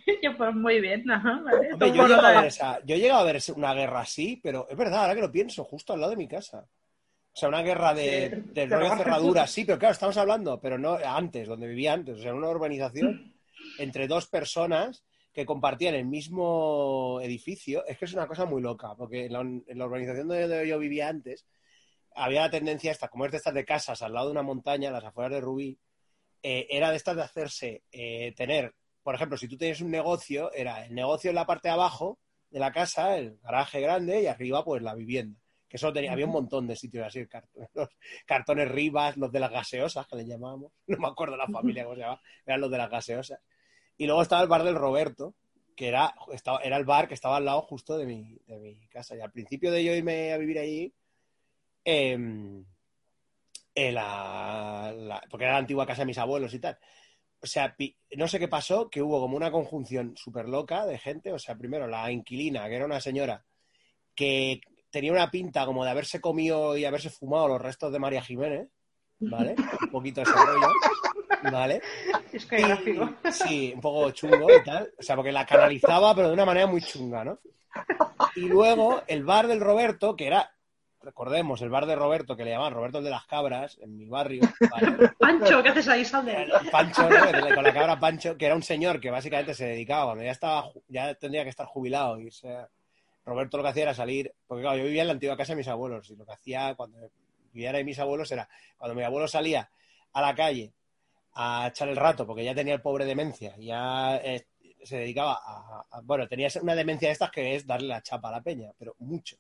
y yo, pues muy bien, ajá, vale. Hombre, yo, he llegado a ver esa- yo he llegado a ver una guerra así, pero es verdad, ahora que lo pienso, justo al lado de mi casa. O sea, una guerra de, Sí, de rollo cerradura, sí, pero claro, estamos hablando, pero no antes, donde vivía antes, o sea, una urbanización entre dos personas que compartían el mismo edificio. Es que es una cosa muy loca, porque en la, en la urbanización donde yo vivía antes, había la tendencia esta, como es de estas de casas al lado de una montaña, las afueras de Rubí, eh, era de estas de hacerse, eh, tener, por ejemplo, si tú tienes un negocio, era el negocio en la parte de abajo de la casa, el garaje grande, y arriba pues la vivienda. Que eso tenía, había un montón de sitios así, cartones, los cartones Rivas, los de las gaseosas, que le llamábamos, no me acuerdo la familia cómo se llama, eran los de las gaseosas. Y luego estaba el bar del Roberto, que era, estaba, era el bar que estaba al lado justo de mi, de mi casa. Y al principio de yo irme a vivir allí, em, eh, la- la- porque era la antigua casa de mis abuelos y tal. O sea, pi- no sé qué pasó, que hubo como una conjunción súper loca de gente. O sea, primero la inquilina, que era una señora que tenía una pinta como de haberse comido y haberse fumado los restos de María Jiménez, ¿vale? Un poquito ese rollo, ¿vale? Es que gráfico. Sí, un poco chungo y tal. O sea, porque la canalizaba, pero de una manera muy chunga, ¿no? Y luego el bar del Roberto, que era, recordemos, el bar de Roberto, que le llamaban Roberto el de las Cabras, en mi barrio, ¿vale? Pancho, ¿qué haces ahí? Sal de ahí. Pancho, ¿no? con la cabra Pancho, que era un señor que básicamente se dedicaba, cuando ya estaba, ya tendría que estar jubilado, y Roberto lo que hacía era salir, porque claro, yo vivía en la antigua casa de mis abuelos, y lo que hacía cuando vivía de mis abuelos era, cuando mi abuelo salía a la calle a echar el rato, porque ya tenía el pobre demencia, ya eh, se dedicaba a, bueno, tenía una demencia de estas que es darle la chapa a la peña, pero mucho.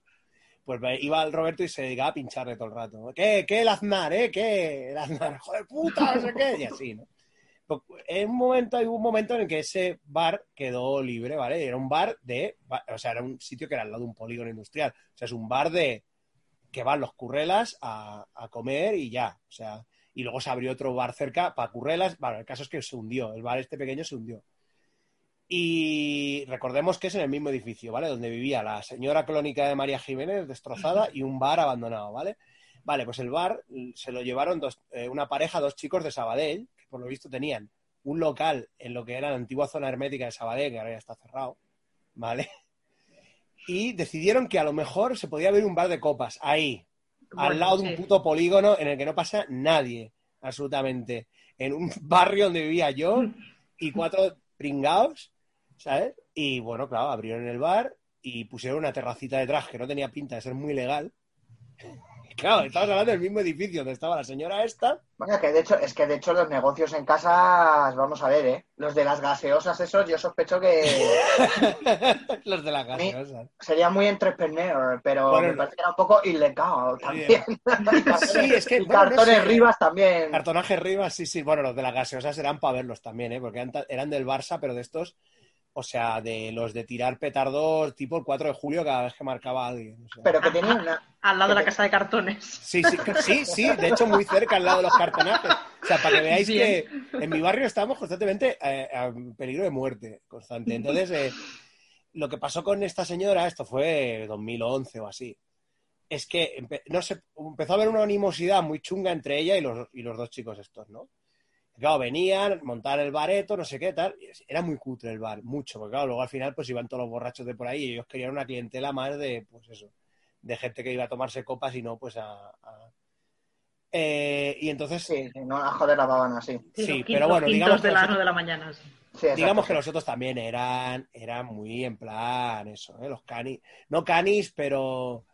Pues iba Roberto y se dedicaba a pincharle todo el rato. ¿Qué? ¿Qué el Aznar, eh? ¿Qué? El Aznar, joder puta, no sé qué. Y así, ¿no? Pues, En un momento, hay un momento en el que ese bar quedó libre, ¿vale? Era un bar de, o sea, era un sitio que era al lado de un polígono industrial. O sea, es un bar de que van los currelas a, a comer y ya. O sea, y luego se abrió otro bar cerca para currelas. Bueno, el caso es que se hundió, el bar este pequeño se hundió. Y recordemos que es en el mismo edificio, ¿vale? Donde vivía la señora clónica de María Jiménez destrozada y un bar abandonado, ¿vale? Vale, pues el bar se lo llevaron dos, eh, una pareja, dos chicos de Sabadell, por lo visto tenían un local en lo que era la antigua zona hermética de Sabadell, que ahora ya está cerrado, ¿vale? Y decidieron que a lo mejor se podía abrir un bar de copas ahí, al lado de un puto polígono en el que no pasa nadie, absolutamente. En un barrio donde vivía yo y cuatro pringados, ¿sabes? Y bueno, claro, abrieron el bar y pusieron una terracita detrás que no tenía pinta de ser muy legal. Claro, estamos hablando del mismo edificio donde estaba la señora esta. Bueno, que de hecho, es que de hecho los negocios en casas, vamos a ver, ¿eh? Los de las gaseosas, esos, yo sospecho que Los de las gaseosas. sería muy entrepreneur, pero Bueno, me parece que era un poco ilegal también. Sí, es que y bueno, no cartones sé. Rivas también. Cartonaje Rivas, sí, sí. Bueno, los de las gaseosas eran para verlos también, ¿eh? Porque eran del Barça, pero de estos, o sea, de los de tirar petardos tipo el 4 de julio cada vez que marcaba a alguien. o sea. Pero que tenían una... Al lado de la casa de cartones. Sí, sí, sí, sí, de hecho muy cerca al lado de los cartonajes. O sea, para que veáis Bien. que en mi barrio estábamos constantemente eh, a peligro de muerte, constante. Entonces, eh, lo que pasó con esta señora, esto fue 2011 o así, es que empe- no sé, empezó a haber una animosidad muy chunga entre ella y los, y los dos chicos estos, ¿no? Claro, venían, montar el bareto, no sé qué tal. Era muy cutre el bar, mucho, porque claro, luego al final pues iban todos los borrachos de por ahí y ellos querían una clientela más de, pues eso, de gente que iba a tomarse copas y no pues a... a- Eh, y entonces, Sí, sí, no a joder la babana, sí. Sí, los pero bueno, digamos de que las los- 9 de la mañana. sí. Sí, digamos que los otros también eran, eran muy en plan eso, ¿eh? los canis, no canis, pero...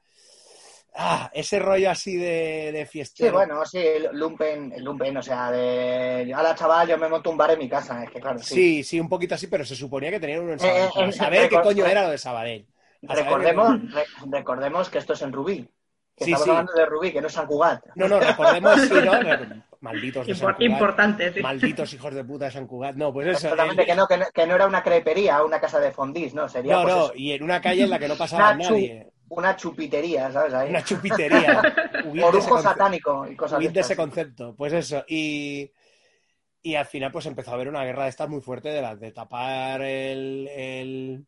Ah, ese rollo así de, de Sí, fiestero. bueno, sí, el lumpen, el lumpen, o sea, de... Ahora, chaval, yo me monto un bar en mi casa, es que claro, sí. Sí, sí, un poquito así, pero se suponía que tenían uno en Sabadell. Eh, eh, Pero eh, saber qué coño era lo de Sabadell. A saber Recordemos, re- recordemos que esto es en Rubí. Que Sí, estamos sí. hablando de Rubí, que no es San Cugat. No, no, recordemos, sí, ¿no? Malditos de San Cugat. importante, sí. Malditos hijos de puta de San Cugat. No, pues eso. Totalmente el- que no, que no, que no era una crepería, una casa de fondis, ¿no? Sería No, pues, no, eso, y en una calle en la que no pasaba nadie. Una chupitería, ¿sabes? Ahí. Una chupitería. Orujo satánico y cosas de ese concepto. Pues eso. Y, y al final, pues empezó a haber una guerra de estas muy fuerte de las de tapar el, el,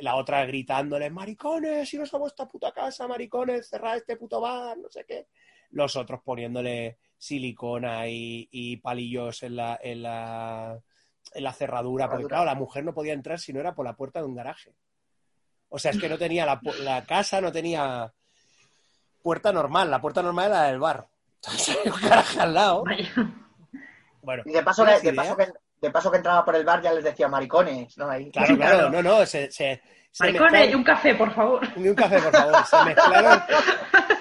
la otra gritándole, maricones, iros a vuestra puta casa, maricones, cerrad este puto bar, no sé qué. Los otros poniéndole silicona y, y palillos en la, en la, en la cerradura, porque claro, la mujer no podía entrar si no era por la puerta de un garaje. O sea, es que no tenía la, la casa, no tenía puerta normal, la puerta normal era la del bar. Entonces, hay un garaje al lado. Bueno, Y de paso, que, ¿tienes de, paso que, de paso que entraba por el bar ya les decía maricones, ¿no? Ahí. Claro, claro, no, no, se, se, se Maricones, mezclaron- y un café, por favor. Y un café, por favor. Se mezclaron.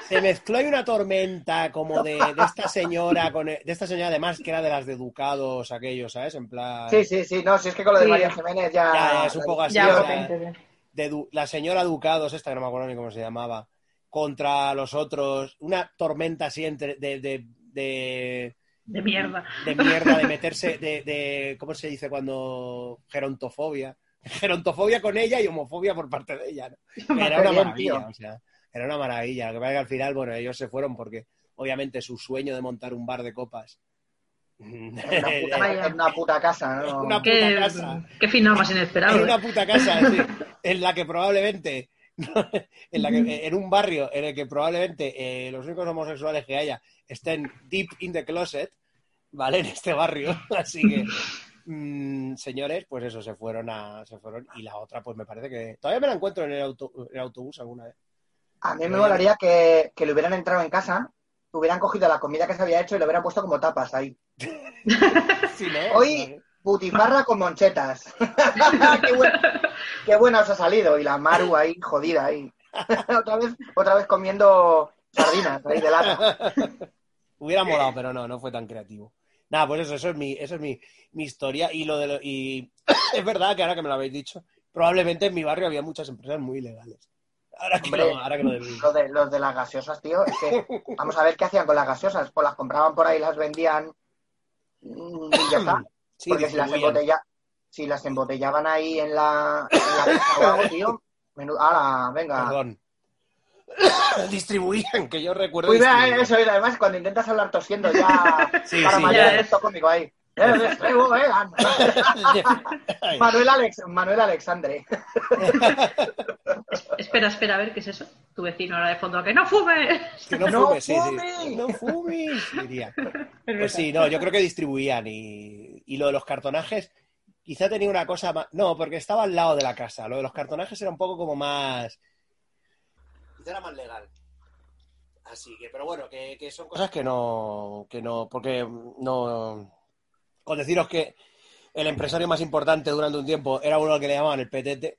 Se mezcló ahí una tormenta como de, de esta señora, con, de esta señora además que era de las de Ducados, aquellos, ¿sabes? En plan. Sí, sí, sí, no, si es que con lo de Sí. María Jiménez ya... Ya, ya, es un poco así, Ya, o sea, potente. De la señora Ducados, esta que no me acuerdo ni cómo se llamaba, contra los otros, una tormenta así entre, de, de, de, De mierda. de mierda, de meterse, de, de, ¿cómo se dice cuando? Gerontofobia. Gerontofobia con ella y homofobia por parte de ella. ¿no? Era una maravilla, tío. o sea, era una maravilla. Lo que pasa es que al final, bueno, ellos se fueron porque obviamente su sueño de montar un bar de copas. En una puta, en una puta casa, ¿no? Una puta Qué, casa. qué final más inesperado. En ¿eh? una puta casa, sí, en la que probablemente, en, la que, en un barrio en el que probablemente eh, los únicos homosexuales que haya estén deep in the closet, ¿vale? En este barrio. Así que, mm, señores, pues eso, se fueron a, se fueron. Y la otra, pues me parece que todavía me la encuentro en el, auto- en el autobús alguna vez. A mí me molaría que, que le hubieran entrado en casa, hubieran cogido la comida que se había hecho y le hubieran puesto como tapas ahí. Sí, ¿no? Hoy, butifarra con monchetas. qué, buen- qué buena os ha salido. Y la Maru ahí, jodida ahí. otra, vez, otra vez comiendo sardinas ahí de lata. Hubiera molado, pero no, no fue tan creativo. Nada, pues eso, eso es mi, eso es mi, mi historia. Y lo de lo- y es verdad que ahora que me lo habéis dicho, probablemente en mi barrio había muchas empresas muy ilegales. Ahora que, Hombre, lo, ahora que. Lo de, los de las gaseosas, tío, es que vamos a ver qué hacían con las gaseosas. Pues las compraban por ahí, las vendían mm, y ya está. Sí, Porque si las, embotella, si las embotellaban ahí en la, en la tío, menudo, ahora, venga. Perdón. distribuían, que yo recuerdo. Uy, vea, eso, y además cuando intentas hablar tosiendo ya Sí, para sí, mayor ya ahí. Eh, eh. Manuel, Alex, Manuel Alexandre. Espera, espera, a ver qué es eso. Tu vecino ahora de fondo, que no fume. que no, ¡No fumes, sí, sí. fumes! No fumes, diría. Pues sí, no, yo creo que distribuían y, y lo de los cartonajes quizá tenía una cosa más... No, porque estaba al lado de la casa. Lo de los cartonajes era un poco como más... Quizá era más legal. Así que, pero bueno, que, que son cosas que no... Que no, porque no... Con deciros que el empresario más importante durante un tiempo era uno al que le llamaban el petete.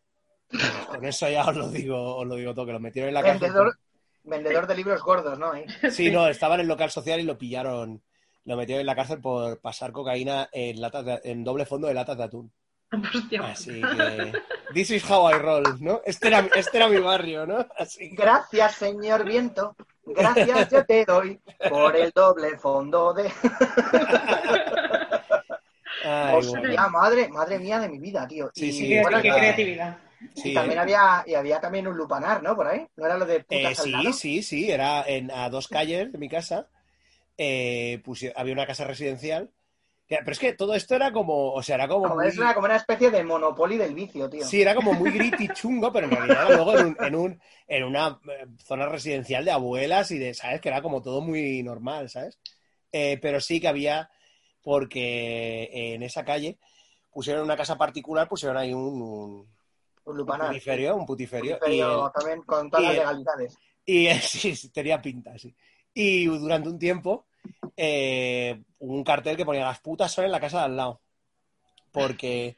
Con eso ya os lo digo, os lo digo todo, que lo metieron en la cárcel. Vendedor, vendedor de libros gordos, ¿no? Sí, no, estaba en el local social y lo pillaron, lo metieron en la cárcel por pasar cocaína en latas de- en doble fondo de latas de atún. Hostia. Así que this is how I roll, ¿no? Este era, este era mi barrio, ¿no? Así que Gracias, señor viento. Gracias, yo te doy por el doble fondo de. ay, bueno. madre, madre mía de mi vida, tío. Sí, y, sí, bueno, qué creatividad. Sí, y también ¿eh? había, y había también un lupanar, ¿no? Por ahí. ¿No era lo de putas Eh, al lado? sí, sí, sí, era en, a dos calles de mi casa. eh, había una casa residencial. Pero es que todo esto era como, o sea, era como Como, muy- es una, como una especie de monopoly del vicio, tío. Sí, era como muy grit y chungo, pero en realidad era luego en, un- en, un- en una eh, zona residencial de abuelas y de, ¿sabes? Que era como todo muy normal, ¿sabes? Eh, pero sí que había, porque en esa calle pusieron una casa particular, pusieron ahí un, un, Un un putiferio, un putiferio. Y el- también con todas y las legalidades. y sí, tenía pinta, sí. Y durante un tiempo eh, un cartel que ponía las putas son en la casa de al lado. Porque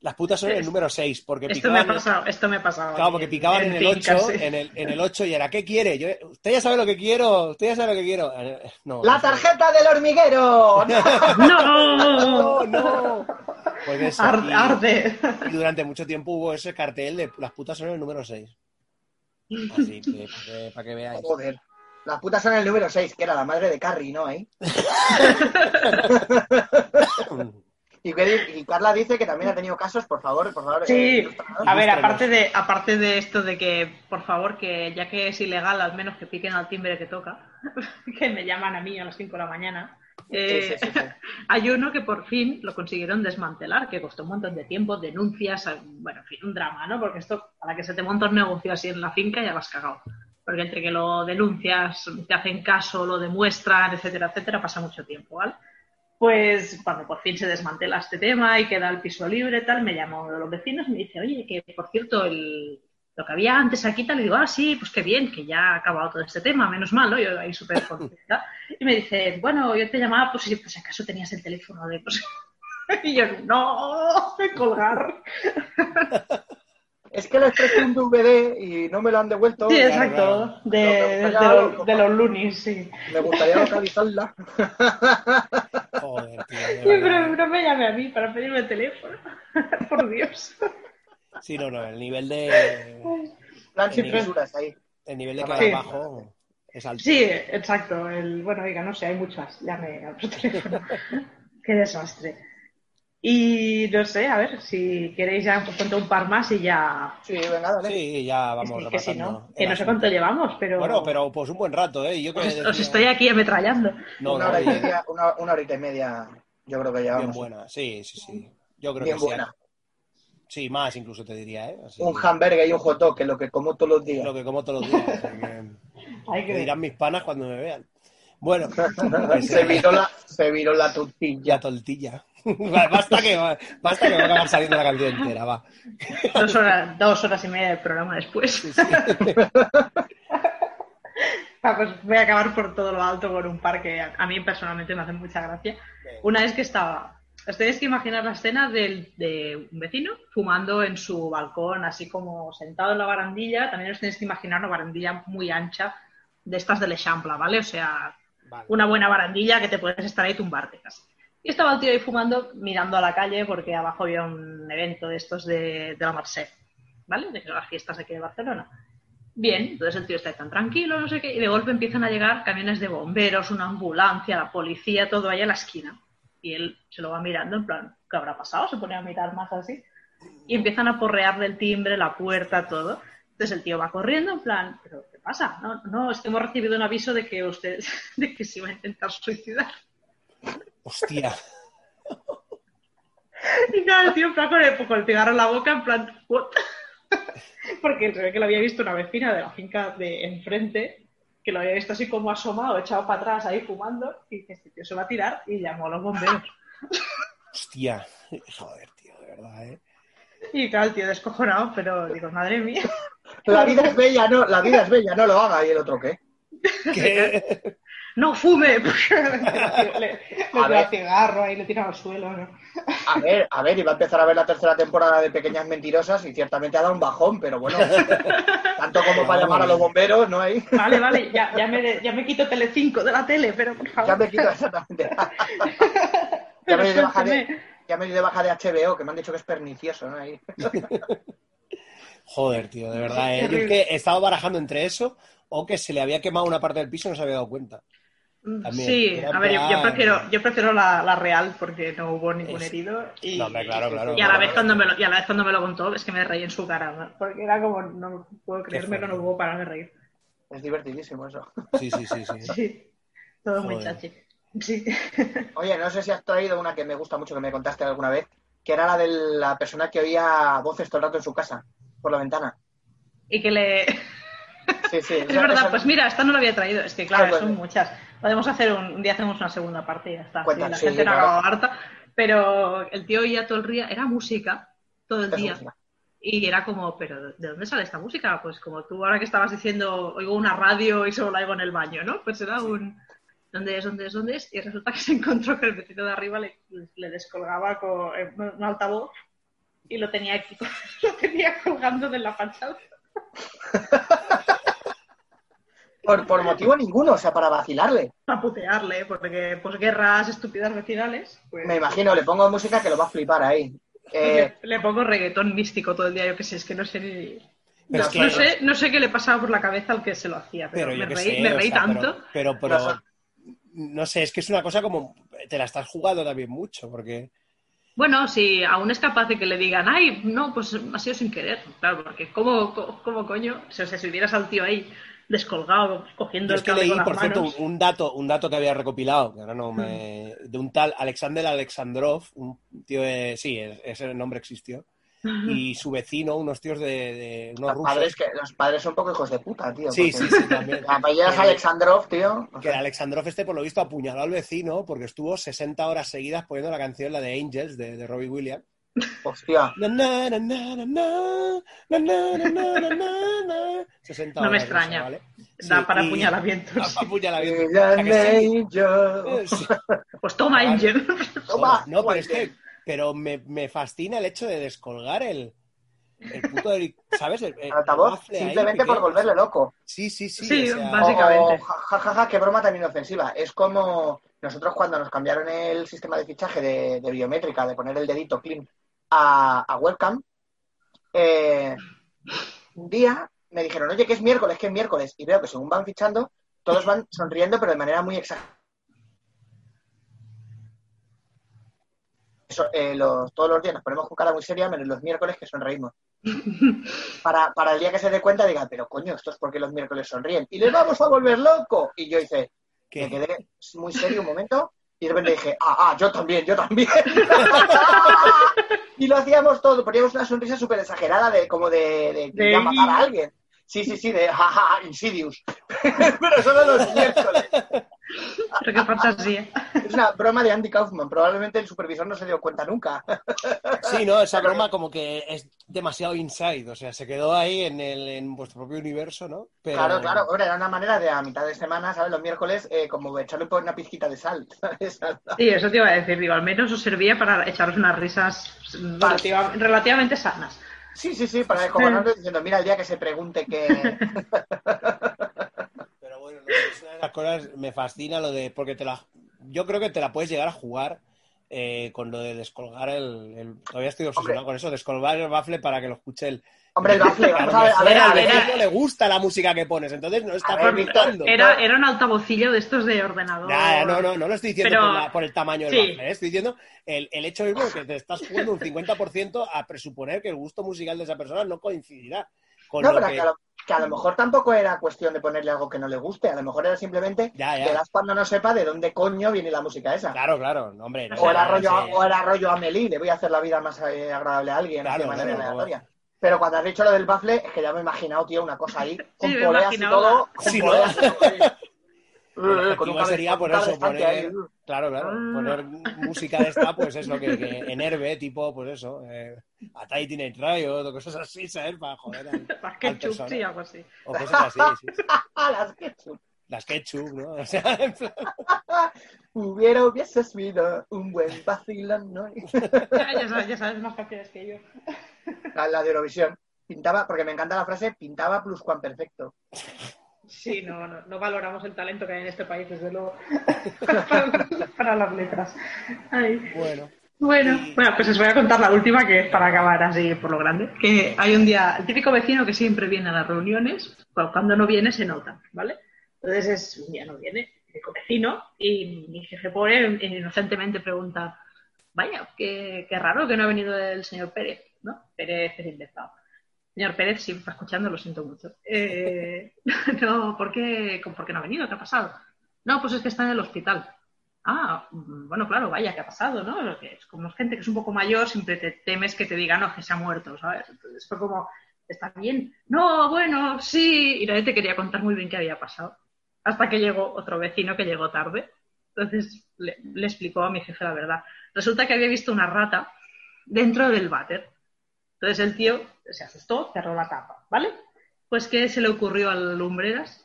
las putas son en el número 6. Porque Esto me ha picaban, pasado, esto me ha pasado. claro, porque picaban en, el 8, fincas, sí. en, el, en el 8 y era, ¿qué quiere? Yo, usted ya sabe lo que quiero, usted ya sabe lo que quiero. Eh, No, ¡La no sé. tarjeta del hormiguero! ¡No! No, no. Pues eso, Arde, y- arde. y durante mucho tiempo hubo ese cartel de las putas son en el número 6. Así que, para que, para que veáis. Joder. Las putas son el número 6, que era la madre de Carrie, ¿no? Ahí. Y, Carla dice que también ha tenido casos, por favor, por favor. Sí. eh. A ver, aparte de, aparte de esto de que, por favor, que ya que es ilegal, al menos que piquen al timbre que toca, que me llaman a mí a las 5 de la mañana Eh, Sí, sí, sí, sí. hay uno que por fin lo consiguieron desmantelar, que costó un montón de tiempo, denuncias, bueno, en fin, un drama, ¿no? Porque esto, para que se te monta un negocio así en la finca, ya lo has cagado. Porque entre que lo denuncias, te hacen caso, lo demuestran, etcétera, etcétera, pasa mucho tiempo, ¿vale? Pues cuando por fin se desmantela este tema y queda el piso libre, tal, me llamó uno de los vecinos y me dice, oye, que por cierto, el, lo que había antes aquí, tal, y digo, ah, sí, pues qué bien, que ya ha acabado todo este tema, menos mal, ¿no? Yo ahí súper contenta. Y me dice, bueno, yo te llamaba, pues si pues, acaso tenías el teléfono de... Pues... Y yo, no, colgar. Es que les presté un DVD y no me lo han devuelto. Sí, exacto, de, de, los- de los lunis, sí. Me gustaría localizarla. Joder, tío. Sí, pero no me llame a mí para pedirme el teléfono. Por Dios. Sí, no, no, el nivel de. Plan sin Sí. fisuras ahí. El nivel de Sí. cara abajo es alto. Sí, exacto. El, bueno, oiga, no sé, hay muchas. Llame a otro teléfono. Qué desastre. Y no sé, a ver, si queréis ya os cuento un par más y ya. Sí, venga, dale. Sí, ya vamos Es que, si no, que no sé cuánto llevamos, pero. Bueno, pero pues un buen rato, ¿eh? Yo que Os, decía- os estoy aquí ametrallando. No, una, no, hora y bien, media, una, una horita y media, yo creo que bien llevamos. buena. Sí, sí, sí. Yo creo Bien que buena. Sí, más incluso te diría, ¿eh? Así Un que- hamburger y un hot dog, que es lo que como todos los días. Lo que como todos los días. que- Hay que que dirán mis panas cuando me vean. Bueno, pues, se, eh, viró la, se viró la tortilla. ya tortilla. basta que basta que va a acabar saliendo la canción entera, va. dos horas, dos horas y media del programa después. Sí, sí. Ah, pues voy a acabar por todo lo alto con un par que a, mí personalmente me hacen mucha gracia. Una vez que estaba, os tenéis que imaginar la escena del- de un vecino fumando en su balcón, así como sentado en la barandilla. También os tenéis que imaginar una barandilla muy ancha de estas del Echampla, ¿vale? O sea, Vale. una buena barandilla que te puedes estar ahí y tumbarte casi. Y estaba el tío ahí fumando, mirando a la calle, porque abajo había un evento de estos de, la Merced, ¿vale? De las fiestas aquí de Barcelona. Bien, entonces el tío está ahí tan tranquilo, no sé qué, y de golpe empiezan a llegar camiones de bomberos, una ambulancia, la policía, todo ahí a la esquina. Y él se lo va mirando en plan, ¿qué habrá pasado? Se pone a mirar más así. Y empiezan a porrearle el timbre, la puerta, todo. Entonces el tío va corriendo en plan, ¿pero qué pasa? No, no, es que hemos recibido un aviso de que usted, de que se iba a intentar suicidar. Hostia. Y claro, el tío en plan con el, con el cigarro en la boca, en plan, ¿what? Porque se ve que lo había visto una vecina de la finca de enfrente, que lo había visto así como asomado, echado para atrás ahí fumando, y que este tío se va a tirar y llamó a los bomberos. Hostia. Joder, tío, de verdad, ¿eh? Y claro, el tío descojonado, pero digo, madre mía. La vida es bella, no, la vida es bella, no lo haga. ¿Y el otro qué? ¿Qué? ¡No fume! le le A tira ver. el cigarro ahí, le tira al suelo, ¿no? A ver, a ver, iba a empezar a ver la tercera temporada de Pequeñas Mentirosas y ciertamente ha dado un bajón, pero bueno, tanto como para llamar a los bomberos, ¿no hay? Vale, vale, ya, ya, me, ya me quito Telecinco de la tele, pero por favor. Ya me quito exactamente. ya, me de baja de, ya me de baja de HBO, que me han dicho que es pernicioso, ¿no? Ahí. Joder, tío, de verdad, ¿eh? Yo es que he estado barajando entre eso o que se le había quemado una parte del piso y no se había dado cuenta. También, Sí, a ver, yo, prefiero, yo prefiero la, la real porque no hubo ningún Es- herido. Y, No, hombre, claro, claro. y a la vez cuando me lo, y a la vez cuando me lo contó es que me reí en su cara, ¿no? porque era como, no puedo creérmelo, fuerte. no puedo parar de reír. Es divertidísimo eso. Sí, sí, sí, sí. Sí, todo muy chachi. Sí. Oye, no sé si has traído una que me gusta mucho, que me contaste alguna vez, que era la de la persona que oía voces todo el rato en su casa, por la ventana. Y que le... Sí, sí. Es verdad, pues mira, esta no la había traído, es que claro, Ah, son muchas. Podemos hacer un, un día hacemos una segunda parte y ya está. Cuenta, Sí, la gente no claro. harta, pero el tío oía todo el día, era música todo el día. Y era como, pero ¿de dónde sale esta música? Pues como tú ahora que estabas diciendo, oigo una radio y solo la oigo en el baño, ¿no? Pues era un, ¿dónde es, dónde es, dónde es? Y resulta que se encontró que el vecino de arriba le, le descolgaba con eh, un altavoz y lo tenía aquí, lo tenía colgando de la fachada. Por, por motivo ninguno, o sea, para vacilarle. Para putearle, porque pues guerras estúpidas vecinales, pues Me imagino, le pongo música que lo va a flipar ahí. Eh, le, le pongo reggaetón místico todo el día, yo qué sé, es que no sé ni... No, es que- no sé, no sé qué le pasaba por la cabeza al que se lo hacía, pero, me reí, sé, me o reí sea, tanto. Pero, pero, pero- No sé. no sé, es que es una cosa como. Te la estás jugando también mucho, porque. Bueno, si aún es capaz de que le digan, ay, no, pues ha sido sin querer, claro, porque ¿cómo, cómo, cómo coño? O sea, si hubieras al tío ahí descolgado, cogiendo Yo el es que leí, con las por cierto, manos. un, un dato, un dato que había recopilado, que ahora no me. de un tal Alexander Alexandrov, un tío de. Sí, es- ese nombre existió. Y su vecino, unos tíos de. de unos Los rusos. padres, que, los padres son poco hijos de puta, tío. Sí, sí, sí, también. Apellidas Alexandrov, tío. o Que sea, Alexandrov este, por lo visto, apuñaló al vecino porque estuvo 60 horas seguidas poniendo la canción, la de Angels, de, de Robbie Williams. Hostia. no me extraña. ¿vale? Da para apuñalamientos. Para apuñalamientos. Pues toma, Angel. Toma. No, pero es que pero me, me fascina el hecho de descolgar el, el puto del, ¿sabes? El, altavoz, simplemente por volverle loco. Sí, sí, sí. Sí, básicamente. Jajaja, ja, ja, qué broma tan inofensiva. Es como nosotros cuando nos cambiaron el sistema de fichaje de, de biométrica, de poner el dedito clean a, a webcam, eh, un día me dijeron, oye, que es miércoles, que es miércoles. Y veo que según van fichando, todos van sonriendo, pero de manera muy exagerada. Eh, los- todos los días nos ponemos con cara muy seria, menos los miércoles que sonreímos. Para, para el día que se dé cuenta diga, pero coño, esto es porque los miércoles sonríen. Y les vamos a volver loco. Y yo hice, que- me quedé muy serio un momento y de repente dije, ah, ah, yo también, yo también. y lo hacíamos todo, poníamos una sonrisa súper exagerada de como de, de, De- iba a matar a alguien. Sí, sí, sí, de jaja, Insidious. Pero solo los miércoles. Pero qué fantasía. Es una broma de Andy Kaufman. Probablemente el supervisor no se dio cuenta nunca. Sí, no, esa broma como que es demasiado inside, o sea, se quedó ahí en, el, en vuestro propio universo, ¿no? Pero, Claro, claro. Hombre, era una manera de a mitad de semana, ¿sabes? Los miércoles, eh, como echarle una pizquita de sal. ¿sabes? Sí, eso te iba a decir, digo, al menos os servía para echaros unas risas relativa- relativamente sanas. Sí, sí, sí, para descojonarnos diciendo, mira, el día que se pregunte que... Pero bueno, no sé, es una de las cosas, me fascina lo de, porque te la, yo creo que te la puedes llegar a jugar eh, con lo de descolgar el, el- todavía estoy obsesionado Hombre. con eso, descolgar el bafle para que lo escuche el... Hombre, el bafle, Claro, vamos a ver, a ver, a ver, le gusta la música que pones, entonces no está preguntando. Era, era un altavocillo de estos de ordenador. Nah, no, no, no lo estoy diciendo Pero- por, la- por el tamaño del sí. bafle, ¿eh? estoy diciendo el, el hecho mismo de que te estás jugando un 50% a presuponer que el gusto musical de esa persona no coincidirá con No, lo pero que... que a, lo, que a lo mejor tampoco era cuestión de ponerle algo que no le guste, a lo mejor era simplemente Ya, ya. verás cuando no sepa de dónde coño viene la música esa. Claro, claro, no, hombre. no, O era rollo, sí. o era rollo Amelie, le voy a hacer la vida más eh, agradable a alguien Claro, de manera claro, aleatoria. Pero cuando has dicho lo del bafle, es que ya me he imaginado, tío, una cosa ahí, con Sí, poleas y todo, con Sí, ¿no? poleas y todo ahí. El Eh, con un sería por eso, ahí. poner, claro, claro, poner música de esta, pues eso, que, que enerve, tipo, pues eso, eh, a Tight Night Riot o cosas así, ¿sabes? Para joder al- Las ketchup, sí, algo así. O cosas así, sí, sí. Las ketchup. Las ketchup, ¿no? O sea, en plan, Hubiera, hubiese sido un buen vacilón, ¿no? Ya, ya sabes, ya sabes más canciones que yo. La, la de Eurovisión. Pintaba, porque me encanta la frase, pintaba plus cuan perfecto. Sí, no, no, no valoramos el talento que hay en este país, desde luego, para, para las letras. Ay. bueno. Bueno, bueno, pues os voy a contar la última, que es para acabar así por lo grande. Que hay un día, el típico vecino que siempre viene a las reuniones, cu- cuando no viene se nota, ¿vale? Entonces es, un día no viene, el típico vecino, y mi jefe pobre inocentemente pregunta, vaya, qué, qué raro que no ha venido el señor Pérez, ¿no? Pérez es inventado. Señor Pérez, si me está escuchando, lo siento mucho. Eh, no, ¿por qué, ¿por qué no ha venido? ¿Qué ha pasado? No, pues es que está en el hospital. Ah, mm, bueno, claro, vaya, ¿qué ha pasado? ¿no? Que es como gente que es un poco mayor, siempre te temes que te digan, no, que se ha muerto, ¿sabes? Entonces fue como, ¿está bien? No, bueno, sí. Y nadie te quería contar muy bien qué había pasado. Hasta que llegó otro vecino que llegó tarde. Entonces le, explicó a mi jefe la verdad. Resulta que había visto una rata dentro del váter. Entonces el tío se asustó, cerró la tapa, ¿vale? Pues ¿qué se le ocurrió al lumbreras?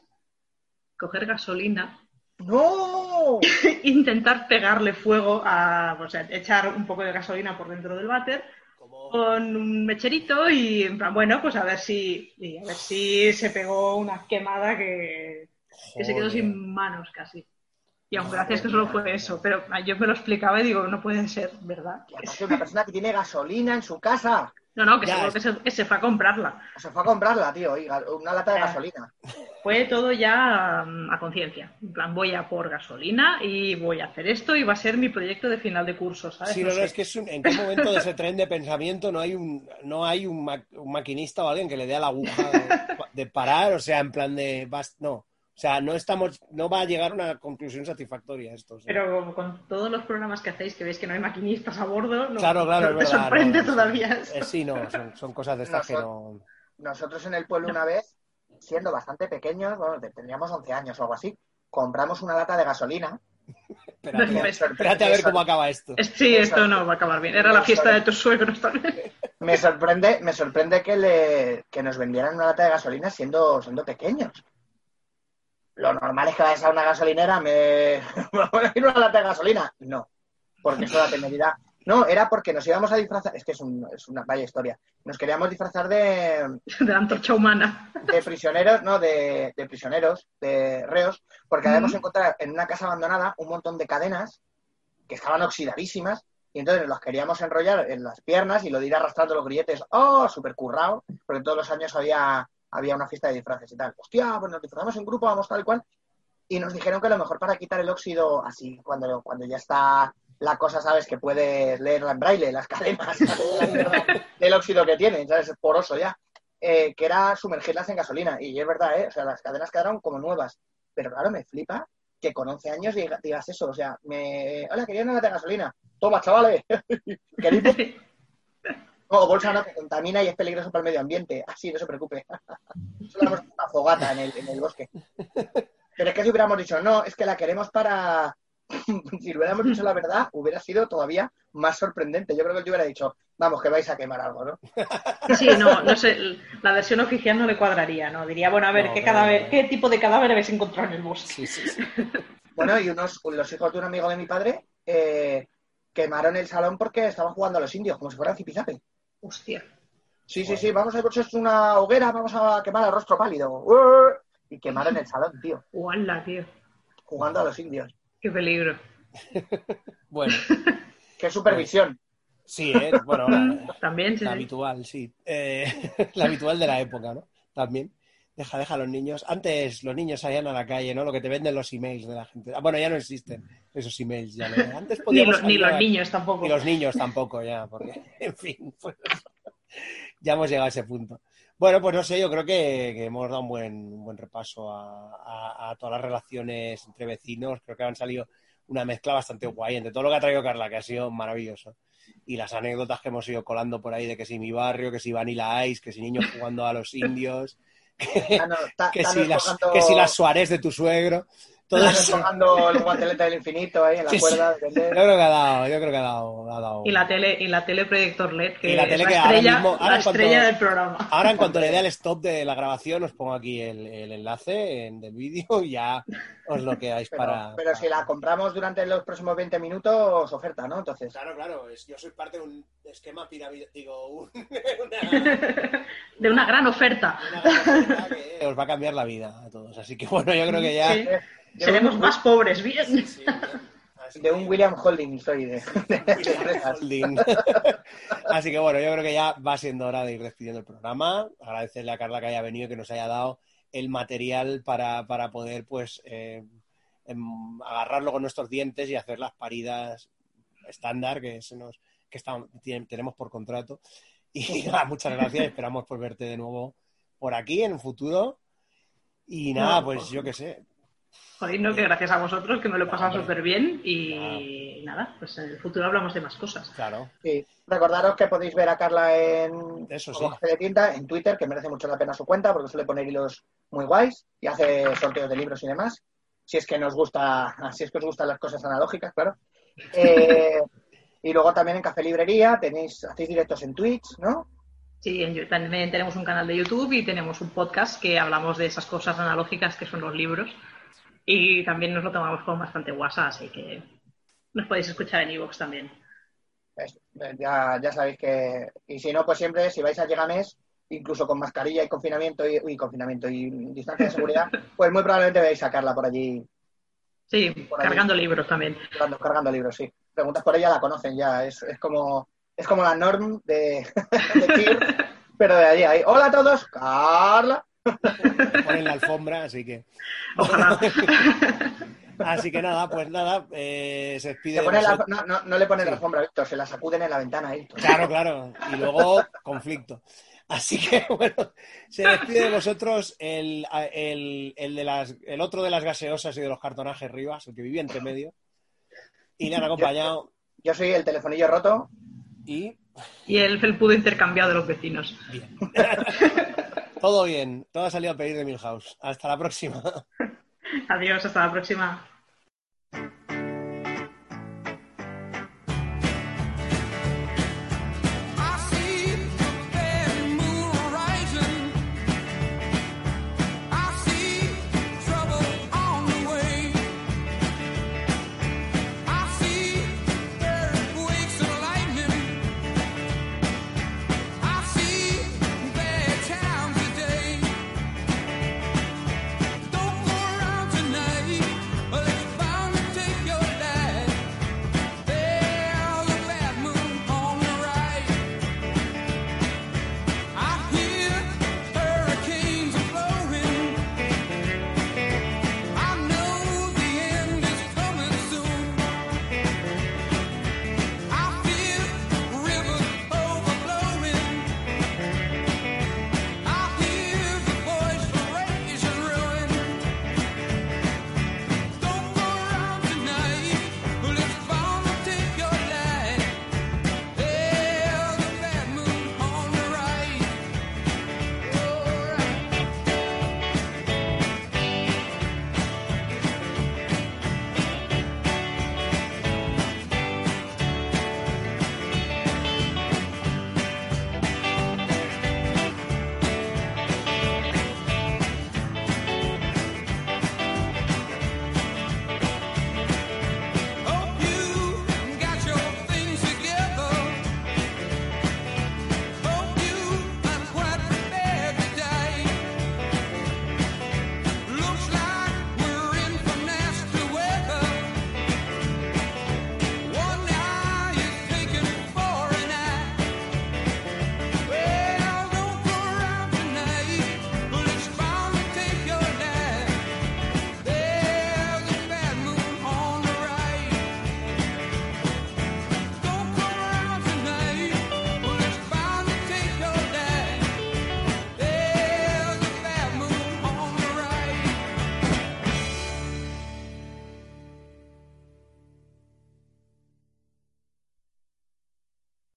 Coger gasolina ¡No! intentar pegarle fuego a, o sea, echar un poco de gasolina por dentro del váter con un mecherito y en plan, bueno, pues a ver si, y a ver si se pegó una quemada que, que se quedó sin manos casi. Y aún gracias que solo fue eso, pero yo me lo explicaba y digo, no puede ser, ¿verdad? Aparte una persona que tiene gasolina en su casa. No, no, que Ya, seguro es- que se, que se fue a comprarla. Se fue a comprarla, tío, y una lata de Ya. gasolina. Fue todo ya mm, a conciencia. En plan, voy a por gasolina y voy a hacer esto y va a ser mi proyecto de final de curso, ¿sabes? Sí, No no, sé. es que es un- en qué momento de ese tren de pensamiento no hay un, no hay un, ma- un maquinista o alguien que le dé a la aguja de, de parar, o sea, en plan de, vas- no, o sea, no estamos, no va a llegar a una conclusión satisfactoria esto. Pero con todos los programas que hacéis, que veis que no hay maquinistas a bordo, no, Claro, claro, no te verdad, sorprende no, todavía. Eh, sí, no, son, son cosas de estas que no. Nosotros en el pueblo una vez, siendo bastante pequeños, bueno, te- tendríamos 11 años o algo así, compramos una lata de gasolina. Espérate, Me espérate a ver cómo acaba esto. Es- Sí, esto no va a acabar bien. Era la fiesta es. de tus suegros también. Me sorprende, me sorprende que, le, que nos vendieran una lata de gasolina siendo, siendo pequeños. Lo normal es que vayas a una gasolinera, me me voy a ir una lata de gasolina. No, porque eso da temeridad. No, era porque nos íbamos a disfrazar, es que es, un- es una vaya historia. Nos queríamos disfrazar de, De antorcha humana. de prisioneros, no, de, de prisioneros, de reos, porque habíamos encontrado en una casa abandonada un montón de cadenas que estaban oxidadísimas y entonces los queríamos enrollar en las piernas y lo de ir arrastrando los grilletes, ¡oh! Súper currado, porque todos los años había, había una fiesta de disfraces y tal. Hostia, pues nos disfrazamos en grupo, vamos tal cual. Y nos dijeron que lo mejor para quitar el óxido así, cuando, cuando ya está la cosa, sabes, que puedes leerla en braille, las cadenas, del óxido que tienen, ¿sabes? Es poroso ya eh, que era sumergirlas en gasolina. Y es verdad, ¿eh? O sea, las cadenas quedaron como nuevas. Pero claro, me flipa que con 11 años diga- digas eso. O sea, me... hola, quería una lata de gasolina. Toma, chavales. ¿Queréis No, bolsa no, que contamina y es peligroso para el medio ambiente. Ah, sí, no se preocupe. Solo damos una fogata en el, en el bosque. Pero es que si hubiéramos dicho, no, es que la queremos para... si hubiéramos dicho la verdad, hubiera sido todavía más sorprendente. Yo creo que te hubiera dicho, vamos, que vais a quemar algo, ¿no? Sí, no, no sé, la versión oficial no le cuadraría, ¿no? Diría, bueno, a ver, No, ¿qué cadáver, no. qué tipo de cadáver habéis encontrado en el bosque? Sí, sí, sí. Bueno, y unos, los hijos de un amigo de mi padre eh, quemaron el salón porque estaban jugando a los indios, como si fueran zipizape. Hostia. Sí, sí, Bueno. sí, vamos a es una hoguera, vamos a quemar al rostro pálido. Y quemaron el salón, tío, ¡Uala, tío! jugando a los indios. ¡Qué peligro! Bueno, ¡Qué supervisión! sí, ¿eh? bueno, la, También, sí, la sí. habitual, sí. Eh, la habitual de la época, ¿no? También. Deja, deja a los niños. Antes los niños salían a la calle, ¿no? Lo que te venden los emails de la gente. Ah, bueno, ya no existen esos emails. Ya no. Antes Ni, podíamos lo- ni salir los niños tampoco. Y los niños tampoco, ya, porque, en fin, pues, ya hemos llegado a ese punto. Bueno, pues no sé, yo creo que, que hemos dado un buen, un buen repaso a, a- a todas las relaciones entre vecinos. Creo que han salido una mezcla bastante guay entre todo lo que ha traído Carla, que ha sido maravilloso. Y las anécdotas que hemos ido colando por ahí de que si mi barrio, que si Vanilla Ice, que si niños jugando a los indios, que, Ah, no, ta- que, si, las, que si las Suárez de tu suegro. Todo Thanos eso. tocando el guantelete del infinito ahí en la Sí, sí. cuerda. de Yo creo que ha dado, yo creo que ha dado. ha dado- Y la tele, y la tele proyector LED, que Y la es tele la que ahora estrella, mismo- ahora la en cuanto- estrella del programa. Ahora, en cuanto le dé al stop de la grabación, os pongo aquí el, el enlace en- del vídeo y ya os lo quedáis Pero, para. pero si la compramos durante los próximos 20 minutos, oferta, ¿no? Entonces, Claro, claro, es- yo soy parte de un esquema piramidal, digo, un- una, De una gran oferta. una ganancia que os va a cambiar la vida a todos. Así que bueno, yo creo que ya. Sí. Seremos un- más pobres, bien. Sí, bien. Así de un William Holding soy de. Holding. Así que bueno, yo creo que ya va siendo hora de ir despidiendo el programa. Agradecerle a Carla que haya venido y que nos haya dado el material para, para poder, pues, eh, em, agarrarlo con nuestros dientes y hacer las paridas estándar que, se nos, que estamos- tien- tenemos por contrato. Y nada, muchas gracias. Esperamos por verte de nuevo por aquí en el futuro. Y nada, pues yo qué sé. Joder, no, que gracias a vosotros, que me lo he pasado Hombre. súper bien. Y nada, pues en el futuro hablamos de más cosas. Claro. Sí. Recordaros que podéis ver a Carla en Eso sí. de tienda, en Twitter, que merece mucho la pena su cuenta, porque suele poner hilos muy guays y hace sorteos de libros y demás. Si es que nos gusta, si es que os gustan las cosas analógicas, claro. Eh, y luego también en Café Librería tenéis, hacéis directos en Twitch, ¿no? Sí, en- también tenemos un canal de YouTube y tenemos un podcast que hablamos de esas cosas analógicas que son los libros. Y también nos lo tomamos con bastante guasa, así que nos podéis escuchar en iVoox también. Eh, ya, ya sabéis que. Y si no, pues siempre, si vais a Llegames, incluso con mascarilla y confinamiento y, uy, confinamiento y distancia de seguridad, pues muy probablemente veáis sacarla por allí Sí, Por cargando libros también. cargando, cargando libros, sí. Preguntas por ella, la conocen ya. Es, es como Es como la norm de, de pero de allí. Ahí. Hola a todos, Carla. Ponen la alfombra, así que. Ojalá. Así que nada, pues nada, eh, se despide. Se de pone la- no, no, no le ponen Sí. la alfombra, Víctor, se la sacuden en la ventana ahí. Claro, claro. Y luego conflicto. Así que bueno, se despide de vosotros el, el, el de las, el otro de las gaseosas y de los cartonajes Rivas, el que vivía entre medio. Y le han acompañado. Yo soy el telefonillo roto. Y Y el felpudo intercambiado de los vecinos. bien. Todo bien, todo ha salido a pedir de Milhouse. Hasta la próxima. Adiós, hasta la próxima.